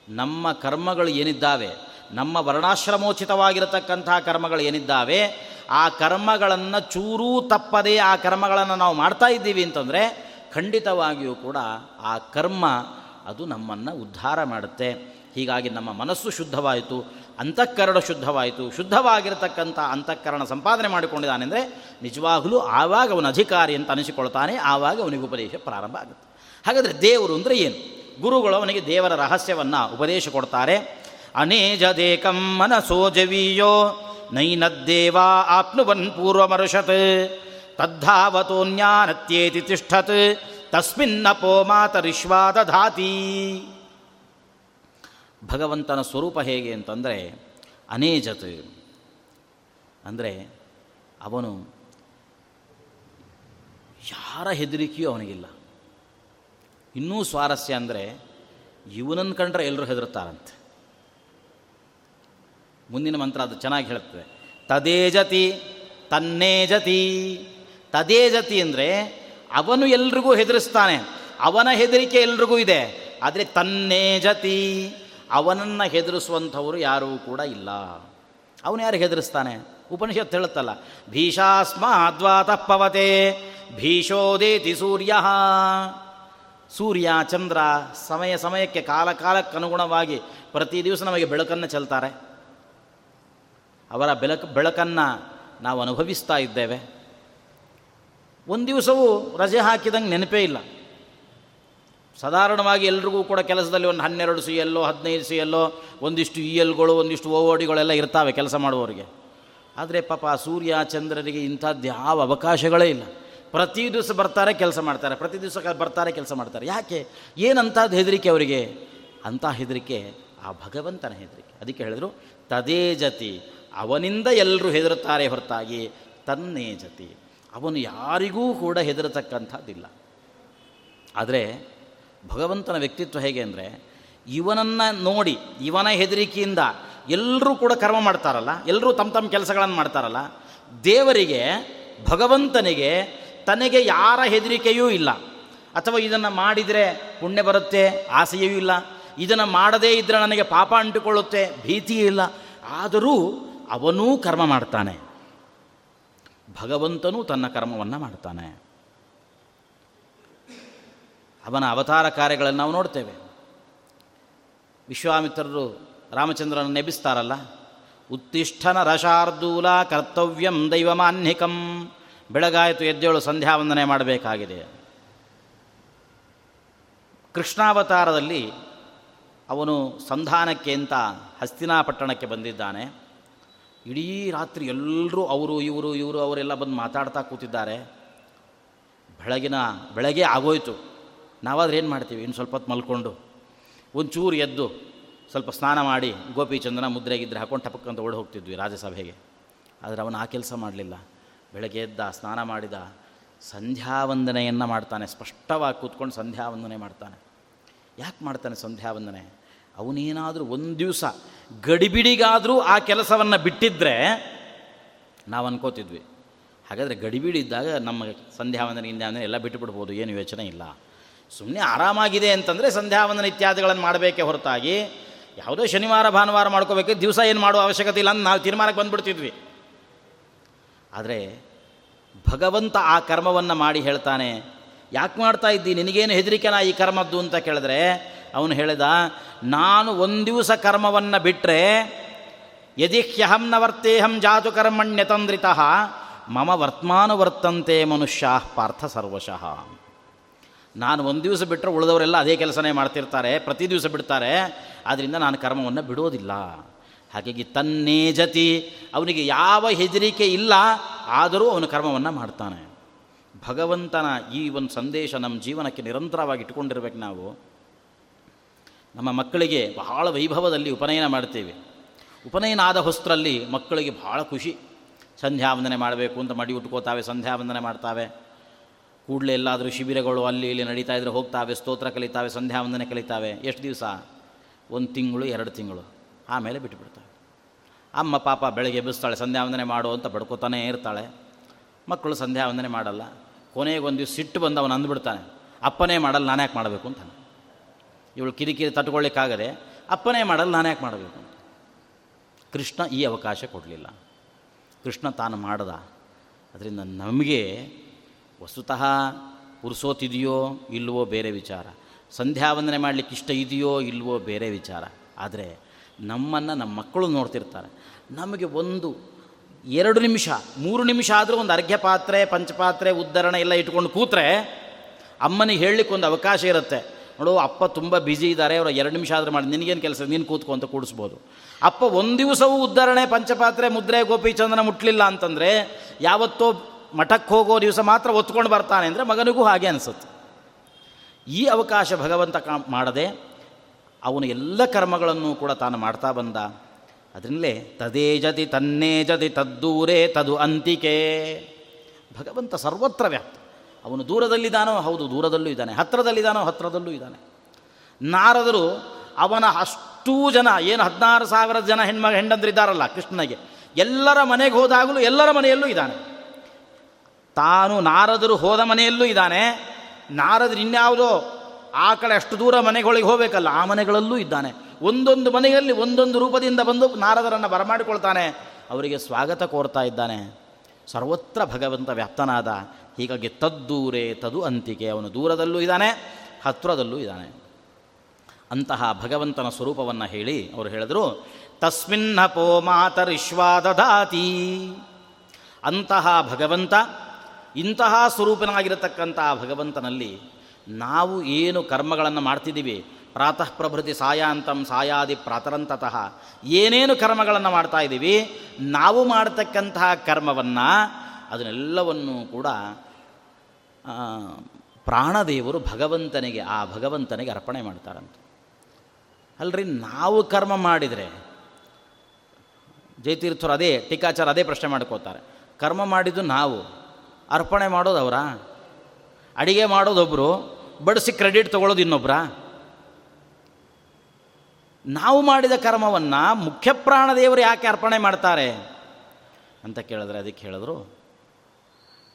ನಮ್ಮ ಕರ್ಮಗಳು ಏನಿದ್ದಾವೆ? ನಮ್ಮ ವರ್ಣಾಶ್ರಮೋಚಿತವಾಗಿರತಕ್ಕಂಥ ಕರ್ಮಗಳು ಏನಿದ್ದಾವೆ, ಆ ಕರ್ಮಗಳನ್ನು ಚೂರೂ ತಪ್ಪದೆ ಆ ಕರ್ಮಗಳನ್ನು ನಾವು ಮಾಡ್ತಾ ಇದ್ದೀವಿ ಅಂತಂದರೆ, ಖಂಡಿತವಾಗಿಯೂ ಕೂಡ ಆ ಕರ್ಮ ಅದು ನಮ್ಮನ್ನು ಉದ್ಧಾರ ಮಾಡುತ್ತೆ. ಹೀಗಾಗಿ ನಮ್ಮ ಮನಸ್ಸು ಶುದ್ಧವಾಯಿತು, ಅಂತಃಕರಣ ಶುದ್ಧವಾಯಿತು, ಶುದ್ಧವಾಗಿರತಕ್ಕಂಥ ಅಂತಃಕರಣ ಸಂಪಾದನೆ ಮಾಡಿಕೊಂಡಿದ್ದಾನೆಂದರೆ, ನಿಜವಾಗಲೂ ಆವಾಗ ಅವನ ಅಧಿಕಾರಿ ಅಂತ ಅನಿಸಿಕೊಳ್ತಾನೆ, ಆವಾಗ ಅವನಿಗೆ ಉಪದೇಶ ಪ್ರಾರಂಭ ಆಗುತ್ತೆ. ಹಾಗಾದರೆ ದೇವರು ಅಂದರೆ ಏನು? ಗುರುಗಳು ಅವನಿಗೆ ದೇವರ ರಹಸ್ಯವನ್ನು ಉಪದೇಶ ಕೊಡ್ತಾರೆ ಅನೇಜದೇಕಂ ಮನಸೋ ಜವೀಯೋ ನೈನದ್ದೇವ ಆಪ್ನುವನ್ ಪೂರ್ವಮರುಷತ್. ತದ್ಧಾವತೋನ್ಯಾನತ್ಯೇತಿ ತಿಷ್ಠತ್. ತಸ್ಮಿನ್ನಪೋ ಮಾತರಿಶ್ವಾದಧಾತಿ ಭಗವಂತನ ಸ್ವರೂಪ ಹೇಗೆ ಅಂತಂದರೆ, ಅನೇಜತ್. ಅಂದರೆ ಅವನು ಯಾರ ಹೆದರಿಕೆಯೂ ಅವನಿಗಿಲ್ಲ. ಇನ್ನೂ ಸ್ವಾರಸ್ಯ ಅಂದರೆ ಇವನನ್ನು ಕಂಡ್ರೆ ಎಲ್ಲರೂ ಹೆದರುತ್ತಾರಂತೆ ಮುಂದಿನ ಮಂತ್ರ ಅದು ಚೆನ್ನಾಗಿ ಹೇಳುತ್ತದೆ ತದೇಜತಿ, ತನ್ನೇಜತಿ. ತದೇಜತಿ ಅಂದರೆ ಅವನು ಎಲ್ರಿಗೂ ಹೆದರಿಸ್ತಾನೆ. ಅವನ ಹೆದರಿಕೆ ಎಲ್ರಿಗೂ ಇದೆ. ಆದರೆ ತನ್ನೇಜತಿ, ಅವನನ್ನು ಹೆದರಿಸುವಂಥವರು ಯಾರೂ ಕೂಡ ಇಲ್ಲ. ಅವನು ಯಾರು ಹೆದರಿಸ್ತಾನೆ? ಉಪನಿಷತ್ತು ಹೇಳುತ್ತಲ್ಲ ಭೀಷಾಸ್ಮ ಪವತೆ ಭೀಷೋದೇತಿ ಸೂರ್ಯ. ಸೂರ್ಯ, ಚಂದ್ರ, ಸಮಯ, ಸಮಯಕ್ಕೆ ಕಾಲ, ಕಾಲಕ್ಕನುಗುಣವಾಗಿ ಪ್ರತಿ ದಿವಸ ನಮಗೆ ಬೆಳಕನ್ನು ಚೆಲ್ತಾರೆ. ಅವರ ಬೆಳಕು, ಬೆಳಕನ್ನು ನಾವು ಅನುಭವಿಸ್ತಾ ಇದ್ದೇವೆ. ಒಂದು ದಿವಸವೂ ರಜೆ ಹಾಕಿದಂಗೆ ನೆನಪೇ ಇಲ್ಲ. ಸಾಧಾರಣವಾಗಿ ಎಲ್ರಿಗೂ ಕೂಡ ಕೆಲಸದಲ್ಲಿ ಒಂದು ಹನ್ನೆರಡು ಸಿ ಎಲ್ಲೋ, ಹದಿನೈದು ಸಿ ಎಲ್ಲೋ, ಒಂದಿಷ್ಟು ಇ ಎಲ್ಗಳು, ಒಂದಿಷ್ಟು ಓ ಓಡಿಗಳೆಲ್ಲ ಇರ್ತಾವೆ ಕೆಲಸ ಮಾಡುವವರಿಗೆ. ಆದರೆ ಪಾಪ ಸೂರ್ಯ, ಚಂದ್ರರಿಗೆ ಇಂಥದ್ದು ಯಾವ ಅವಕಾಶಗಳೇ ಇಲ್ಲ. ಪ್ರತಿ ದಿವಸ ಬರ್ತಾರೆ, ಕೆಲಸ ಮಾಡ್ತಾರೆ. ಪ್ರತಿ ದಿವಸ ಬರ್ತಾರೆ, ಕೆಲಸ ಮಾಡ್ತಾರೆ. ಯಾಕೆ? ಏನಂಥದ್ದು ಹೆದರಿಕೆ ಅವರಿಗೆ? ಅಂಥ ಹೆದರಿಕೆ ಆ ಭಗವಂತನ ಹೆದರಿಕೆ. ಅದಕ್ಕೆ ಹೇಳಿದ್ರು, ತದೇ ಜತಿ ಅವನಿಂದ ಎಲ್ಲರೂ ಹೆದರುತ್ತಾರೆ ಹೊರತಾಗಿ ತನ್ನೇ ಜತಿ. ಅವನು ಯಾರಿಗೂ ಕೂಡ ಹೆದರತಕ್ಕಂಥದ್ದಿಲ್ಲ. ಆದರೆ ಭಗವಂತನ ವ್ಯಕ್ತಿತ್ವ ಹೇಗೆ ಅಂದರೆ, ಇವನನ್ನು ನೋಡಿ, ಇವನ ಹೆದರಿಕೆಯಿಂದ ಎಲ್ಲರೂ ಕೂಡ ಕರ್ಮ ಮಾಡ್ತಾರಲ್ಲ ಎಲ್ಲರೂ ತಮ್ಮ ತಮ್ಮ ಕೆಲಸಗಳನ್ನು ಮಾಡ್ತಾರಲ್ಲ, ದೇವರಿಗೆ, ಭಗವಂತನಿಗೆ ತನಗೆ ಯಾರ ಹೆದರಿಕೆಯೂ ಇಲ್ಲ. ಅಥವಾ ಇದನ್ನು ಮಾಡಿದರೆ ಪುಣ್ಯ ಬರುತ್ತೆ, ಆಸೆಯೂ ಇಲ್ಲ. ಇದನ್ನು ಮಾಡದೇ ಇದ್ದರೆ ನನಗೆ ಪಾಪ ಅಂಟಿಕೊಳ್ಳುತ್ತೆ, ಭೀತಿಯೂ ಇಲ್ಲ. ಆದರೂ ಅವನೂ ಕರ್ಮ ಮಾಡ್ತಾನೆ. ಭಗವಂತನೂ ತನ್ನ ಕರ್ಮವನ್ನು ಮಾಡ್ತಾನೆ. ಅವನ ಅವತಾರ ಕಾರ್ಯಗಳನ್ನು ನಾವು ನೋಡ್ತೇವೆ. ವಿಶ್ವಾಮಿತ್ರರು ರಾಮಚಂದ್ರನ ನೆಬಿಸ್ತಾರಲ್ಲ, ಉತ್ತಿಷ್ಠನ ರಸಾರ್ದೂಲ ಕರ್ತವ್ಯಂ ದೈವಮಾನ್ಹಿಕಂ, ಬೆಳಗಾಯಿತು ಎದ್ದೇಳು ಸಂಧ್ಯಾ ವಂದನೆ ಮಾಡಬೇಕಾಗಿದೆ. ಕೃಷ್ಣಾವತಾರದಲ್ಲಿ ಅವನು ಸಂಧಾನಕ್ಕೆ ಅಂತ ಹಸ್ತಿನಾಪಟ್ಟಣಕ್ಕೆ ಬಂದಿದ್ದಾನೆ. ಇಡೀ ರಾತ್ರಿ ಎಲ್ಲರೂ ಅವರು, ಇವರು ಇವರು, ಅವರೆಲ್ಲ ಬಂದು ಮಾತಾಡ್ತಾ ಕೂತಿದ್ದಾರೆ. ಬೆಳಗಿನ, ಬೆಳಗ್ಗೆ ಆಗೋಯ್ತು. ನಾವಾದ್ರೆ ಏನು ಮಾಡ್ತೀವಿ? ಇನ್ನು ಸ್ವಲ್ಪ ಹೊತ್ತು ಮಲ್ಕೊಂಡು. ಒಂಚೂರು ಎದ್ದು ಸ್ವಲ್ಪ ಸ್ನಾನ ಮಾಡಿ ಗೋಪಿಚಂದನ ಮುದ್ರೆಗಿದ್ರೆ ಹಾಕೊಂಡು ಟಪಕ್ಕಂತ ಓಡಿ ಹೋಗ್ತಿದ್ವಿ ರಾಜ್ಯಸಭೆಗೆ. ಆದರೆ ಅವನು ಆ ಕೆಲಸ ಮಾಡಲಿಲ್ಲ. ಬೆಳಗ್ಗೆ ಎದ್ದ, ಸ್ನಾನ ಮಾಡಿದ, ಸಂಧ್ಯಾವಂದನೆಯನ್ನು ಮಾಡ್ತಾನೆ. ಸ್ಪಷ್ಟವಾಗಿ ಕೂತ್ಕೊಂಡು ಸಂಧ್ಯಾವಂದನೆ ಮಾಡ್ತಾನೆ. ಯಾಕೆ ಮಾಡ್ತಾನೆ ಸಂಧ್ಯಾವಂದನೆ? ಅವನೇನಾದರೂ ಒಂದು ದಿವಸ ಗಡಿಬಿಡಿಗಾದರೂ ಆ ಕೆಲಸವನ್ನು ಬಿಟ್ಟಿದ್ದರೆ ನಾವು ಅನ್ಕೋತಿದ್ವಿ. ಹಾಗಾದರೆ ಗಡಿಬಿಡಿ ಇದ್ದಾಗ ನಮ್ಮ ಸಂಧ್ಯಾವಂದನೆ ಅಂದರೆ ಎಲ್ಲ ಬಿಟ್ಟುಬಿಡ್ಬೋದು, ಏನು ಯೋಚನೆ ಇಲ್ಲ. ಸುಮ್ಮನೆ ಆರಾಮಾಗಿದೆ ಅಂತಂದರೆ ಸಂಧ್ಯಾವಂದನ ಇತ್ಯಾದಿಗಳನ್ನು ಮಾಡಬೇಕೇ ಹೊರತಾಗಿ, ಯಾವುದೋ ಶನಿವಾರ, ಭಾನುವಾರ ಮಾಡ್ಕೋಬೇಕು, ದಿವಸ ಏನು ಮಾಡೋ ಅವಶ್ಯಕತೆ ಇಲ್ಲ ಅಂತ ನಾವು ತೀರ್ಮಾನಕ್ಕೆ ಬಂದುಬಿಡ್ತಿದ್ವಿ. ಆದರೆ ಭಗವಂತ ಆ ಕರ್ಮವನ್ನು ಮಾಡಿ ಹೇಳ್ತಾನೆ, ಯಾಕೆ ಮಾಡ್ತಾ ಇದ್ದಿ? ನಿನಗೇನು ಹೆದರಿಕೆನ ಈ ಕರ್ಮದ್ದು ಅಂತ ಕೇಳಿದ್ರೆ ಅವನು ಹೇಳಿದ, ನಾನು ಒಂದು ದಿವಸ ಕರ್ಮವನ್ನು ಬಿಟ್ಟರೆ ಯದಿಹ್ಯಹಂ ನ ವರ್ತೇಹಂ ಜಾತು ಕರ್ಮಣ್ಯತಂದ್ರಿತಃ ಮಮ ವರ್ತಮಾನು ವರ್ತಂತೆ ಮನುಷ್ಯ ಪಾರ್ಥ ಸರ್ವಶಃ. ನಾನು ಒಂದು ದಿವಸ ಬಿಟ್ಟರೆ ಉಳಿದವರೆಲ್ಲ ಅದೇ ಕೆಲಸನೇ ಮಾಡ್ತಿರ್ತಾರೆ, ಪ್ರತಿ ದಿವಸ ಬಿಡ್ತಾರೆ ಆದ್ದರಿಂದ ನಾನು ಕರ್ಮವನ್ನು ಬಿಡೋದಿಲ್ಲ. ಹಾಗಾಗಿ ತನ್ನೇ ಜತಿ, ಅವನಿಗೆ ಯಾವ ಹೆದರಿಕೆ ಇಲ್ಲ, ಆದರೂ ಅವನು ಕರ್ಮವನ್ನು ಮಾಡ್ತಾನೆ. ಭಗವಂತನ ಈ ಒಂದು ಸಂದೇಶ ನಮ್ಮ ಜೀವನಕ್ಕೆ ನಿರಂತರವಾಗಿ ಇಟ್ಕೊಂಡಿರ್ಬೇಕು ನಾವು. ನಮ್ಮ ಮಕ್ಕಳಿಗೆ ಬಹಳ ವೈಭವದಲ್ಲಿ ಉಪನಯನ ಮಾಡ್ತೇವೆ. ಉಪನಯನ ಆದ ಹೊಸ್ತರಲ್ಲಿ ಮಕ್ಕಳಿಗೆ ಬಹಳ ಖುಷಿ. ಸಂಧ್ಯಾವಂದನೆ ಮಾಡಬೇಕು ಅಂತ ಮಡಿ ಉಟ್ಕೋತಾವೆ, ಸಂಧ್ಯಾವಂದನೆ ಮಾಡ್ತಾವೆ. ಕೂಡಲೇ ಎಲ್ಲಾದರೂ ಶಿಬಿರಗಳು ಅಲ್ಲಿ ಇಲ್ಲಿ ನಡೀತಾ ಇದ್ರೆ ಹೋಗ್ತಾವೆ, ಸ್ತೋತ್ರ ಕಲಿತಾವೆ, ಸಂಧ್ಯಾವಂದನೆ ಕಲಿತಾವೆ. ಎಷ್ಟು ದಿವಸ? ಒಂದು ತಿಂಗಳು, ಎರಡು ತಿಂಗಳು. ಆಮೇಲೆ ಬಿಟ್ಟುಬಿಡ್ತಾವೆ ಅಮ್ಮ, ಪಾಪ ಬೆಳಗ್ಗೆ ಎಬ್ಬಿಸ್ತಾಳೆ, ಸಂಧ್ಯಾವಂದನೆ ಮಾಡು ಅಂತ ಬಡ್ಕೋತಾನೇ ಇರ್ತಾಳೆ. ಮಕ್ಕಳು ಸಂಧ್ಯಾವಂದನೆ ಮಾಡಲ್ಲ. ಕೊನೆಗೆ ಒಂದು ದಿವಸ ಸಿಟ್ಟು ಬಂದು ಅವನು ಅಂದ್ಬಿಡ್ತಾನೆ ಅಪ್ಪನೇ ಮಾಡಲ್ಲ ನಾನು ಯಾಕೆ ಮಾಡಬೇಕು ಅಂತಾನೆ ಇವಳು ಕಿರಿಕಿರಿ ತಟ್ಕೊಳ್ಳಿಕ್ಕಾಗದೆ ಅಪ್ಪನೇ ಮಾಡಲು ನಾನು ಯಾಕೆ ಮಾಡಬೇಕು ಕೃಷ್ಣ ಈ ಅವಕಾಶ ಕೊಡಲಿಲ್ಲ. ಕೃಷ್ಣ ತಾನು ಮಾಡ್ದ. ಅದರಿಂದ ನಮಗೆ ವಸ್ತುತಃ ಉರ್ಸೋತಿದೆಯೋ ಇಲ್ವೋ ಬೇರೆ ವಿಚಾರ. ಸಂಧ್ಯಾವಂದನೆ ಮಾಡಲಿಕ್ಕೆ ಇಷ್ಟ ಇದೆಯೋ ಇಲ್ವೋ ಬೇರೆ ವಿಚಾರ. ಆದರೆ ನಮ್ಮನ್ನು ನಮ್ಮ ಮಕ್ಕಳು ನೋಡ್ತಿರ್ತಾರೆ. ನಮಗೆ ಒಂದು ಎರಡು ನಿಮಿಷ, ಮೂರು ನಿಮಿಷ ಆದರೂ ಒಂದು ಅರ್ಘ್ಯ ಪಾತ್ರೆ, ಪಂಚಪಾತ್ರೆ, ಉದ್ಧರಣ ಎಲ್ಲ ಇಟ್ಕೊಂಡು ಕೂತ್ರೆ ಅಮ್ಮನಿಗೆ ಹೇಳಲಿಕ್ಕೆ ಒಂದು ಅವಕಾಶ ಇರುತ್ತೆ. ನೋಡು, ಅಪ್ಪ ತುಂಬ ಬ್ಯುಸಿ ಇದ್ದಾರೆ ಅವರು ಎರಡು ನಿಮಿಷ ಆದರೂ ಮಾಡಿ, ನಿನಗೇನು ಕೆಲಸ? ನೀನು ಕೂತ್ಕೊ ಅಂತ ಕೂಡಿಸ್ಬೋದು. ಅಪ್ಪ ಒಂದು ದಿವಸವೂ ಉದ್ಧರಣೆ ಪಂಚಪಾತ್ರೆ, ಮುದ್ರೆ ಗೋಪಿಚಂದ್ರನ ಮುಟ್ಲಿಲ್ಲ ಅಂತಂದರೆ, ಯಾವತ್ತೋ ಮಠಕ್ಕೆ ಹೋಗೋ ದಿವಸ ಮಾತ್ರ ಒತ್ಕೊಂಡು ಬರ್ತಾನೆ ಅಂದರೆ ಮಗನಿಗೂ ಹಾಗೆ ಅನಿಸುತ್ತೆ. ಈ ಅವಕಾಶ ಭಗವಂತ ಕಾ ಮಾಡದೆ, ಅವನು ಎಲ್ಲ ಕರ್ಮಗಳನ್ನು ಕೂಡ ತಾನು ಮಾಡ್ತಾ ಬಂದ. ಅದರಿಂದಲೇ, ತದೇ ಜತಿ ತನ್ನೇ ಜತಿ ತದ್ದೂರೇ ತದು ಅಂತಿಕೆ. ಭಗವಂತ ಸರ್ವತ್ರ ವ್ಯಾಪ್ತ. ಅವನು ದೂರದಲ್ಲಿದ್ದಾನೋ? ಹೌದು, ದೂರದಲ್ಲೂ ಇದ್ದಾನೆ. ಹತ್ತಿರದಲ್ಲಿದ್ದಾನೋ ಹತ್ತಿರದಲ್ಲೂ ಇದ್ದಾನೆ. ನಾರದರು ಅವನ ಅಷ್ಟೂ ಜನ, ಏನು ಹದಿನಾರು ಸಾವಿರ ಜನ ಹೆಣ್ಮ ಹೆಂಡಂದ್ರಿದ್ದಾರಲ್ಲ ಕೃಷ್ಣನಿಗೆ. ಎಲ್ಲರ ಮನೆಗೆ ಹೋದಾಗಲೂ ಎಲ್ಲರ ಮನೆಯಲ್ಲೂ ಇದ್ದಾನೆ. ತಾನು ನಾರದರು ಹೋದ ಮನೆಯಲ್ಲೂ ಇದ್ದಾನೆ. ನಾರದರು ಇನ್ಯಾವುದೋ, ಆ ಕಡೆ ಅಷ್ಟು ದೂರ ಮನೆಗಳಿಗೆ ಹೋಗಬೇಕಲ್ಲ, ಆ ಮನೆಗಳಲ್ಲೂ ಇದ್ದಾನೆ. ಒಂದೊಂದು ಮನೆಯಲ್ಲಿ ಒಂದೊಂದು ರೂಪದಿಂದ ಬಂದು ನಾರದರನ್ನು ಬರಮಾಡಿಕೊಳ್ತಾನೆ. ಅವರಿಗೆ ಸ್ವಾಗತ ಕೋರ್ತಾ ಇದ್ದಾನೆ. ಸರ್ವತ್ರ ಭಗವಂತ ವ್ಯಾಪ್ತನಾದ, ಹೀಗಾಗಿ ತದ್ದೂರೇ ತದು ಅಂತಿಕೆ. ಅವನು ದೂರದಲ್ಲೂ ಇದ್ದಾನೆ, ಹತ್ರದಲ್ಲೂ ಇದ್ದಾನೆ. ಅಂತಹ ಭಗವಂತನ ಸ್ವರೂಪವನ್ನು ಹೇಳಿ ಅವರು ಹೇಳಿದರು ತಸ್ಮಿನ್ನಪೋ ಮಾತರಿಶ್ವಾದದಾತಿ. ಅಂತಹ ಭಗವಂತ, ಇಂತಹ ಸ್ವರೂಪನಾಗಿರತಕ್ಕಂತಹ ಭಗವಂತನಲ್ಲಿ ನಾವು ಏನು ಕರ್ಮಗಳನ್ನು ಮಾಡ್ತಿದ್ದೀವಿ ಪ್ರಾತಃ ಪ್ರಭೃತಿ ಸಾಯಾಂತಂ ಸಾಯಾದಿ ಪ್ರಾತರಂತತಃ. ಏನೇನು ಕರ್ಮಗಳನ್ನು ಮಾಡ್ತಾ ಇದ್ದೀವಿ? ನಾವು ಮಾಡ್ತಕ್ಕಂತಹ ಕರ್ಮವನ್ನು ಅದನ್ನೆಲ್ಲವನ್ನೂ ಕೂಡ ಪ್ರಾಣದೇವರು ಭಗವಂತನಿಗೆ, ಆ ಭಗವಂತನಿಗೆ ಅರ್ಪಣೆ ಮಾಡ್ತಾರಂತೆ. ಅಲ್ರಿ, ನಾವು ಕರ್ಮ ಮಾಡಿದರೆ, ಜಯತೀರ್ಥರು ಅದೇ, ಟೀಕಾಚಾರ ಅದೇ ಪ್ರಶ್ನೆ ಮಾಡ್ಕೋತಾರೆ. ಕರ್ಮ ಮಾಡಿದ್ದು ನಾವು, ಅರ್ಪಣೆ ಮಾಡೋದು ಅವರ? ಅಡಿಗೆ ಮಾಡೋದೊಬ್ಬರು ಬಡಿಸಿ ಕ್ರೆಡಿಟ್ ತೊಗೊಳ್ಳೋದು ಇನ್ನೊಬ್ಬರ ನಾವು ಮಾಡಿದ ಕರ್ಮವನ್ನು ಮುಖ್ಯ ಪ್ರಾಣದೇವರು ಯಾಕೆ ಅರ್ಪಣೆ ಮಾಡ್ತಾರೆ? ಅಂತ ಕೇಳಿದ್ರೆ ಅದಕ್ಕೆ ಹೇಳಿದ್ರು,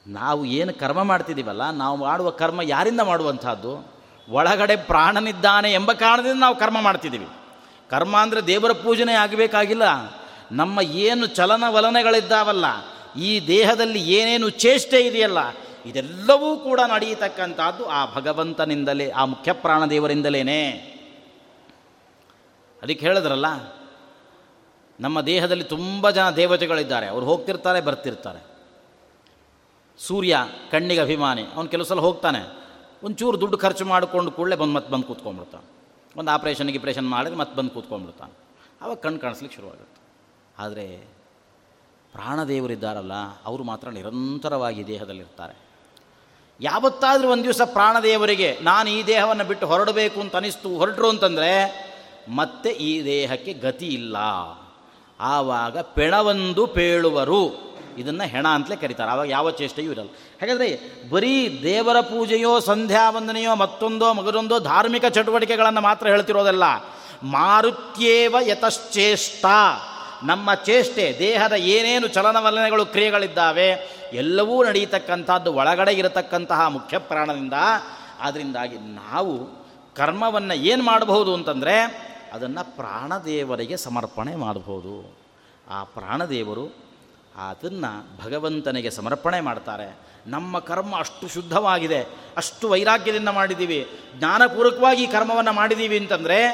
ನಾವು ಏನು ಕರ್ಮ ಮಾಡ್ತಿದ್ದೀವಲ್ಲ, ನಾವು ಮಾಡುವ ಕರ್ಮ ಯಾರಿಂದ ಮಾಡುವಂಥದ್ದು? ಒಳಗಡೆ ಪ್ರಾಣನಿದ್ದಾನೆ ಎಂಬ ಕಾರಣದಿಂದ ನಾವು ಕರ್ಮ ಮಾಡ್ತಿದ್ದೀವಿ. ಕರ್ಮ ಅಂದರೆ ದೇವರ ಪೂಜನೆ ಆಗಬೇಕಾಗಿಲ್ಲ. ನಮ್ಮ ಏನು ಚಲನವಲನಗಳಿದ್ದಾವಲ್ಲ ಈ ದೇಹದಲ್ಲಿ ಏನೇನು ಚೇಷ್ಟೆ ಇದೆಯಲ್ಲ, ಇದೆಲ್ಲವೂ ಕೂಡ ನಡೆಯತಕ್ಕಂಥದ್ದು ಆ ಭಗವಂತನಿಂದಲೇ, ಆ ಮುಖ್ಯ ಪ್ರಾಣದೇವರಿಂದಲೇ ಅದಕ್ಕೆ ಹೇಳಿದ್ರಲ್ಲ, ನಮ್ಮ ದೇಹದಲ್ಲಿ ತುಂಬ ಜನ ದೇವತೆಗಳಿದ್ದಾರೆ. ಅವ್ರು ಹೋಗ್ತಿರ್ತಾರೆ, ಬರ್ತಿರ್ತಾರೆ. ಸೂರ್ಯ, ಕಣ್ಣಿಗೆ ಅಭಿಮಾನಿ, ಅವನು ಕೆಲವು ಸಲ ಹೋಗ್ತಾನೆ. ಒಂಚೂರು ದುಡ್ಡು ಖರ್ಚು ಮಾಡಿಕೊಂಡು ಕೂಡಲೇ ಬಂದು ಮತ್ತೆ ಬಂದು ಕೂತ್ಕೊಂಡ್ಬಿಡ್ತಾನೆ. ಒಂದು ಆಪ್ರೇಷನ್ ಗಿಪ್ರೇಷನ್ ಮಾಡಿದ್ರೆ ಮತ್ತೆ ಬಂದು ಕೂತ್ಕೊಂಡ್ಬಿಡ್ತಾನೆ. ಆವಾಗ ಕಣ್ಣು ಕಾಣಿಸ್ಲಿಕ್ಕೆ ಶುರುವಾಗುತ್ತೆ. ಆದರೆ, ಪ್ರಾಣದೇವರಿದ್ದಾರಲ್ಲ, ಅವರು ಮಾತ್ರ ನಿರಂತರವಾಗಿ ದೇಹದಲ್ಲಿರ್ತಾರೆ. ಯಾವತ್ತಾದರೂ ಒಂದು ದಿವಸ ಪ್ರಾಣದೇವರಿಗೆ, ನಾನು ಈ ದೇಹವನ್ನು ಬಿಟ್ಟು ಹೊರಡಬೇಕು ಅಂತ ಅನಿಸ್ತು, ಹೊರಟರು ಅಂತಂದರೆ ಮತ್ತೆ ಈ ದೇಹಕ್ಕೆ ಗತಿ ಇಲ್ಲ. ಆವಾಗ ಪೆಣವೊಂದು ಪೇಳುವರು. ಇದನ್ನು ಹೆಣ ಅಂತಲೇ ಕರೀತಾರೆ. ಆವಾಗ ಯಾವ ಚೇಷ್ಟೆಯೂ ಇರಲ್ಲ. ಹಾಗಾದರೆ ಬರೀ ದೇವರ ಪೂಜೆಯೋ, ಸಂಧ್ಯಾ ವಂದನೆಯೋ, ಮತ್ತೊಂದೋ, ಮಗದೊಂದೋ ಧಾರ್ಮಿಕ ಚಟುವಟಿಕೆಗಳನ್ನು ಮಾತ್ರ ಹೇಳ್ತಿರೋದಲ್ಲ. ಮಾರುತ್ಯೇವ ಯತಶ್ಚೇಷ್ಟ. ನಮ್ಮ ಚೇಷ್ಟೆ, ದೇಹದ ಏನೇನು ಚಲನವಲನೆಗಳು, ಕ್ರಿಯೆಗಳಿದ್ದಾವೆ, ಎಲ್ಲವೂ ನಡೆಯತಕ್ಕಂಥದ್ದು ಒಳಗಡೆ ಇರತಕ್ಕಂತಹ ಮುಖ್ಯ ಪ್ರಾಣದಿಂದ. ಅದರಿಂದಾಗಿ ನಾವು ಕರ್ಮವನ್ನು ಏನು ಮಾಡಬಹುದು ಅಂತಂದರೆ ಅದನ್ನು ಪ್ರಾಣದೇವರಿಗೆ ಸಮರ್ಪಣೆ ಮಾಡಬಹುದು. ಆ ಪ್ರಾಣದೇವರು ಅದನ್ನು ಭಗವಂತನಿಗೆ ಸಮರ್ಪಣೆ ಮಾಡ್ತಾರೆ. ನಮ್ಮ ಕರ್ಮ ಅಷ್ಟು ಶುದ್ಧವಾಗಿದೆ, ಅಷ್ಟು ವೈರಾಗ್ಯದಿಂದ ಮಾಡಿದ್ದೀವಿ ಜ್ಞಾನಪೂರ್ವಕವಾಗಿ ಕರ್ಮವನ್ನು ಮಾಡಿದ್ದೀವಿ ಅಂತಂದರೆ,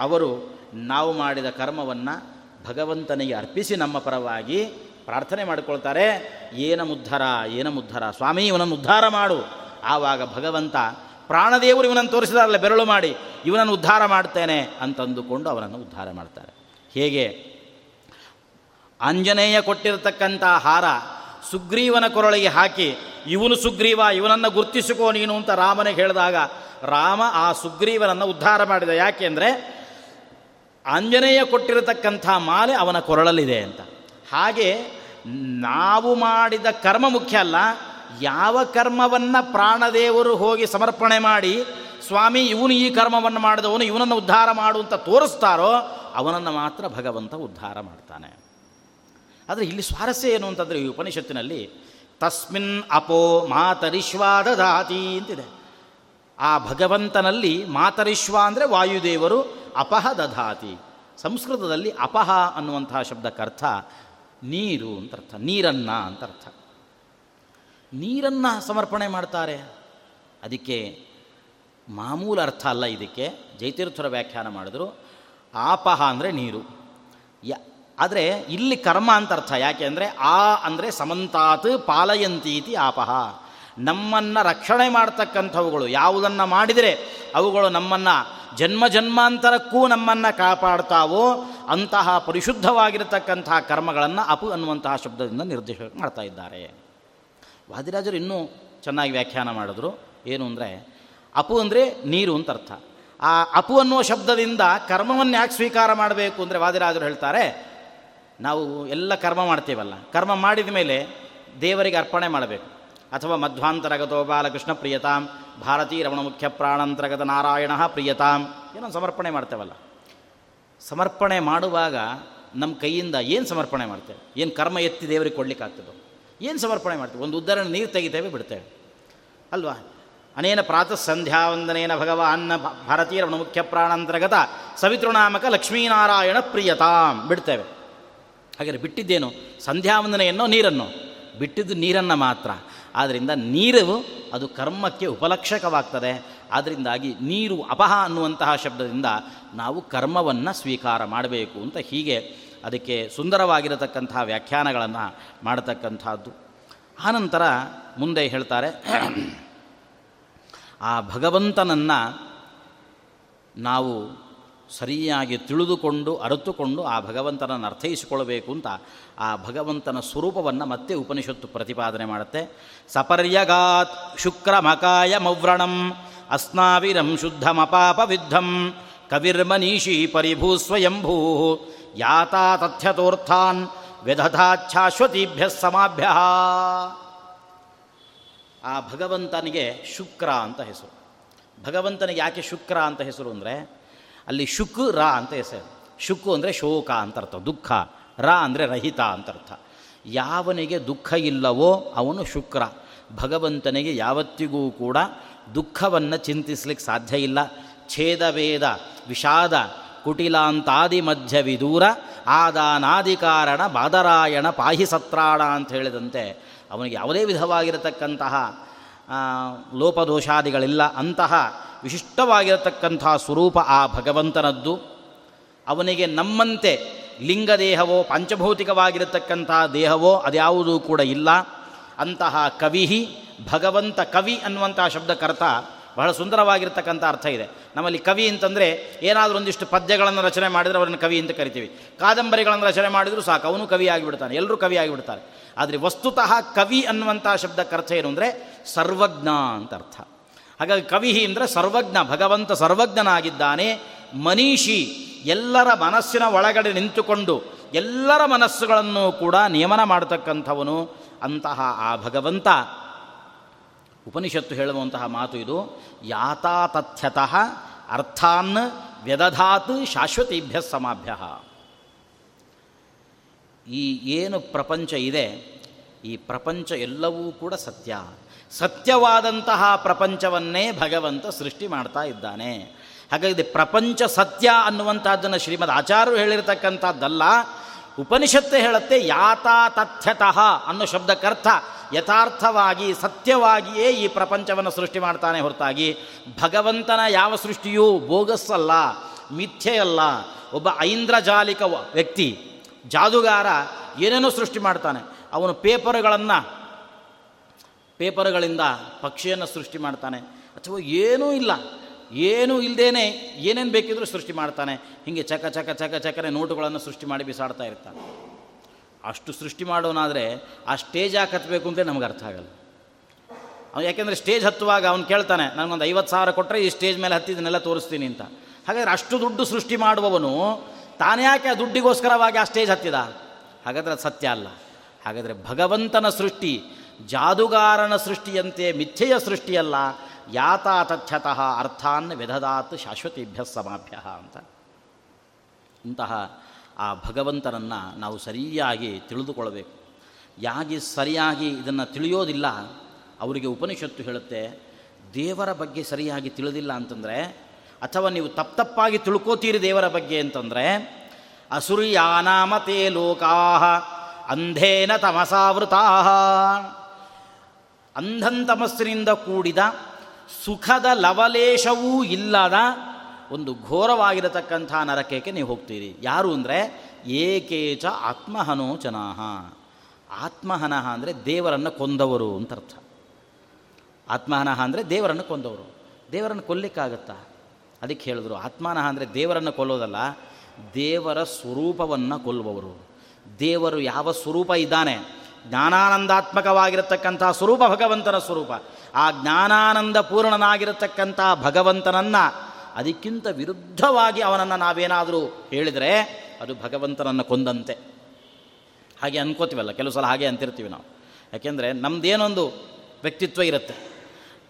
ಅವರು ನಾವು ಮಾಡಿದ ಕರ್ಮವನ್ನು ಭಗವಂತನಿಗೆ ಅರ್ಪಿಸಿ ನಮ್ಮ ಪರವಾಗಿ ಪ್ರಾರ್ಥನೆ ಮಾಡಿಕೊಳ್ತಾರೆ. ಏನ ಮುದ್ಧರ ಏನ ಮುದ್ಧರ, ಸ್ವಾಮಿ ಇವನನ್ನು ಉದ್ಧಾರ ಮಾಡು. ಆವಾಗ ಭಗವಂತ ಪ್ರಾಣದೇವರು ಇವನನ್ನು ತೋರಿಸಿದಾರಲ್ಲ, ಬೆರಳು ಮಾಡಿ, ಇವನನ್ನು ಉದ್ಧಾರ ಮಾಡ್ತೇನೆ ಅಂತಂದುಕೊಂಡು ಅವನನ್ನು ಉದ್ಧಾರ ಮಾಡ್ತಾರೆ. ಹೇಗೆ? ಆಂಜನೇಯ ಕೊಟ್ಟಿರತಕ್ಕಂಥ ಹಾರ ಸುಗ್ರೀವನ ಕೊರಳಿಗೆ ಹಾಕಿ, ಇವನು ಸುಗ್ರೀವ, ಇವನನ್ನು ಗುರ್ತಿಸಿಕೋ ನೀನು ಅಂತ ರಾಮನಿಗೆ ಹೇಳಿದಾಗ, ರಾಮ ಆ ಸುಗ್ರೀವನನ್ನು ಉದ್ಧಾರ ಮಾಡಿದ. ಯಾಕೆ ಅಂದರೆ ಆಂಜನೇಯ ಕೊಟ್ಟಿರತಕ್ಕಂಥ ಮಾಲೆ ಅವನ ಕೊರಳಲ್ಲಿದೆ ಅಂತ. ಹಾಗೆ, ನಾವು ಮಾಡಿದ ಕರ್ಮ ಮುಖ್ಯ ಅಲ್ಲ ಯಾವ ಕರ್ಮವನ್ನು ಪ್ರಾಣದೇವರು ಹೋಗಿ ಸಮರ್ಪಣೆ ಮಾಡಿ, ಸ್ವಾಮಿ, ಇವನು ಈ ಕರ್ಮವನ್ನು ಮಾಡಿದವನು, ಇವನನ್ನು ಉದ್ಧಾರ ಮಾಡು ಅಂತ ತೋರಿಸ್ತಾರೋ, ಅವನನ್ನು ಮಾತ್ರ ಭಗವಂತ ಉದ್ಧಾರ ಮಾಡ್ತಾನೆ. ಆದರೆ ಇಲ್ಲಿ ಸ್ವಾರಸ್ಯ ಏನು ಅಂತಂದರೆ ಈ ಉಪನಿಷತ್ತಿನಲ್ಲಿ, ತಸ್ಮಿನ್ ಅಪೋ ಮಾತರಿಶ್ವಾದ ದಾತಿ ಅಂತಿದೆ. ಆ ಭಗವಂತನಲ್ಲಿ ಮಾತರಿಶ್ವ ಅಂದರೆ ವಾಯುದೇವರು, ಅಪಹ ದಧಾತಿ ಸಂಸ್ಕೃತದಲ್ಲಿ ಅಪಹ ಅನ್ನುವಂತಹ ಶಬ್ದಕ್ಕರ್ಥ ನೀರು ಅಂತರ್ಥ ನೀರನ್ನ ಅಂತ ಅರ್ಥ. ನೀರನ್ನು ಸಮರ್ಪಣೆ ಮಾಡ್ತಾರೆ. ಅದಕ್ಕೆ ಮಾಮೂಲು ಅರ್ಥ ಅಲ್ಲ ಇದಕ್ಕೆ. ಜೈತೀರ್ಥರ ವ್ಯಾಖ್ಯಾನ ಮಾಡಿದ್ರು, ಆಪಹ ಅಂದರೆ ನೀರು. ಯ, ಆದರೆ ಇಲ್ಲಿ ಕರ್ಮ ಅಂತ ಅರ್ಥ, ಯಾಕೆ ಅಂದರೆ ಆ ಅಂದರೆ ಸಮಂತಾತ್ ಪಾಲಯಂತೀತಿ ಆಪಹ. ನಮ್ಮನ್ನು ರಕ್ಷಣೆ ಮಾಡ್ತಕ್ಕಂಥವುಗಳು, ಯಾವುದನ್ನು ಮಾಡಿದರೆ ಅವುಗಳು ನಮ್ಮನ್ನು ಜನ್ಮ ಜನ್ಮಾಂತರಕ್ಕೂ ನಮ್ಮನ್ನು ಕಾಪಾಡ್ತಾವೋ, ಅಂತಹ ಪರಿಶುದ್ಧವಾಗಿರತಕ್ಕಂತಹ ಕರ್ಮಗಳನ್ನು ಅಪು ಅನ್ನುವಂತಹ ಶಬ್ದದಿಂದ ನಿರ್ದೇಶ ಮಾಡ್ತಾ ಇದ್ದಾರೆ. ವಾದಿರಾಜರು ಇನ್ನೂ ಚೆನ್ನಾಗಿ ವ್ಯಾಖ್ಯಾನ ಮಾಡಿದ್ರು. ಏನು ಅಂದರೆ, ಅಪು ಅಂದರೆ ನೀರು ಅಂತ ಅರ್ಥ. ಆ ಅಪು ಅನ್ನುವ ಶಬ್ದದಿಂದ ಕರ್ಮವನ್ನು ಯಾಕೆ ಸ್ವೀಕಾರ ಮಾಡಬೇಕು ಅಂದರೆ ವಾದಿರಾಜರು ಹೇಳ್ತಾರೆ, ನಾವು ಎಲ್ಲ ಕರ್ಮ ಮಾಡ್ತೀವಲ್ಲ. ಕರ್ಮ ಮಾಡಿದ ಮೇಲೆ ದೇವರಿಗೆ ಅರ್ಪಣೆ ಮಾಡಬೇಕು. ಅಥವಾ ಮಧ್ವಾಂತರಗತೋ ಬಾಲಕೃಷ್ಣ ಪ್ರಿಯತಾಂ, ಭಾರತೀ ರಮಣ ಮುಖ್ಯ ಪ್ರಾಣಾಂತರಗತ ನಾರಾಯಣ ಪ್ರಿಯತಾಂ. ಏನೋ ಸಮರ್ಪಣೆ ಮಾಡ್ತೇವಲ್ಲ. ಸಮರ್ಪಣೆ ಮಾಡುವಾಗ ನಮ್ಮ ಕೈಯಿಂದ ಏನು ಸಮರ್ಪಣೆ ಮಾಡ್ತೇವೆ? ಏನು ಕರ್ಮ ಎತ್ತಿ ದೇವರಿಗೆ ಕೊಡ್ಲಿಕ್ಕೆ ಆಗ್ತದೋ ಏನು ಸಮರ್ಪಣೆ ಮಾಡ್ತೀವಿ? ಒಂದು ಉದ್ದರಣ ನೀರು ತೆಗಿತೇವೆ, ಬಿಡ್ತೇವೆ. ಅಲ್ವಾ? ಅನೇನ ಪ್ರಾತಃ ಸಂಧ್ಯಾ ವಂದನೇನ ಭಾರತೀಯ ರಮಣ ಮುಖ್ಯ ಪ್ರಾಣಾಂತರ್ಗತ ಸವಿತೃನಾಮಕ ಲಕ್ಷ್ಮೀನಾರಾಯಣ ಪ್ರಿಯತಾಂ ಬಿಡ್ತೇವೆ. ಹಾಗೆ ಬಿಟ್ಟಿದ್ದೇನು? ಸಂಧ್ಯಾವಂದನೆಯನ್ನೋ, ನೀರನ್ನು? ಬಿಟ್ಟಿದ್ದು ನೀರನ್ನು ಮಾತ್ರ. ಆದ್ದರಿಂದ ನೀರು ಅದು ಕರ್ಮಕ್ಕೆ ಉಪಲಕ್ಷಕವಾಗ್ತದೆ. ಆದ್ದರಿಂದಾಗಿ ನೀರು ಅಪಹ ಅನ್ನುವಂತಹ ಶಬ್ದದಿಂದ ನಾವು ಕರ್ಮವನ್ನು ಸ್ವೀಕಾರ ಮಾಡಬೇಕು ಅಂತ ಹೀಗೆ ಅದಕ್ಕೆ ಸುಂದರವಾಗಿರತಕ್ಕಂಥ ವ್ಯಾಖ್ಯಾನಗಳನ್ನು ಮಾಡತಕ್ಕಂಥದ್ದು. ಆನಂತರ ಮುಂದೆ ಹೇಳ್ತಾರೆ, ಆ ಭಗವಂತನನ್ನು ನಾವು ಸರಿಯಾಗಿ ತಿಳಿದುಕೊಂಡು, ಅರಿತುಕೊಂಡು ಆ ಭಗವಂತನನ್ನು ಅರ್ಥೈಸಿಕೊಳ್ಳಬೇಕು ಅಂತ ಆ ಭಗವಂತನ ಸ್ವರೂಪವನ್ನು ಮತ್ತೆ ಉಪನಿಷತ್ತು ಪ್ರತಿಪಾದನೆ ಮಾಡುತ್ತೆ. ಸಪರ್ಯಗಾತ್ ಶುಕ್ರಮಕಾಯ ಮವ್ರಣಂ ಅಸ್ನಾವಿರಂ ಶುದ್ಧಮಪಾಪವಿದ್ಧಂ ಕವಿರ್ಮನೀಷಿ ಪರಿಭೂ ಸ್ವಯಂಭೂ ಯಾತಾ ತಥ್ಯತೋರ್ಥಾನ್ ವ್ಯಧಾಚ್ಛಾಶ್ವತೀಭ್ಯ ಸಮಾಭ್ಯ. ಆ ಭಗವಂತನಿಗೆ ಶುಕ್ರ ಅಂತ ಹೆಸರು. ಭಗವಂತನಿಗೆ ಯಾಕೆ ಶುಕ್ರ ಅಂತ ಹೆಸರು ಅಂದರೆ, ಅಲ್ಲಿ ಶುಕ್ ರ ಅಂತ ಹೆಸರು. ಶುಕ್ಕು ಅಂದರೆ ಶೋಕ ಅಂತ ಅರ್ಥ, ದುಃಖ. ರ ಅಂದರೆ ರಹಿತ ಅಂತ ಅರ್ಥ. ಯಾವನಿಗೆ ದುಃಖ ಇಲ್ಲವೋ ಅವನು ಶುಕ್ರ. ಭಗವಂತನಿಗೆ ಯಾವತ್ತಿಗೂ ಕೂಡ ದುಃಖವನ್ನು ಚಿಂತಿಸ್ಲಿಕ್ಕೆ ಸಾಧ್ಯ ಇಲ್ಲ. ಛೇದ, ವೇದ, ವಿಷಾದ ಕುಟಿಲಾಂತಾದಿ ಮಧ್ಯ ವಿದೂರ ಆದಾನಾದಿ ಕಾರಣ ಬಾದರಾಯಣ ಪಾಹಿ ಸತ್ರಾಣ ಅಂತ ಹೇಳಿದಂತೆ ಅವನಿಗೆ ಯಾವುದೇ ವಿಧವಾಗಿರತಕ್ಕಂತಹ ಲೋಪದೋಷಾದಿಗಳಿಲ್ಲ. ಅಂತಹ ವಿಶಿಷ್ಟವಾಗಿರತಕ್ಕಂತಹ ಸ್ವರೂಪ ಆ ಭಗವಂತನದ್ದು. ಅವನಿಗೆ ನಮ್ಮಂತೆ ಲಿಂಗದೇಹವೋ ಪಂಚಭೌತಿಕವಾಗಿರತಕ್ಕಂತಹ ದೇಹವೋ ಅದ್ಯಾವುದೂ ಕೂಡ ಇಲ್ಲ. ಅಂತಹ ಕವಿಹಿ ಭಗವಂತ ಕವಿ ಅನ್ನುವಂತಹ ಶಬ್ದಕರ್ತ ಬಹಳ ಸುಂದರವಾಗಿರ್ತಕ್ಕಂಥ ಅರ್ಥ ಇದೆ. ನಮ್ಮಲ್ಲಿ ಕವಿ ಅಂತಂದರೆ ಏನಾದರೂ ಒಂದಿಷ್ಟು ಪದ್ಯಗಳನ್ನು ರಚನೆ ಮಾಡಿದರೆ ಅವರನ್ನು ಕವಿ ಅಂತ ಕರಿತೀವಿ. ಕಾದಂಬರಿಗಳನ್ನು ರಚನೆ ಮಾಡಿದರೂ ಸಾಕು, ಅವನು ಕವಿ ಆಗಿಬಿಡ್ತಾನೆ ಎಲ್ಲರೂ ಕವಿ ಆಗಿಬಿಡ್ತಾರೆ. ಆದರೆ ವಸ್ತುತಃ ಕವಿ ಅನ್ನುವಂಥ ಶಬ್ದಕ್ಕೆ ಅರ್ಥ ಏನು ಅಂದರೆ ಸರ್ವಜ್ಞ ಅಂತ ಅರ್ಥ. ಹಾಗಾಗಿ ಕವಿ ಅಂದರೆ ಸರ್ವಜ್ಞ, ಭಗವಂತ ಸರ್ವಜ್ಞನಾಗಿದ್ದಾನೆ, ಮನೀಷಿ ಎಲ್ಲರ ಮನಸ್ಸಿನ ಒಳಗಡೆ ನಿಂತುಕೊಂಡು ಎಲ್ಲರ ಮನಸ್ಸುಗಳನ್ನು ಕೂಡ ನಿಯಮನ ಮಾಡತಕ್ಕಂಥವನು ಅಂತಹ ಆ ಭಗವಂತ. ಉಪನಿಷತ್ತು ಹೇಳುವಂತಹ ಮಾತು ಇದು ಯಾತಾತಥ್ಯತಃ ಅರ್ಥಾನ್ ವ್ಯದಧಾತ್ ಶಾಶ್ವತೀಭ್ಯ ಸಮಾಭ್ಯ. ಈ ಏನು ಪ್ರಪಂಚ ಇದೆ, ಈ ಪ್ರಪಂಚ ಎಲ್ಲವೂ ಕೂಡ ಸತ್ಯ. ಸತ್ಯವಾದಂತಹ ಪ್ರಪಂಚವನ್ನೇ ಭಗವಂತ ಸೃಷ್ಟಿ ಮಾಡ್ತಾ ಇದ್ದಾನೆ. ಹಾಗಾಗಿ ಪ್ರಪಂಚ ಸತ್ಯ ಅನ್ನುವಂಥದ್ದನ್ನು ಶ್ರೀಮದ್ ಆಚಾರ್ಯರು ಹೇಳಿರ್ತಕ್ಕಂಥದ್ದಲ್ಲ ಉಪನಿಷತ್ತೇ ಹೇಳುತ್ತೆ, ಯಾತಾ ತಥ್ಯತಃ ಅನ್ನೋ ಶಬ್ದಕ್ಕರ್ಥ ಯಥಾರ್ಥವಾಗಿ, ಸತ್ಯವಾಗಿಯೇ ಈ ಪ್ರಪಂಚವನ್ನು ಸೃಷ್ಟಿ ಮಾಡ್ತಾನೆ ಹೊರತಾಗಿ, ಭಗವಂತನ ಯಾವ ಸೃಷ್ಟಿಯೂ ಬೋಗಸ್ಸಲ್ಲ, ಮಿಥ್ಯೆಯಲ್ಲ. ಒಬ್ಬ ಐಂದ್ರಜಾಲಿಕ ವ್ಯಕ್ತಿ, ಜಾದುಗಾರ ಏನೇನೋ ಸೃಷ್ಟಿ ಮಾಡ್ತಾನೆ, ಅವನು ಪೇಪರ್ಗಳನ್ನು, ಪೇಪರ್ಗಳಿಂದ ಪಕ್ಷಿಯನ್ನು ಸೃಷ್ಟಿ ಮಾಡ್ತಾನೆ, ಅಥವಾ ಏನೂ ಇಲ್ಲ. ಏನೂ ಇಲ್ಲದೇನೆ ಏನೇನು ಬೇಕಿದ್ರೂ ಸೃಷ್ಟಿ ಮಾಡ್ತಾನೆ. ಹೀಗೆ ಚಕ ಚಕ ಚಕ ಚಕನೆ ನೋಟುಗಳನ್ನು ಸೃಷ್ಟಿ ಮಾಡಿ ಬಿಸಾಡ್ತಾ ಇರ್ತಾನೆ. ಅಷ್ಟು ಸೃಷ್ಟಿ ಮಾಡೋನಾದರೆ ಆ ಸ್ಟೇಜ್ ಯಾಕೆ ಹತ್ತಬೇಕು ಅಂತ ನಮ್ಗೆ ಅರ್ಥ ಆಗಲ್ಲ. ಅವ್ನು ಯಾಕೆಂದರೆ ಸ್ಟೇಜ್ ಹತ್ತುವಾಗ ಅವ್ನು ಕೇಳ್ತಾನೆ, ನನಗೊಂದು ಐವತ್ತು ಸಾವಿರ ಕೊಟ್ಟರೆ ಈ ಸ್ಟೇಜ್ ಮೇಲೆ ಹತ್ತಿದ್ದನ್ನೆಲ್ಲ ತೋರಿಸ್ತೀನಿ ಅಂತ. ಹಾಗಾದರೆ ಅಷ್ಟು ದುಡ್ಡು ಸೃಷ್ಟಿ ಮಾಡುವವನು ತಾನೇ ಯಾಕೆ ಆ ದುಡ್ಡಿಗೋಸ್ಕರವಾಗಿ ಆ ಸ್ಟೇಜ್ ಹತ್ತಿದ? ಹಾಗಾದರೆ ಅದು ಸತ್ಯ ಅಲ್ಲ. ಹಾಗಾದರೆ ಭಗವಂತನ ಸೃಷ್ಟಿ ಜಾದುಗಾರನ ಸೃಷ್ಟಿಯಂತೆ ಮಿಥ್ಯೆಯ ಸೃಷ್ಟಿಯಲ್ಲ ಯಾತಾ ತಥ್ಯತಃ ಅರ್ಥಾನ್ ವಿಧದಾತ್ ಶಾಶ್ವತಿಭ್ಯ ಸಮಾಭ್ಯ ಅಂತ. ಇಂತಹ ಆ ಭಗವಂತನನ್ನು ನಾವು ಸರಿಯಾಗಿ ತಿಳಿದುಕೊಳ್ಳಬೇಕು. ಯಾಗಿ ಸರಿಯಾಗಿ ಇದನ್ನು ತಿಳಿಯೋದಿಲ್ಲ, ಅವರಿಗೆ ಉಪನಿಷತ್ತು ಹೇಳುತ್ತೆ, ದೇವರ ಬಗ್ಗೆ ಸರಿಯಾಗಿ ತಿಳಿದಿಲ್ಲ ಅಂತಂದರೆ, ಅಥವಾ ನೀವು ತಪ್ಪು ತಪ್ಪಾಗಿ ತಿಳ್ಕೋತೀರಿ ದೇವರ ಬಗ್ಗೆ ಅಂತಂದರೆ, ಅಸುರಿಯಾನಾಮತೆ ಲೋಕಾ ಅಂಧೇನ ತಮಸಾವೃತಾ ಅಂಧಂತಮಸ್ಸಿನಿಂದ ಕೂಡಿದ ಸುಖದ ಲವಲೇಶವೂ ಇಲ್ಲದ ಒಂದು ಘೋರವಾಗಿರತಕ್ಕಂಥ ನರಕಕ್ಕೆ ನೀವು ಹೋಗ್ತೀರಿ. ಯಾರು ಅಂದರೆ ಏಕೇಚ ಆತ್ಮಹನೋ ಜನಾಹ ಆತ್ಮಹನಃ ಅಂದರೆ ದೇವರನ್ನು ಕೊಂದವರು ಅಂತ ಅರ್ಥ. ಆತ್ಮಹನಃ ಅಂದರೆ ದೇವರನ್ನು ಕೊಂದವರು. ದೇವರನ್ನು ಕೊಲ್ಲಿಕ್ಕಾಗತ್ತಾ? ಅದಕ್ಕೆ ಹೇಳಿದ್ರು, ಆತ್ಮನಃ ಅಂದರೆ ದೇವರನ್ನು ಕೊಲ್ಲೋದಲ್ಲ, ದೇವರ ಸ್ವರೂಪವನ್ನು ಕೊಲ್ಲುವವರು. ದೇವರು ಯಾವ ಸ್ವರೂಪ ಇದ್ದಾನೆ? ಜ್ಞಾನಾನಂದಾತ್ಮಕವಾಗಿರತಕ್ಕಂಥ ಸ್ವರೂಪ, ಭಗವಂತನ ಸ್ವರೂಪ. ಆ ಜ್ಞಾನಾನಂದ ಪೂರ್ಣನಾಗಿರತಕ್ಕಂಥ ಭಗವಂತನನ್ನು ಅದಕ್ಕಿಂತ ವಿರುದ್ಧವಾಗಿ ಅವನನ್ನು ನಾವೇನಾದರೂ ಹೇಳಿದರೆ ಅದು ಭಗವಂತನನ್ನು ಕೊಂದಂತೆ. ಹಾಗೆ ಅನ್ಕೋತೀವಲ್ಲ, ಕೆಲವು ಸಲ ಹಾಗೆ ಅಂತಿರ್ತೀವಿ ನಾವು. ಯಾಕೆಂದರೆ ನಮ್ಮದೇನೊಂದು ವ್ಯಕ್ತಿತ್ವ ಇರುತ್ತೆ.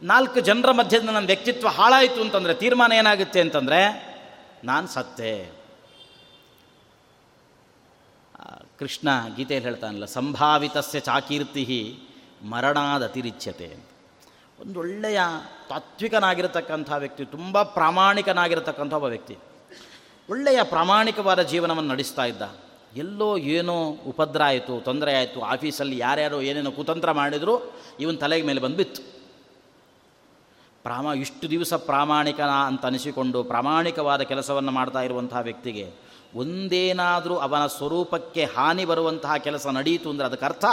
ನಾಲ್ಕು ಜನರ ಮಧ್ಯದಿಂದ ನನ್ನ ವ್ಯಕ್ತಿತ್ವ ಹಾಳಾಯಿತು ಅಂತಂದರೆ ತೀರ್ಮಾನ ಏನಾಗುತ್ತೆ ಅಂತಂದರೆ ನಾನು ಸತ್ತೆ. ಕೃಷ್ಣ ಗೀತೆಯಲ್ಲಿ ಹೇಳ್ತಾನಲ್ಲ, ಸಂಭಾವಿತಸ್ಯ ಚಾಕೀರ್ತಿ ಮರಣಾದತಿರಿಚ್ಯತೆ ಒಂದೊಳ್ಳೆಯ ತಾತ್ವಿಕನಾಗಿರತಕ್ಕಂಥ ವ್ಯಕ್ತಿ, ತುಂಬ ಪ್ರಾಮಾಣಿಕನಾಗಿರತಕ್ಕಂಥ ಒಬ್ಬ ವ್ಯಕ್ತಿ. ಒಳ್ಳೆಯ ಪ್ರಾಮಾಣಿಕವಾದ ಜೀವನವನ್ನು ನಡೆಸ್ತಾ ಇದ್ದ. ಎಲ್ಲೋ ಏನೋ ಉಪದ್ರ ಆಯಿತು, ತೊಂದರೆ ಆಯಿತು, ಆಫೀಸಲ್ಲಿ ಯಾರ್ಯಾರೋ ಏನೇನೋ ಕುತಂತ್ರ ಮಾಡಿದರೂ, ಇವನ ತಲೆಗೆ ಮೇಲೆ ಬಂದುಬಿತ್ತು. ಪ್ರಾಮ, ಇಷ್ಟು ದಿವಸ ಪ್ರಾಮಾಣಿಕನ ಅಂತ ಅನಿಸಿಕೊಂಡು ಪ್ರಾಮಾಣಿಕವಾದ ಕೆಲಸವನ್ನು ಮಾಡ್ತಾ ಇರುವಂತಹ ವ್ಯಕ್ತಿಗೆ ಒಂದೇನಾದರೂ ಅವನ ಸ್ವರೂಪಕ್ಕೆ ಹಾನಿ ಬರುವಂತಹ ಕೆಲಸ ನಡೆಯಿತು ಅಂದರೆ ಅದಕ್ಕೆ ಅರ್ಥ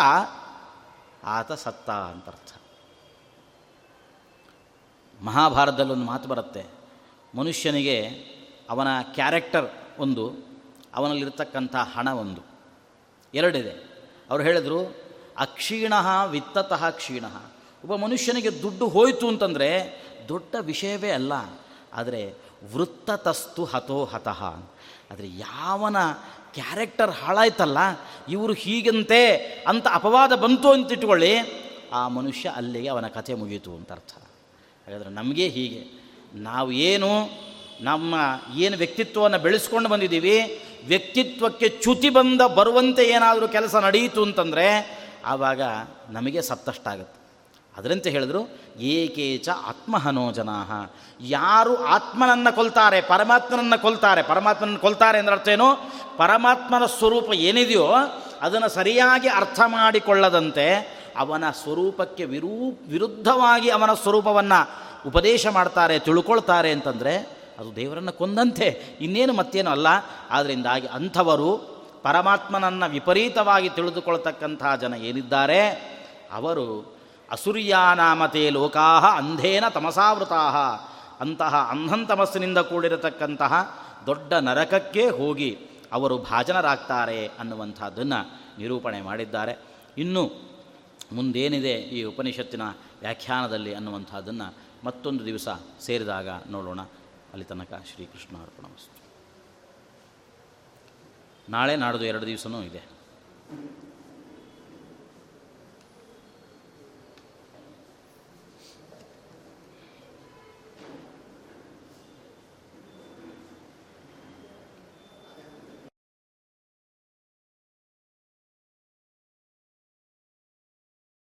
ಆತ ಸತ್ತ ಅಂತ ಅರ್ಥ. ಮಹಾಭಾರತದಲ್ಲೊಂದು ಮಾತು ಬರುತ್ತೆ. ಮನುಷ್ಯನಿಗೆ ಅವನ ಕ್ಯಾರೆಕ್ಟರ್ ಒಂದು, ಅವನಲ್ಲಿರ್ತಕ್ಕಂಥ ಹಣ ಒಂದು. ಎರಡಿದೆ. ಅವರು ಹೇಳಿದರು, ಅಕ್ಷೀಣ ವಿತ್ತತಃ ಕ್ಷೀಣ. ಒಬ್ಬ ಮನುಷ್ಯನಿಗೆ ದುಡ್ಡು ಹೋಯಿತು ಅಂತಂದರೆ ದೊಡ್ಡ ವಿಷಯವೇ ಅಲ್ಲ. ಆದರೆ ವೃತ್ತತಸ್ತು ಹತೋ ಹತಃ. ಆದರೆ ಯಾವನ ಕ್ಯಾರೆಕ್ಟರ್ ಹಾಳಾಯ್ತಲ್ಲ, ಇವರು ಹೀಗಂತೆ ಅಂತ ಅಪವಾದ ಬಂತು ಅಂತ ಇಟ್ಕೊಳ್ಳಿ ಆ ಮನುಷ್ಯ ಅಲ್ಲಿಗೆ ಅವನ ಕಥೆ ಮುಗಿಯಿತು ಅಂತ ಅರ್ಥ. ಹಾಗಾದರೆ ನಮಗೆ ಹೀಗೆ. ನಾವು ಏನು ನಮ್ಮ ಏನು ವ್ಯಕ್ತಿತ್ವವನ್ನು ಬೆಳೆಸ್ಕೊಂಡು ಬಂದಿದ್ದೀವಿ, ವ್ಯಕ್ತಿತ್ವಕ್ಕೆ ಚ್ಯುತಿ ಬಂದ ಬರುವಂತೆ ಏನಾದರೂ ಕೆಲಸ ನಡೆಯಿತು ಅಂತಂದರೆ ಆವಾಗ ನಮಗೆ ಸತ್ತಷ್ಟಾಗುತ್ತೆ ಅದರಂತೆ ಹೇಳಿದ್ರು ಏಕೇಚ ಆತ್ಮಹನೋ ಯಾರು ಆತ್ಮನನ್ನು ಕೊಲ್ತಾರೆ, ಪರಮಾತ್ಮನನ್ನು ಕೊಲ್ತಾರೆ ಪರಮಾತ್ಮನನ್ನು ಕೊಲ್ತಾರೆ ಅಂದ್ರೆ ಅರ್ಥ ಏನು? ಪರಮಾತ್ಮನ ಸ್ವರೂಪ ಏನಿದೆಯೋ ಅದನ್ನು ಸರಿಯಾಗಿ ಅರ್ಥ ಮಾಡಿಕೊಳ್ಳದಂತೆ ಅವನ ಸ್ವರೂಪಕ್ಕೆ ವಿರೂ, ವಿರುದ್ಧವಾಗಿ ಅವನ ಸ್ವರೂಪವನ್ನು ಉಪದೇಶ ಮಾಡ್ತಾರೆ, ತಿಳ್ಕೊಳ್ತಾರೆ ಅಂತಂದರೆ ಅದು ದೇವರನ್ನು ಕೊಂದಂತೆ. ಇನ್ನೇನು ಮತ್ತೇನು ಅಲ್ಲ. ಆದ್ದರಿಂದಾಗಿ ಅಂಥವರು ಪರಮಾತ್ಮನನ್ನು ವಿಪರೀತವಾಗಿ ತಿಳಿದುಕೊಳ್ತಕ್ಕಂಥ ಜನ ಏನಿದ್ದಾರೆ? ಅವರು ಅಸುರ್ಯಾನಾಮತೆ ಲೋಕಾಹ ಅಂಧೇನ ತಮಸಾವೃತಾ ಅಂತಹ ತಮಸ್ಸಿನಿಂದ ಕೂಡಿರತಕ್ಕಂತಹ ದೊಡ್ಡ ನರಕಕ್ಕೆ ಹೋಗಿ ಅವರು ಭಾಜನರಾಗ್ತಾರೆ ಅನ್ನುವಂಥದ್ದನ್ನು ನಿರೂಪಣೆ ಮಾಡಿದ್ದಾರೆ. ಇನ್ನು ಮುಂದೇನಿದೆ ಈ ಉಪನಿಷತ್ತಿನ ವ್ಯಾಖ್ಯಾನದಲ್ಲಿ ಅನ್ನುವಂಥದ್ದನ್ನು ಮತ್ತೊಂದು ದಿವಸ ಸೇರಿದಾಗ ನೋಡೋಣ. ಅಲ್ಲಿ ತನಕ ಶ್ರೀಕೃಷ್ಣ ಅರ್ಪಣ ನಾಳೆ ನಾಡ್ದು ಎರಡು ದಿವಸನೂ ಇದೆ.